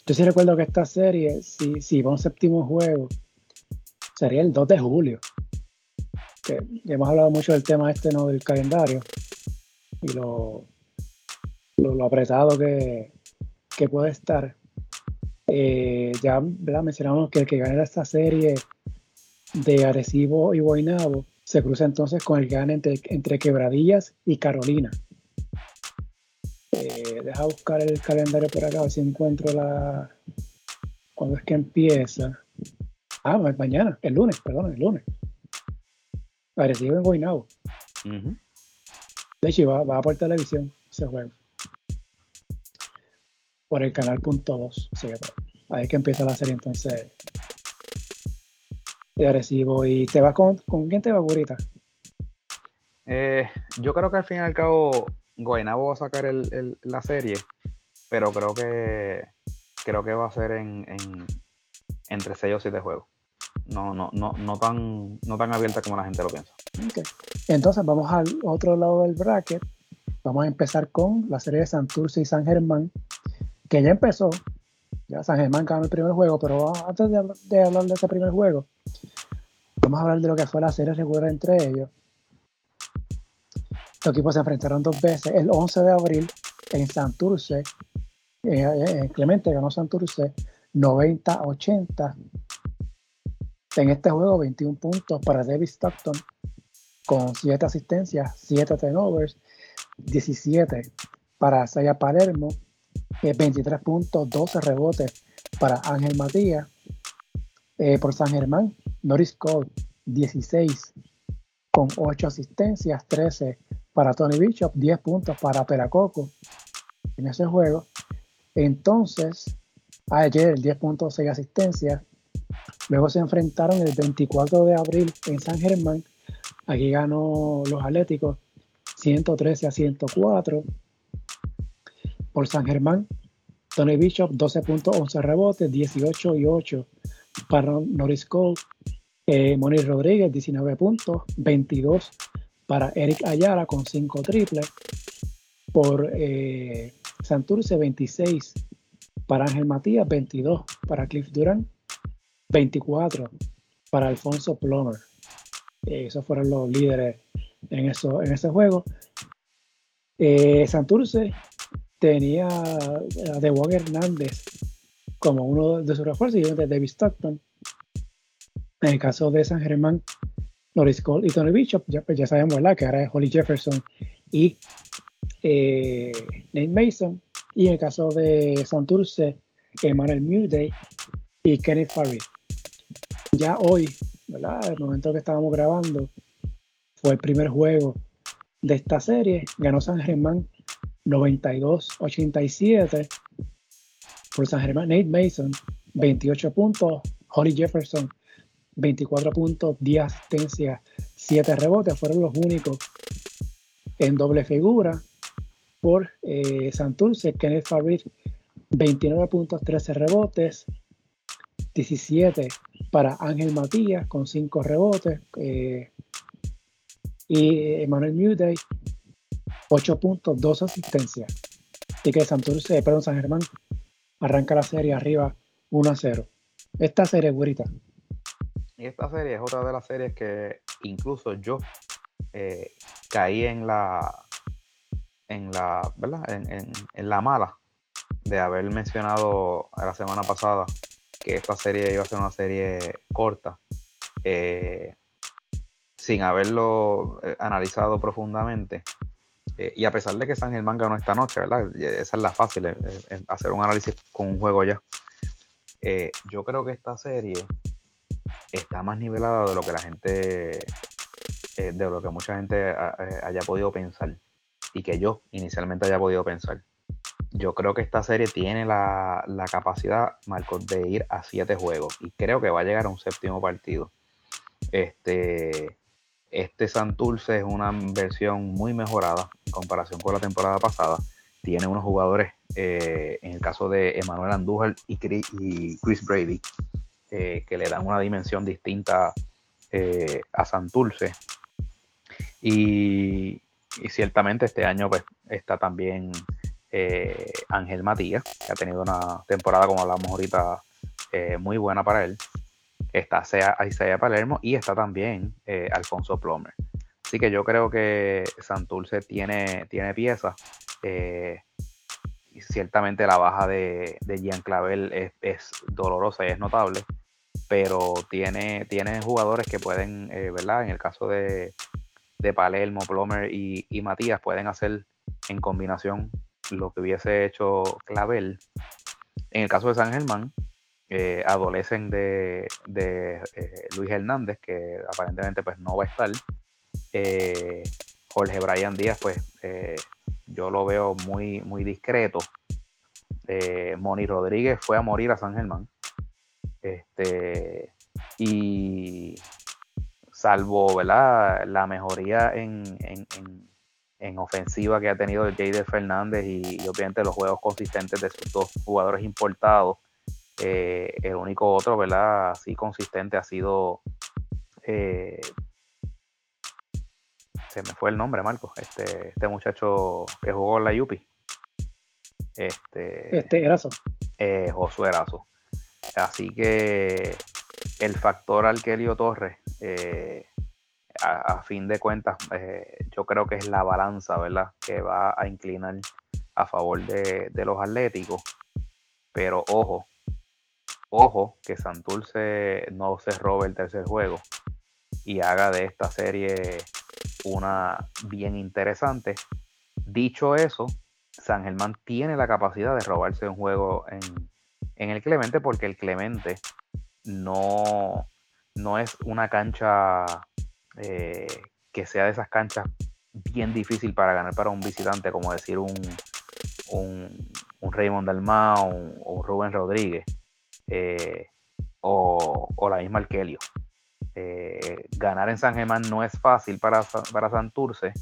Yo sí recuerdo que esta serie, si, si va un séptimo juego, sería el 2 de julio. Que hemos hablado mucho del tema este, ¿no? Del calendario. Y lo, lo apretado que, que puede estar. Eh, ya mencionamos que el que gane esta serie de Arecibo y Guaynabo se cruza entonces con el gane entre, Quebradillas y Carolina. deja buscar el calendario por acá, a ver si encuentro la. ¿Cuándo es que empieza? Ah, mañana, el lunes, perdón, el lunes. Agresivo en Guaynabo. De hecho, va, va por televisión ese juego. Por el canal punto 2. ahí es que empieza la serie entonces de agresivo. ¿Y te vas con, con quién te va, Burita? Eh, yo creo que al fin y al cabo Guaynabo va a sacar la serie, pero creo que creo que va a ser en, entre 6 o 7 juegos. No, no, no, no tan, no tan abierta como la gente lo piensa. Entonces vamos al otro lado del bracket. Vamos a empezar con la serie de Santurce y San Germán, que ya empezó. Ya San Germán ganó el primer juego, pero antes de, hablar de ese primer juego, vamos a hablar de lo que fue la serie regular entre ellos. Los equipos se enfrentaron dos veces. El 11 de abril en Santurce, eh, eh, Clemente ganó Santurce 90-80. En este juego, 21 puntos para David Stockton con 7 asistencias, 7 turnovers, 17 para Saya Palermo, 23 eh, puntos, 12 rebotes para Ángel Matías. por San Germán, Norris Cole, 16 con 8 asistencias, 13 para Tony Bishop, 10 puntos para Peracoco en ese juego. Entonces, ayer 10 puntos, 6 asistencias. Luego se enfrentaron el 24 de abril en San Germán. Aquí ganó los Atléticos 113 a 104. Por San Germán, Tony Bishop 12 puntos, 11 rebotes, 18 y 8 para Norris Cole. Eh, Moni Rodríguez 19 puntos, 22 para Eric Ayala con 5 triples. Por eh, Santurce 26 para Ángel Matías, 22 para Cliff Durán, 24 para Alfonso Plomer. Eh, esos fueron los líderes en ese juego. Eh, Santurce tenía a Dewon Hernández como uno de sus refuerzos y de David Stockton. En el caso de San Germán, Norris Cole y Tony Bishop, ya, pues ya sabemos que ahora es Holly Jefferson y eh, Nate Mason. Y en el caso de Santurce, Emmanuel Murday y Kenneth Farley. Ya hoy, ¿verdad? El momento que estábamos grabando, fue el primer juego de esta serie. Ganó San Germán 92-87 por San Germán. Nate Mason, 28 puntos. Holly Jefferson, 24 puntos, 10 asistencias, 7 rebotes, fueron los únicos en doble figura. Por eh, Santurce, Kenneth Farid, 29 puntos, 13 rebotes, 17 para Ángel Matías con 5 rebotes. Eh, y Emmanuel Muday, 8 puntos, 2 asistencias. Así que Santurce, perdón, San Germán arranca la serie arriba 1 a 0. Esta serie, güerita, y esta serie es otra de las series que incluso yo eh, caí en la en la ¿verdad? En, la mala de haber mencionado la semana pasada que esta serie iba a ser una serie corta eh, sin haberlo eh, analizado profundamente y a pesar de que San Germán ganó esta noche, ¿verdad? Esa es la fácil, hacer un análisis con un juego ya. yo creo que esta serie está más nivelada de lo que la gente, eh, de lo que mucha gente eh, haya podido pensar y que yo inicialmente haya podido pensar. Yo creo que esta serie tiene la, capacidad, Marcos, de ir a siete juegos y creo que va a llegar a un séptimo partido. Este, este Santurce es una versión muy mejorada en comparación con la temporada pasada. Tiene unos jugadores, eh, en el caso de Emanuel Andújar y Chris Brady, eh, que le dan una dimensión distinta eh, a Santurce. Y, ciertamente este año pues, está también Ángel Matías, que ha tenido una temporada, como hablamos ahorita, muy buena para él. Está Isaiah Palermo y está también Alfonso Plomer. Así que yo creo que Santurce tiene, tiene piezas. y ciertamente la baja de, de Jean Clavel es, es, dolorosa y es notable pero tiene, tiene jugadores que pueden, eh, ¿verdad? En el caso de, de Palermo, Plomer y, Matías, pueden hacer en combinación lo que hubiese hecho Clavel. En el caso de San Germán, eh, adolecen de, eh, Luis Hernández, que aparentemente pues no va a estar. Eh, Jorge Brian Díaz, pues yo lo veo muy, muy discreto. Moni Rodríguez fue a morir a San Germán. Este, y salvo ¿verdad? la mejoría en, en, ofensiva que ha tenido Jader Fernández y, obviamente los juegos consistentes de sus dos jugadores importados, eh, el único otro, ¿verdad? Así consistente ha sido. Eh, se me fue el nombre, Marco. Este, este muchacho que jugó en la Yupi. Este, este Erazo. Eh, Josué Erazo. Así que el factor Alquelio Torres, eh, a, fin de cuentas, yo creo que es la balanza, ¿verdad? Que va a inclinar a favor de, de los atléticos. Pero ojo, Ojo que Santurce no se robe el tercer juego y haga de esta serie una bien interesante. Dicho eso, San Germán tiene la capacidad de robarse un juego en, el Clemente porque el Clemente no, no es una cancha eh, que sea de esas canchas bien difícil para ganar para un visitante, como decir un, un, un Raymond Dalmau o un Rubén Rodríguez. Eh, o, la misma Alquelio. Eh, ganar en San Germán no es fácil para, para Santurce,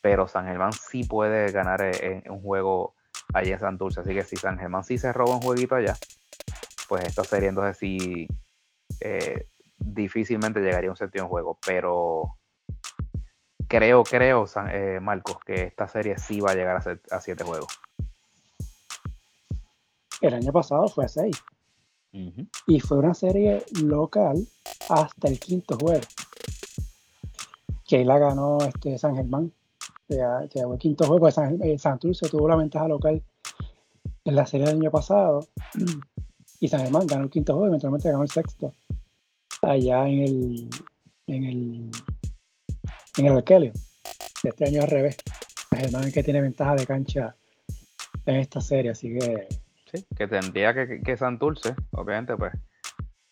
pero San Germán sí puede ganar en, un juego allá en Santurce. Así que si San Germán sí se roba un jueguito allá, pues esta serie entonces sí eh, difícilmente llegaría a un séptimo juego. Pero creo, creo, Marcos, que esta serie sí va a llegar a, a siete juegos. El año pasado fue a seis. Y fue una serie local hasta el quinto juego. Que ahí la ganó este San Germán. Fue el quinto juego. de San, eh, tuvo la ventaja local en la serie del año pasado. Y San Germán ganó el quinto juego y eventualmente ganó el sexto. Allá en el. En el. En el Arquelio. Este año al revés. San Germán es que tiene ventaja de cancha en esta serie. Así que que tendría que, que Santurce, obviamente, pues,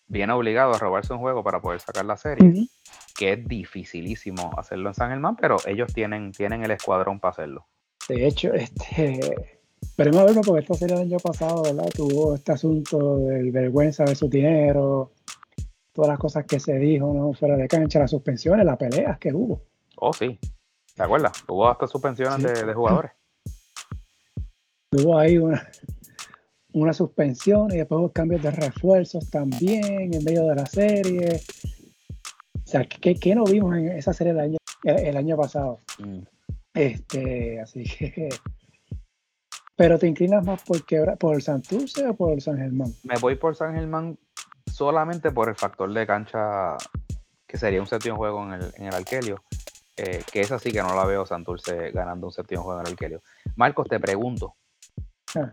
viene obligado a robarse un juego para poder sacar la serie, que es dificilísimo hacerlo en San Germán, pero ellos tienen, tienen el escuadrón para hacerlo. De hecho, este, veremos a verlo porque esta serie del año pasado, ¿verdad? Tuvo este asunto del vergüenza de su dinero, todas las cosas que se dijo, ¿no? Fuera de cancha, las suspensiones, las peleas que hubo. Oh, sí. ¿Te acuerdas? Hubo hasta suspensiones de, de jugadores. Tuvo ahí una, una suspensión y después cambios de refuerzos también en medio de la serie. O sea, ¿qué, no vimos en esa serie el año, el año pasado? Mm. Este, así que. Pero te inclinas más por, por el Santurce o por el San Germán? Me voy por San Germán solamente por el factor de cancha que sería un séptimo juego en el, en el Arquelio. Eh, que es así que no la veo Santurce ganando un séptimo juego en el Arquelio. Marcos, te pregunto. Ah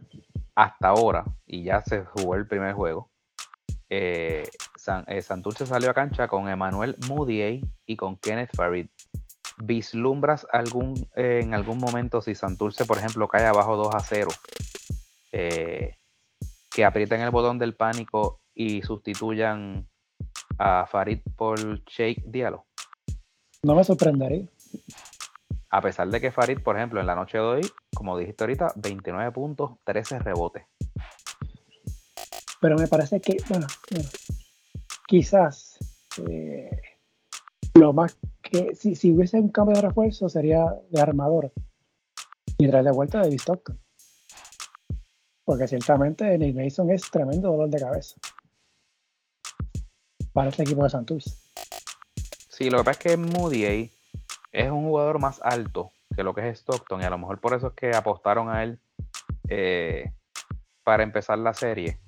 hasta ahora, y ya se jugó el primer juego, eh, eh, Santurce salió a cancha con Emmanuel Moody y con Kenneth Farid. ¿Vislumbras algún, eh, en algún momento si Santurce, por ejemplo, cae abajo 2 a 0, que aprieten el botón del pánico y sustituyan a Farid por Shake Diallo? No me sorprendería. A pesar de que Farid, por ejemplo, en la noche de hoy, como dijiste ahorita, 29 puntos, 13 rebotes. Pero me parece que, bueno, quizás eh, lo más que si, si, hubiese un cambio de refuerzo sería de armador y traer de vuelta de Stockton. Porque ciertamente Nick Mason es tremendo dolor de cabeza para este equipo de Santos. Sí, lo que pasa es que Moody es un jugador más alto que lo que es Stockton y a lo mejor por eso es que apostaron a él eh, para empezar la serie.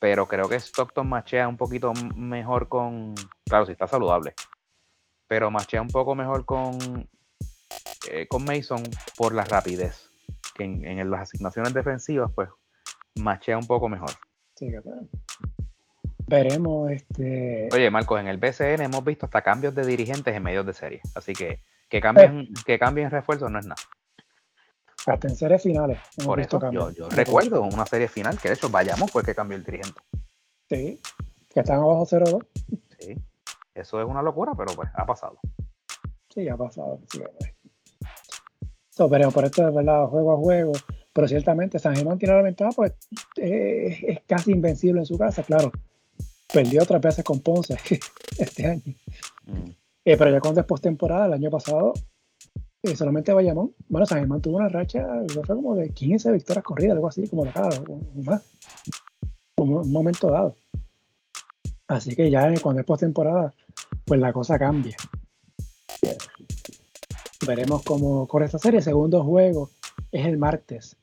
Pero creo que Stockton machea un poquito mejor con, claro, si está saludable, pero machea un poco mejor con, eh, con Mason por la rapidez, que en, las asignaciones defensivas pues machea un poco mejor. Sí, veremos este. Oye, Marcos, en el BCN hemos visto hasta cambios de dirigentes en medios de serie. Así que que cambien, eh. que cambien refuerzos no es nada. Hasta en series finales. Por eso, yo, recuerdo una serie final que de hecho vayamos fue que cambió el dirigente. Sí, que están abajo 0-2. Sí, eso es una locura, pero pues ha pasado. Sí, ha pasado. Sí, pero por esto es verdad, juego a juego. Pero ciertamente San Germán tiene la ventaja, pues es casi invencible en su casa, claro. Perdió otras veces con Ponce (laughs) este año. Mm. Eh, pero ya cuando es postemporada, el año pasado, eh, solamente Bayamón, bueno, San Germán tuvo una racha, fue como de 15 victorias corridas, algo así, como de cada, más, como un momento dado. Así que ya cuando es postemporada, pues la cosa cambia. Veremos cómo corre esta serie. El segundo juego es el martes.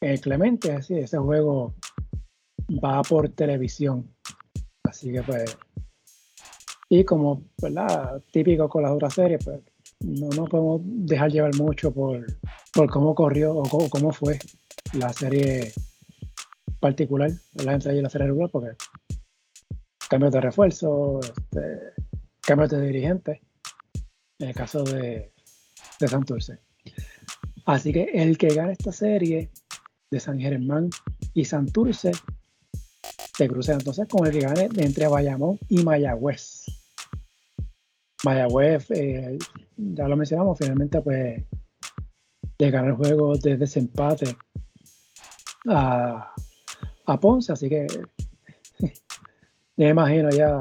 El Clemente, así, ese juego va por televisión. Así que pues. Y como, ¿verdad? Típico con las otras series, pues no nos podemos dejar llevar mucho por, por cómo corrió o cómo, fue la serie particular, la entre la serie regular, porque cambios de refuerzo, este, cambios de dirigente, en el caso de, de Santurce. Así que el que gane esta serie de San Germán y Santurce se cruza entonces con el que gane entre Bayamón y Mayagüez. Mayagüez, eh, ya lo mencionamos, finalmente pues de ganar el juego de desempate a, a Ponce, así que (laughs) me imagino ya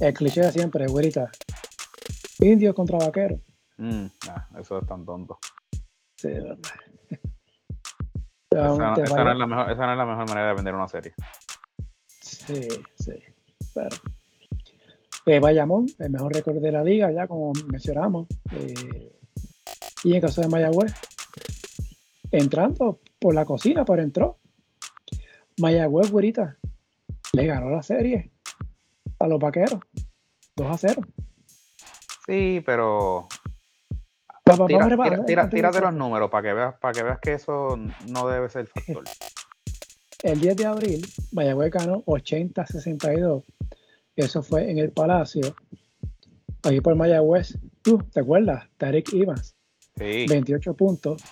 el cliché de siempre, güerita. Indio contra vaquero. Mm, eso es tan tonto. Sí, verdad. Esa, no, es la mejor, esa, no es la mejor, manera de vender una serie. Sí, sí. Pero, eh, Bayamón, el mejor récord de la liga, ya como mencionamos. Eh, y en caso de Mayagüez, entrando por la cocina, pero entró. Mayagüez, güerita, le ganó la serie a los vaqueros. 2 a 0. Sí, pero Tira, de los números para que veas para que veas que eso no debe ser factor. El 10 de abril, Mayagüez ganó 80-62. Eso fue en el Palacio. Ahí por Mayagüez, tú, ¿te acuerdas? Tarek Evans. Sí. 28 puntos.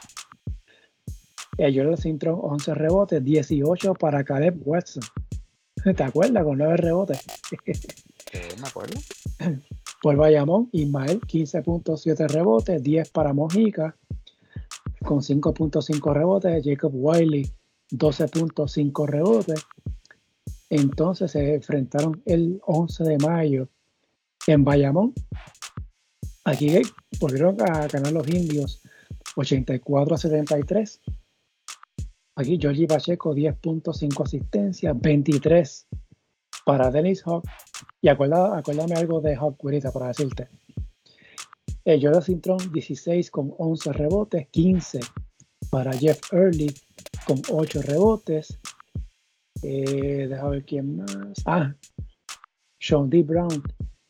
El Jordan Cintrón, 11 rebotes, 18 para Caleb Watson. (laughs) ¿Te acuerdas? Con 9 rebotes. Sí, me acuerdo. (clears throat) Por Bayamón, Ismael 15.7 rebotes, 10 para Mojica, con 5.5 rebotes, Jacob Wiley 12.5 rebotes. Entonces se enfrentaron el 11 de mayo en Bayamón. Aquí volvieron a ganar los indios 84 a 73. Aquí Georgie Pacheco 10.5 asistencias, 23 para Dennis Hawk y acuérdame, algo de Hawk para decirte. Jordan Cintron 16 con 11 rebotes, 15 para Jeff Early con 8 rebotes. Eh, deja ver quién más. Ah, Sean D. Brown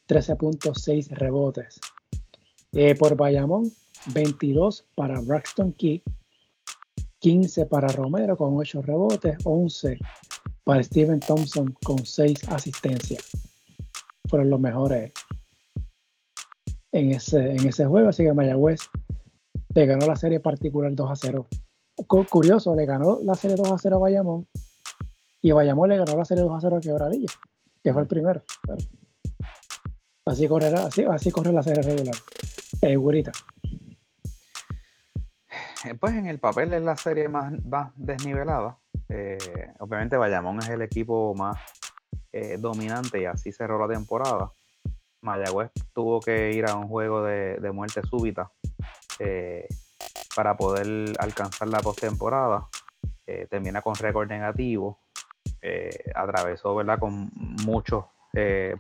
13.6 rebotes. Eh, por Bayamón 22 para Braxton Key, 15 para Romero con 8 rebotes, 11 para Steven Thompson con 6 asistencias. Fueron los mejores en ese, en ese juego, así que Mayagüez le ganó la serie particular 2 a 0. Curioso, le ganó la serie 2 a 0 a Bayamón y Bayamón le ganó la serie 2 a 0 a Quebradilla, que fue el primero. así, correrá, así, así corre la serie regular. Eh, Pues en el papel es la serie más, más desnivelada. Eh, obviamente Bayamón es el equipo más eh, dominante y así cerró la temporada. Mayagüez tuvo que ir a un juego de, muerte súbita eh, para poder alcanzar la postemporada. termina con récord negativo. atravesó ¿verdad? con muchos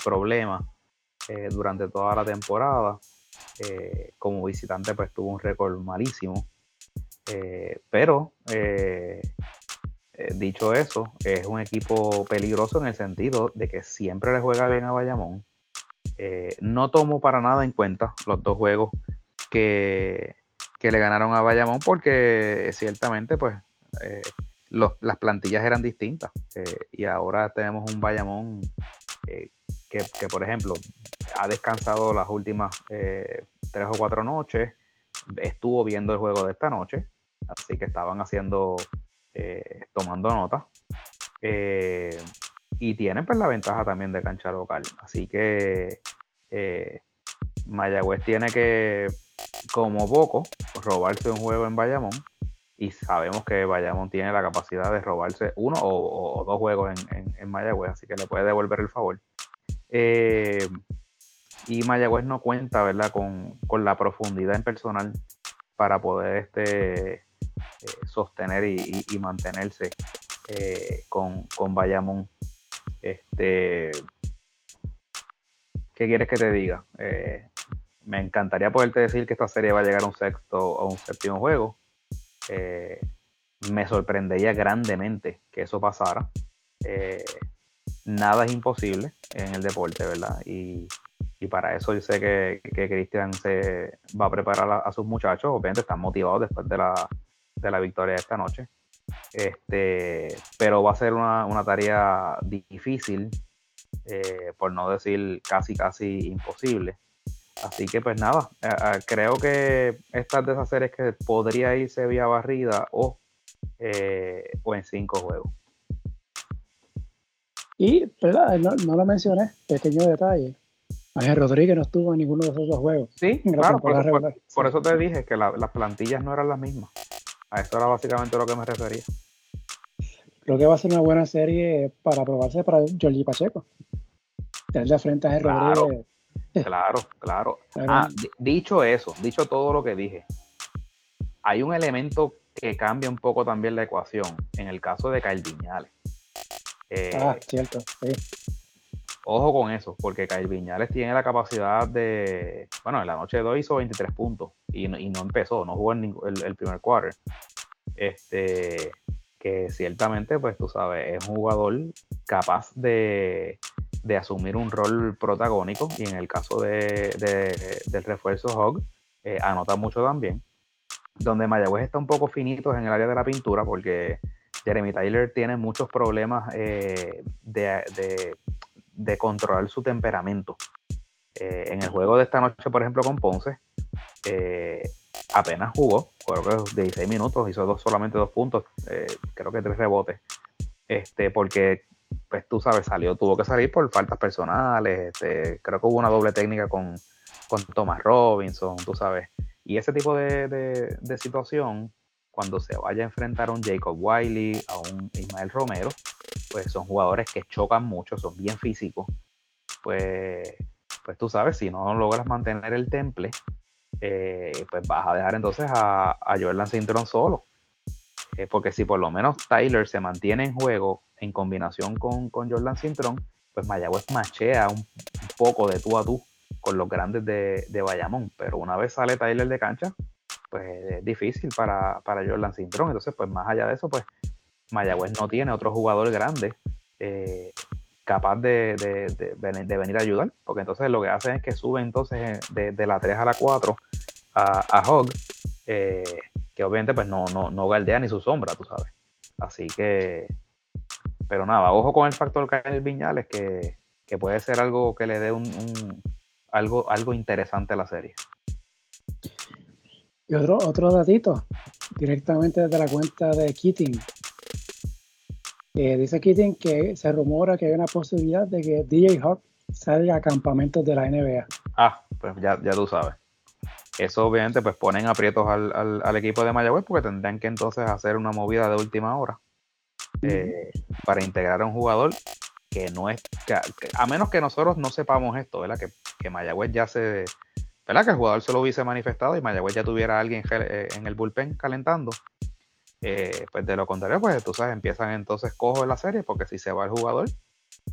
problemas durante toda la temporada. como visitante pues tuvo un récord malísimo. pero eh, dicho eso, es un equipo peligroso en el sentido de que siempre le juega bien a Bayamón. Eh, no tomo para nada en cuenta los dos juegos que, le ganaron a Bayamón porque ciertamente pues eh, las plantillas eran distintas y ahora tenemos un Bayamón que, que, por ejemplo ha descansado las últimas tres o cuatro noches estuvo viendo el juego de esta noche, así que estaban haciendo, eh, tomando nota. Eh, y tienen pues la ventaja también de cancha local. Así que eh, Mayagüez tiene que, como poco, robarse un juego en Bayamón. Y sabemos que Bayamón tiene la capacidad de robarse uno o, dos juegos en, Mayagüez, así que le puede devolver el favor. Y Mayagüez no cuenta, ¿verdad?, con, la profundidad en personal para poder este, eh, sostener y, mantenerse con, con Bayamón. Este, ¿Qué quieres que te diga? Eh, me encantaría poderte decir que esta serie va a llegar a un sexto o un séptimo juego. Eh, me sorprendería grandemente que eso pasara. Eh, nada es imposible en el deporte, ¿verdad? Y, para eso yo sé que, Cristian se va a preparar a, sus muchachos. Obviamente están motivados después de la, de la victoria de esta noche. Este, pero va a ser una, tarea difícil, eh, por no decir casi, casi imposible. Así que pues nada, eh, eh, creo que estas de esas series que podría irse vía barrida o, o en cinco juegos. Y, ¿verdad? No, lo mencioné, pequeño detalle. Ángel Rodríguez no estuvo en ninguno de esos dos juegos. Sí, claro, por eso, te dije que las plantillas no eran las mismas. A esto era básicamente lo que me refería. Creo que va a ser una buena serie para probarse para Jordi Pacheco. Tener de frente a claro, Rodríguez. (laughs) Claro, claro. Ah, dicho eso, dicho todo lo que dije, hay un elemento que cambia un poco también la ecuación en el caso de Kyle Viñales. Eh, ah, cierto, sí. Ojo con eso, porque Kyle Viñales tiene la capacidad de. Bueno, en la noche de hoy hizo 23 puntos y, no empezó, no jugó en el, primer quarter. Este, que ciertamente, pues tú sabes, es un jugador capaz de, asumir un rol protagónico y en el caso de, del refuerzo Hog, eh, anota mucho también. Donde Mayagüez está un poco finito en el área de la pintura porque Jeremy Tyler tiene muchos problemas eh, de, de, controlar su temperamento. Eh, en el juego de esta noche, por ejemplo, con Ponce, eh, apenas jugó, creo que 16 minutos, hizo dos, solamente dos puntos, eh, creo que tres rebotes. Este, porque, pues tú sabes, salió, tuvo que salir por faltas personales, este, creo que hubo una doble técnica con, con Thomas Robinson, tú sabes. Y ese tipo de, situación, cuando se vaya a enfrentar a un Jacob Wiley, a un Ismael Romero, pues son jugadores que chocan mucho, son bien físicos. Pues, pues tú sabes, si no logras mantener el temple, eh, pues vas a dejar entonces a, a Jordan Cintrón solo. Eh, porque si por lo menos Tyler se mantiene en juego en combinación con, con Jordan Cintrón, pues Mayagüez machea un, poco de tú a tú con los grandes de, de, Bayamón. Pero una vez sale Tyler de cancha, pues es difícil para, para Jordan Cintrón. Entonces, pues más allá de eso, pues Mayagüez no tiene otro jugador grande eh, capaz de, de, venir a ayudar, porque entonces lo que hacen es que sube entonces de, la 3 a la 4 a, a Hog, eh, que obviamente pues no, no, no galdea ni su sombra, tú sabes. Así que, pero nada, ojo con el factor Kyle Viñales, que, que puede ser algo que le dé un, algo, algo interesante a la serie. Y otro, otro datito, directamente desde la cuenta de Keating, eh, dice Keating que se rumora que hay una posibilidad de que DJ Hawk salga a campamentos de la NBA. Ah, pues ya, ya tú sabes. Eso obviamente pues ponen aprietos al, al, equipo de Mayagüez porque tendrán que entonces hacer una movida de última hora eh, para integrar a un jugador que no es, a menos que nosotros no sepamos esto, ¿verdad? Que, que Mayagüez ya se, ¿verdad? Que el jugador se lo hubiese manifestado y Mayagüez ya tuviera a alguien eh, en el bullpen calentando. Eh, pues de lo contrario, pues tú sabes, empiezan entonces cojo en la serie, porque si se va el jugador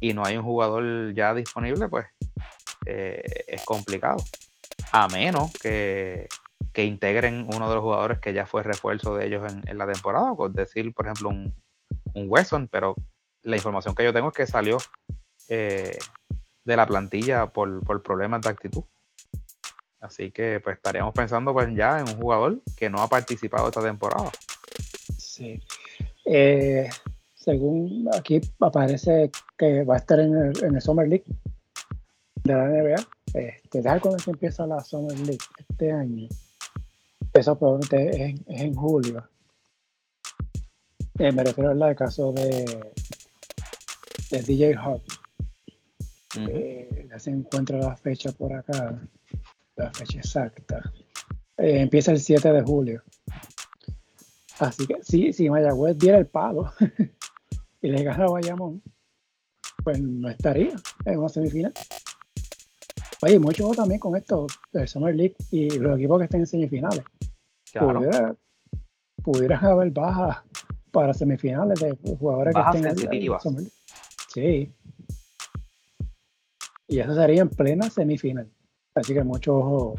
y no hay un jugador ya disponible, pues eh, es complicado. A menos que, integren uno de los jugadores que ya fue refuerzo de ellos en, la temporada, por decir, por ejemplo, un, un Wesson, pero la información que yo tengo es que salió de la plantilla por, por problemas de actitud. Así que pues estaríamos pensando pues ya en un jugador que no ha participado esta temporada. Sí. Eh, según aquí aparece que va a estar en el, Summer League de la NBA. Este, cuando se empieza la Summer League este año. Eso probablemente es, es en julio. Eh, me refiero al caso de, de DJ Hub. Eh, ya se encuentra la fecha por acá, la fecha exacta. Eh, empieza el 7 de julio. Así que sí, si Mayagüez diera el palo (laughs) y le gana a Bayamón, pues no estaría en una semifinal. Oye, mucho también con esto del Summer League y los equipos que estén en semifinales. Pudiera, pudieran haber bajas para semifinales de jugadores que estén en Summer League. Sí. Y eso sería en plena semifinal. Así que mucho ojo,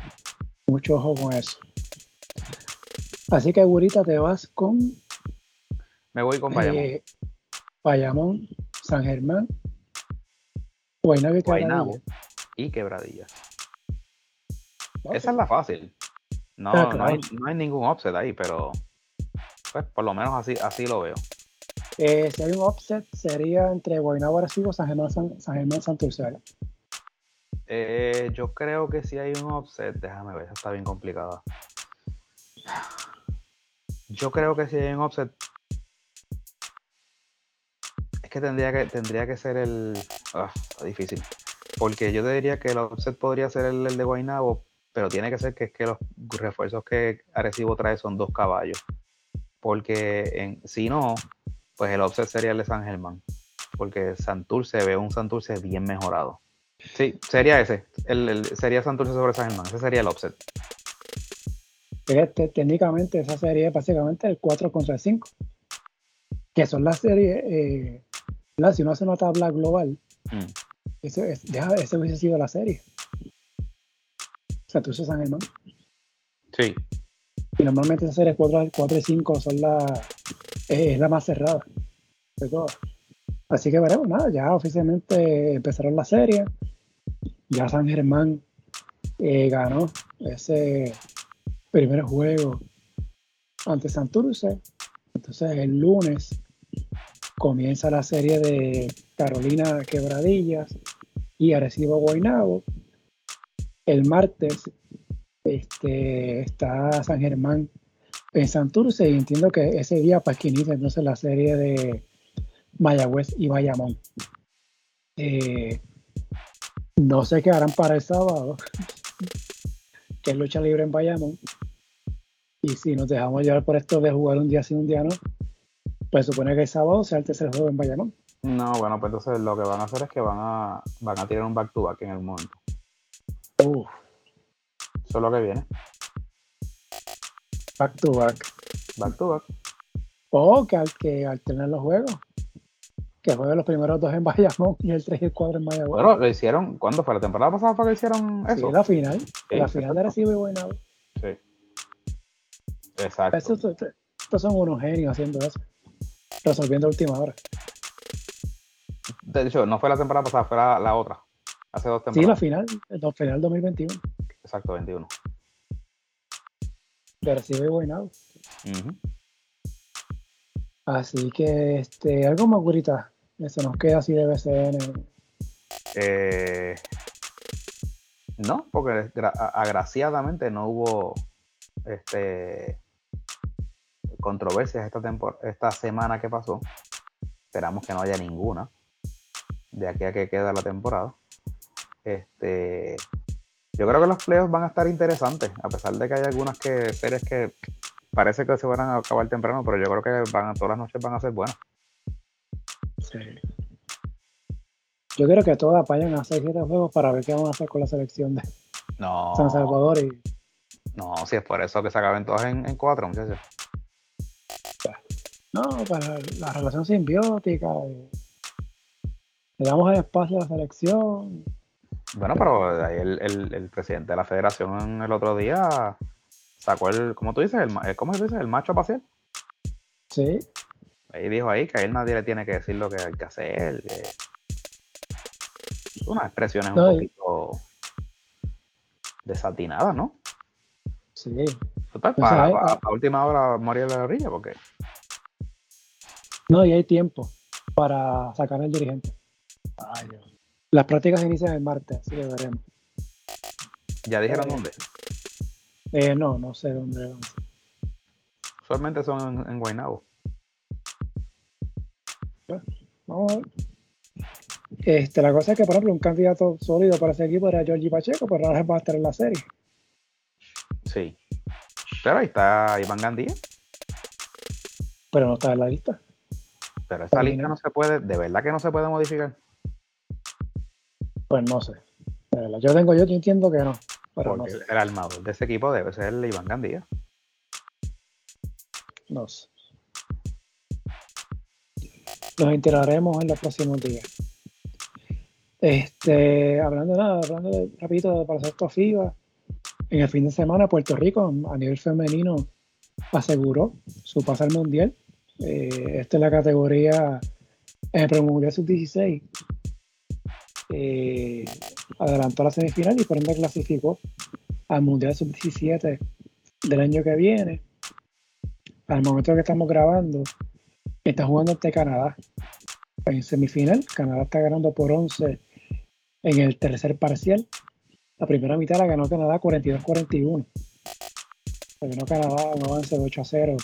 mucho ojo con eso. Así que ahorita te vas con. Me voy con Bayamón. Eh, Bayamón, San Germán, Guaynabo y Guaynabo y Quebradilla. Esa es la fácil. No, no, hay, no, hay, ningún offset ahí, pero pues por lo menos así, así lo veo. Eh, si hay un offset sería entre Guaynabo Arecibo, San Germán, San, San Germán, Santurce. Eh, yo creo que si hay un offset, déjame ver, está bien complicada. Yo creo que si hay un offset, es que tendría que, tendría que ser el. Ah, está difícil. Porque yo te diría que el offset podría ser el, de Guaynabo, pero tiene que ser que es que los refuerzos que Arecibo trae son dos caballos. Porque si no, pues el offset sería el de San Germán. Porque Santurce ve un Santurce bien mejorado. Sí, sería ese. El, sería Santurce sobre San Germán. Ese sería el offset. Este, técnicamente esa sería básicamente el 4 contra el 5. Que son las series, eh, si uno hace una tabla global, mm. ese, ese, hubiese sido la serie. Santurce San Germán. Sí. Y normalmente esas series 4, 4 y 5 son la, es la más cerrada de todas. Así que veremos, nada, ya oficialmente empezaron la serie. Ya San Germán eh, ganó ese primer juego ante Santurce. Entonces el lunes comienza la serie de Carolina Quebradillas y Arecibo Guaynabo. El martes este, está San Germán en Santurce y entiendo que ese día pues, que inicia entonces la serie de Mayagüez y Bayamón. Eh, no sé qué harán para el sábado, (laughs) que es lucha libre en Bayamón. Y si nos dejamos llevar por esto de jugar un día sí, un día no, pues supone que el sábado sea el tercer juego en Bayamón. No, bueno, pues entonces lo que van a hacer es que van a, van a tirar un back to back en el momento. Uf. Eso es lo que viene. Back to back. Back to back. O que, que alternen los juegos que juegue los primeros dos en (laughs) Bayamón y el 3 y el 4 en Bayamón. Bueno, lo hicieron, ¿cuándo fue? ¿La temporada pasada fue que hicieron eso? Sí, la final. la final de Recibo y Guaynabo. Sí. Exacto. estos son unos genios haciendo eso. Resolviendo última hora. De hecho, no fue la temporada pasada, fue la, otra. Hace dos temporadas. Sí, la final, la final 2021. Exacto, 21. De Recibo y Guaynabo. Así que, este, algo más, gurita. Se nos queda así de BCN. Eh, no, porque agraciadamente no hubo este controversias esta, esta semana que pasó. Esperamos que no haya ninguna de aquí a que queda la temporada. Este, yo creo que los playoffs van a estar interesantes, a pesar de que hay algunas que, series que parece que se van a acabar temprano, pero yo creo que van, todas las noches van a ser buenas. Sí. Yo quiero que todas vayan a hacer siete juegos para ver qué vamos a hacer con la selección de San Salvador. Y... No, si es por eso que se acaben todas en, en cuatro, muchachos. No, para la relación simbiótica. Le damos el espacio a la selección. Bueno, pero ahí el, el, presidente de la federación el otro día sacó el, ¿cómo tú dices? El, ¿Cómo tú dices? El macho pacial. Sí. Ahí dijo ahí que a él nadie le tiene que decir lo que hay que hacer unas expresiones un poquito desatinadas, ¿no? Sí. Total, para, a, última hora morir de la orilla, porque. No, y hay tiempo para sacar al dirigente. Ay, Las prácticas inician el martes, así que veremos. ¿Ya dijeron eh, dónde? Eh, no, no sé dónde. Usualmente son en, en Guaynabo. Vamos a ver. Este, la cosa es que, por ejemplo, un candidato sólido para ese equipo era Georgie Pacheco, pero ahora va a estar en la serie. Sí. Pero ahí está Iván Gandía. Pero no está en la lista. Pero esa lista no. se puede, de verdad que no se puede modificar. Pues no sé. Yo tengo, yo entiendo que no. Pero no sé. el armador de ese equipo debe ser el Iván Gandía. No sé. Nos enteraremos en los próximos días. Este, hablando nada, hablando de, rapidito de baloncesto FIBA, en el fin de semana Puerto Rico a nivel femenino aseguró su pase al mundial. Eh, esta es la categoría en el premundial sub-16. Eh, adelantó la semifinal y por ende clasificó al mundial sub-17 del año que viene. Al momento que estamos grabando, está jugando ante Canadá en semifinal. Canadá está ganando por 11 en el tercer parcial. La primera mitad la ganó Canadá 42-41. La ganó Canadá un avance de 8 a 0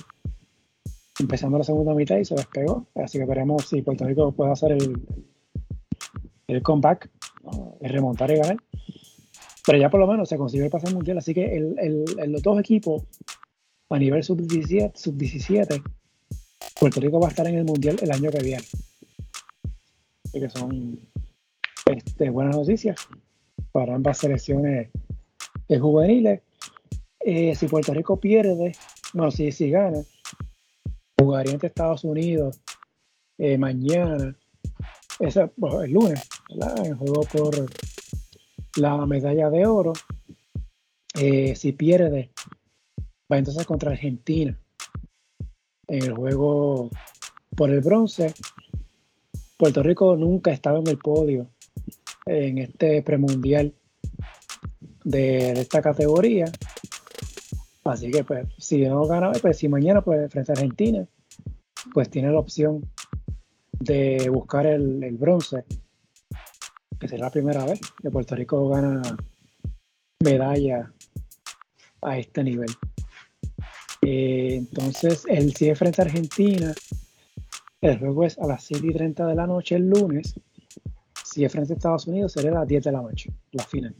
empezando la segunda mitad y se despegó. Así que veremos si Puerto Rico puede hacer el, el comeback, y remontar y ganar. Pero ya por lo menos se consiguió el pase al mundial. Así que el, el- el- los dos equipos a nivel sub-17, sub-17, Puerto Rico va a estar en el mundial el año que viene. Así que son este, buenas noticias para ambas selecciones juveniles. Eh, si Puerto Rico pierde, no, si, si gana, jugaría ante Estados Unidos eh, mañana, el lunes, ¿verdad? En juego por la medalla de oro. Eh, si pierde, va entonces contra Argentina en el juego por el bronce. Puerto Rico nunca estaba en el podio en este premundial de, esta categoría. Así que pues si no gana, pues si mañana pues frente a Argentina, pues tiene la opción de buscar el, el bronce, que será la primera vez que Puerto Rico gana medalla a este nivel. Eh, entonces, el si es frente a Argentina, el juego es a las 7 y 30 de la noche el lunes. Si es frente a Estados Unidos, sería a las 10 de la noche, la final.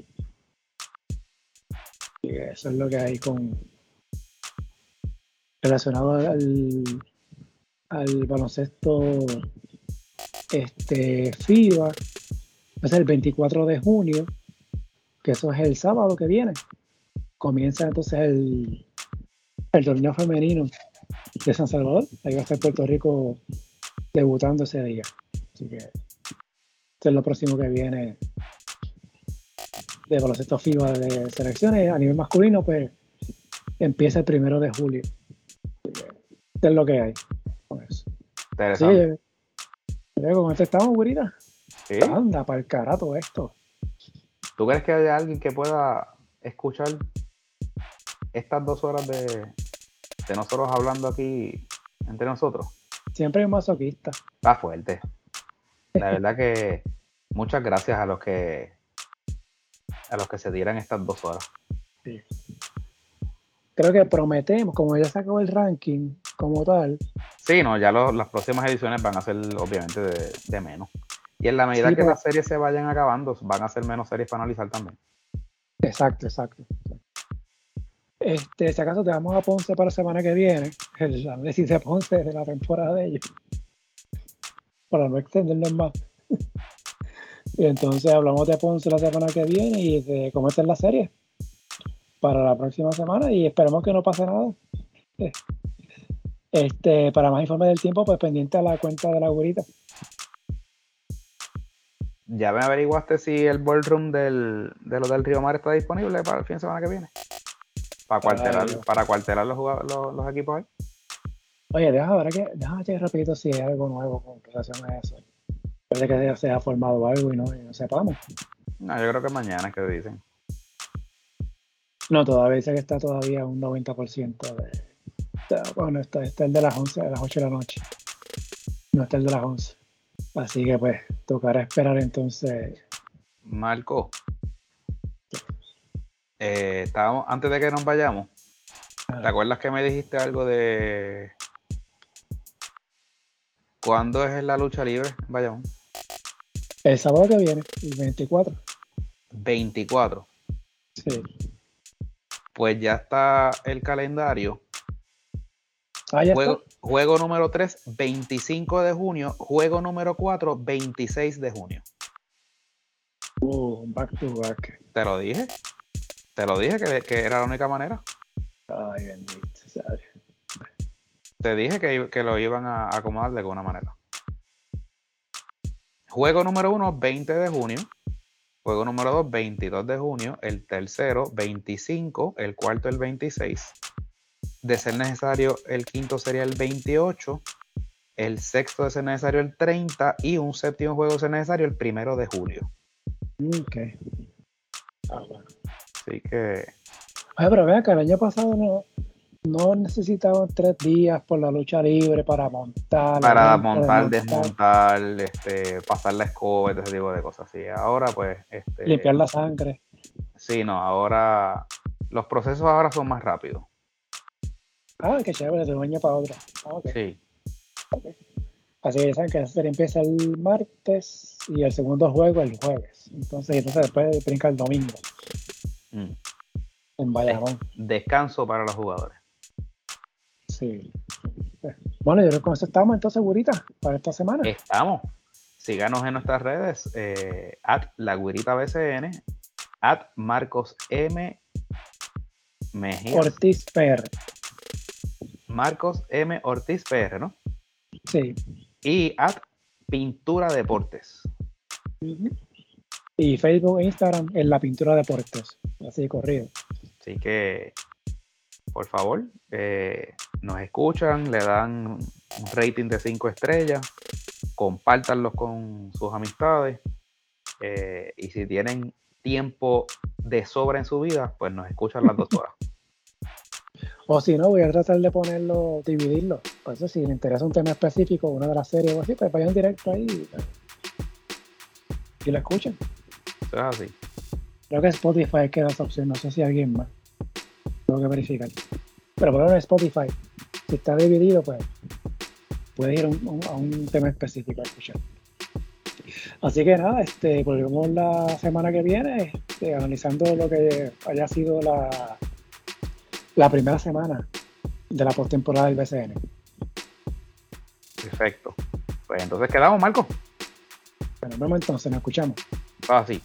Y eso es lo que hay con relacionado al, al baloncesto este FIBA. Ser el 24 de junio, que eso es el sábado que viene. Comienza entonces el, el torneo femenino de San Salvador. Ahí va a estar Puerto Rico debutando ese día. Así que esto es lo próximo que viene de baloncesto FIBA de selecciones. A nivel masculino, pues empieza el primero de julio. Esto es lo que hay con eso. Sí, eh, con esto estamos, güerita. Sí. Anda, para el carato esto. ¿Tú crees que haya alguien que pueda escuchar estas dos horas de, de nosotros hablando aquí entre nosotros? Siempre hay masoquista. Está fuerte. La verdad que muchas gracias a los que a los que se dieran estas dos horas. Creo que prometemos, como ya sacó el ranking como tal, Sí, no, ya lo- las próximas ediciones van a ser obviamente de, de menos. Y en la medida Sí, que las series se vayan acabando, van a ser menos series para analizar también. Exacto, exacto. Este, si acaso te vamos a Ponce para la semana que viene, el análisis de Ponce de la temporada de ellos, para no extendernos más. (laughs) y entonces hablamos de Ponce la semana que viene y de cómo está la serie para la próxima semana y esperemos que no pase nada. (laughs) Este, para más informes del tiempo, pues pendiente a la cuenta de la gurita. ¿Ya me averiguaste si el ballroom del, del Río Mar está disponible para el fin de semana que viene? Para cuartelar, para cuartelar los, los, los equipos ahí. Oye, deja ver que, déjame checar rapidito si hay algo nuevo con relación a eso. Puede que ya se ha formado algo y no, y no sepamos. No, yo creo que mañana es que dicen. No, todavía dice que está todavía un 90% de. está- bueno, está, está el de las 11, de las 8 de la noche. No está el de las 11. Así que pues tocará esperar entonces. Marco. Eh, estábamos, antes de que nos vayamos, ¿te acuerdas que me dijiste algo de cuándo es la lucha libre? Vayamos. El sábado que viene, el 24. 24. Sí. Pues ya está el calendario. Ah, ya Juego, está. juego número 3, 25 de junio. Juego número 4, 26 de junio. Uh, back to back. Te lo dije. Te lo dije que, que era la única manera. Ay, bendito. ¿sabes? Te dije que, que lo iban a acomodar de alguna manera. Juego número 1, 20 de junio. Juego número 2, 22 de junio. El tercero, 25. El cuarto, el 26. De ser necesario, el quinto sería el 28. El sexto de ser necesario, el 30. Y un séptimo juego de ser necesario, el primero de julio. Ok. Ah, bueno. Así que Ay, pero vea que el año pasado no, no necesitaban tres días por la lucha libre para montar. para montar, desmontar, este, pasar la escoba, ese tipo de cosas. Y ahora, pues, este, Limpiar la sangre. Sí, no, ahora los procesos ahora son más rápidos. Ah, qué chévere, de un año para otro. Ah. Sí, Así que ya saben que la serie empieza el martes y el segundo juego el jueves. Entonces, entonces después brinca el domingo Mm. en Bayamón. descanso para los jugadores. Sí. Bueno, yo creo que con eso estamos entonces, segurita, para esta semana. Estamos. Síganos en nuestras redes, eh, at la Guirita BCN, at Marcos M. Mejía, Ortiz PR. Marcos M. Ortiz PR, ¿no? Sí. Y at Pintura Deportes. Ujú. Y Facebook e Instagram en la pintura de deportes. Así de corrido. Así que, por favor, eh, nos escuchan, le dan un rating de 5 estrellas, compártanlos con sus amistades. eh, y si tienen tiempo de sobra en su vida, pues nos escuchan las dos (laughs) horas. O si no, voy a tratar de ponerlo, dividirlo. Por eso, si les interesa un tema específico, una de las series o así, pues vayan directo ahí y, pues, y lo escuchen. Eso es así. Creo que Spotify queda esa opción, no sé si alguien más. Tengo que verificar. Pero por ahora Spotify, si está dividido, pues puede ir a un, a un tema específico a escuchar. Así que nada, este, volvemos la semana que viene, este, analizando lo que haya sido la, la primera semana de la postemporada del BCN. Perfecto. Pues entonces quedamos, Marco. Bueno, nos vemos entonces, nos escuchamos. Así.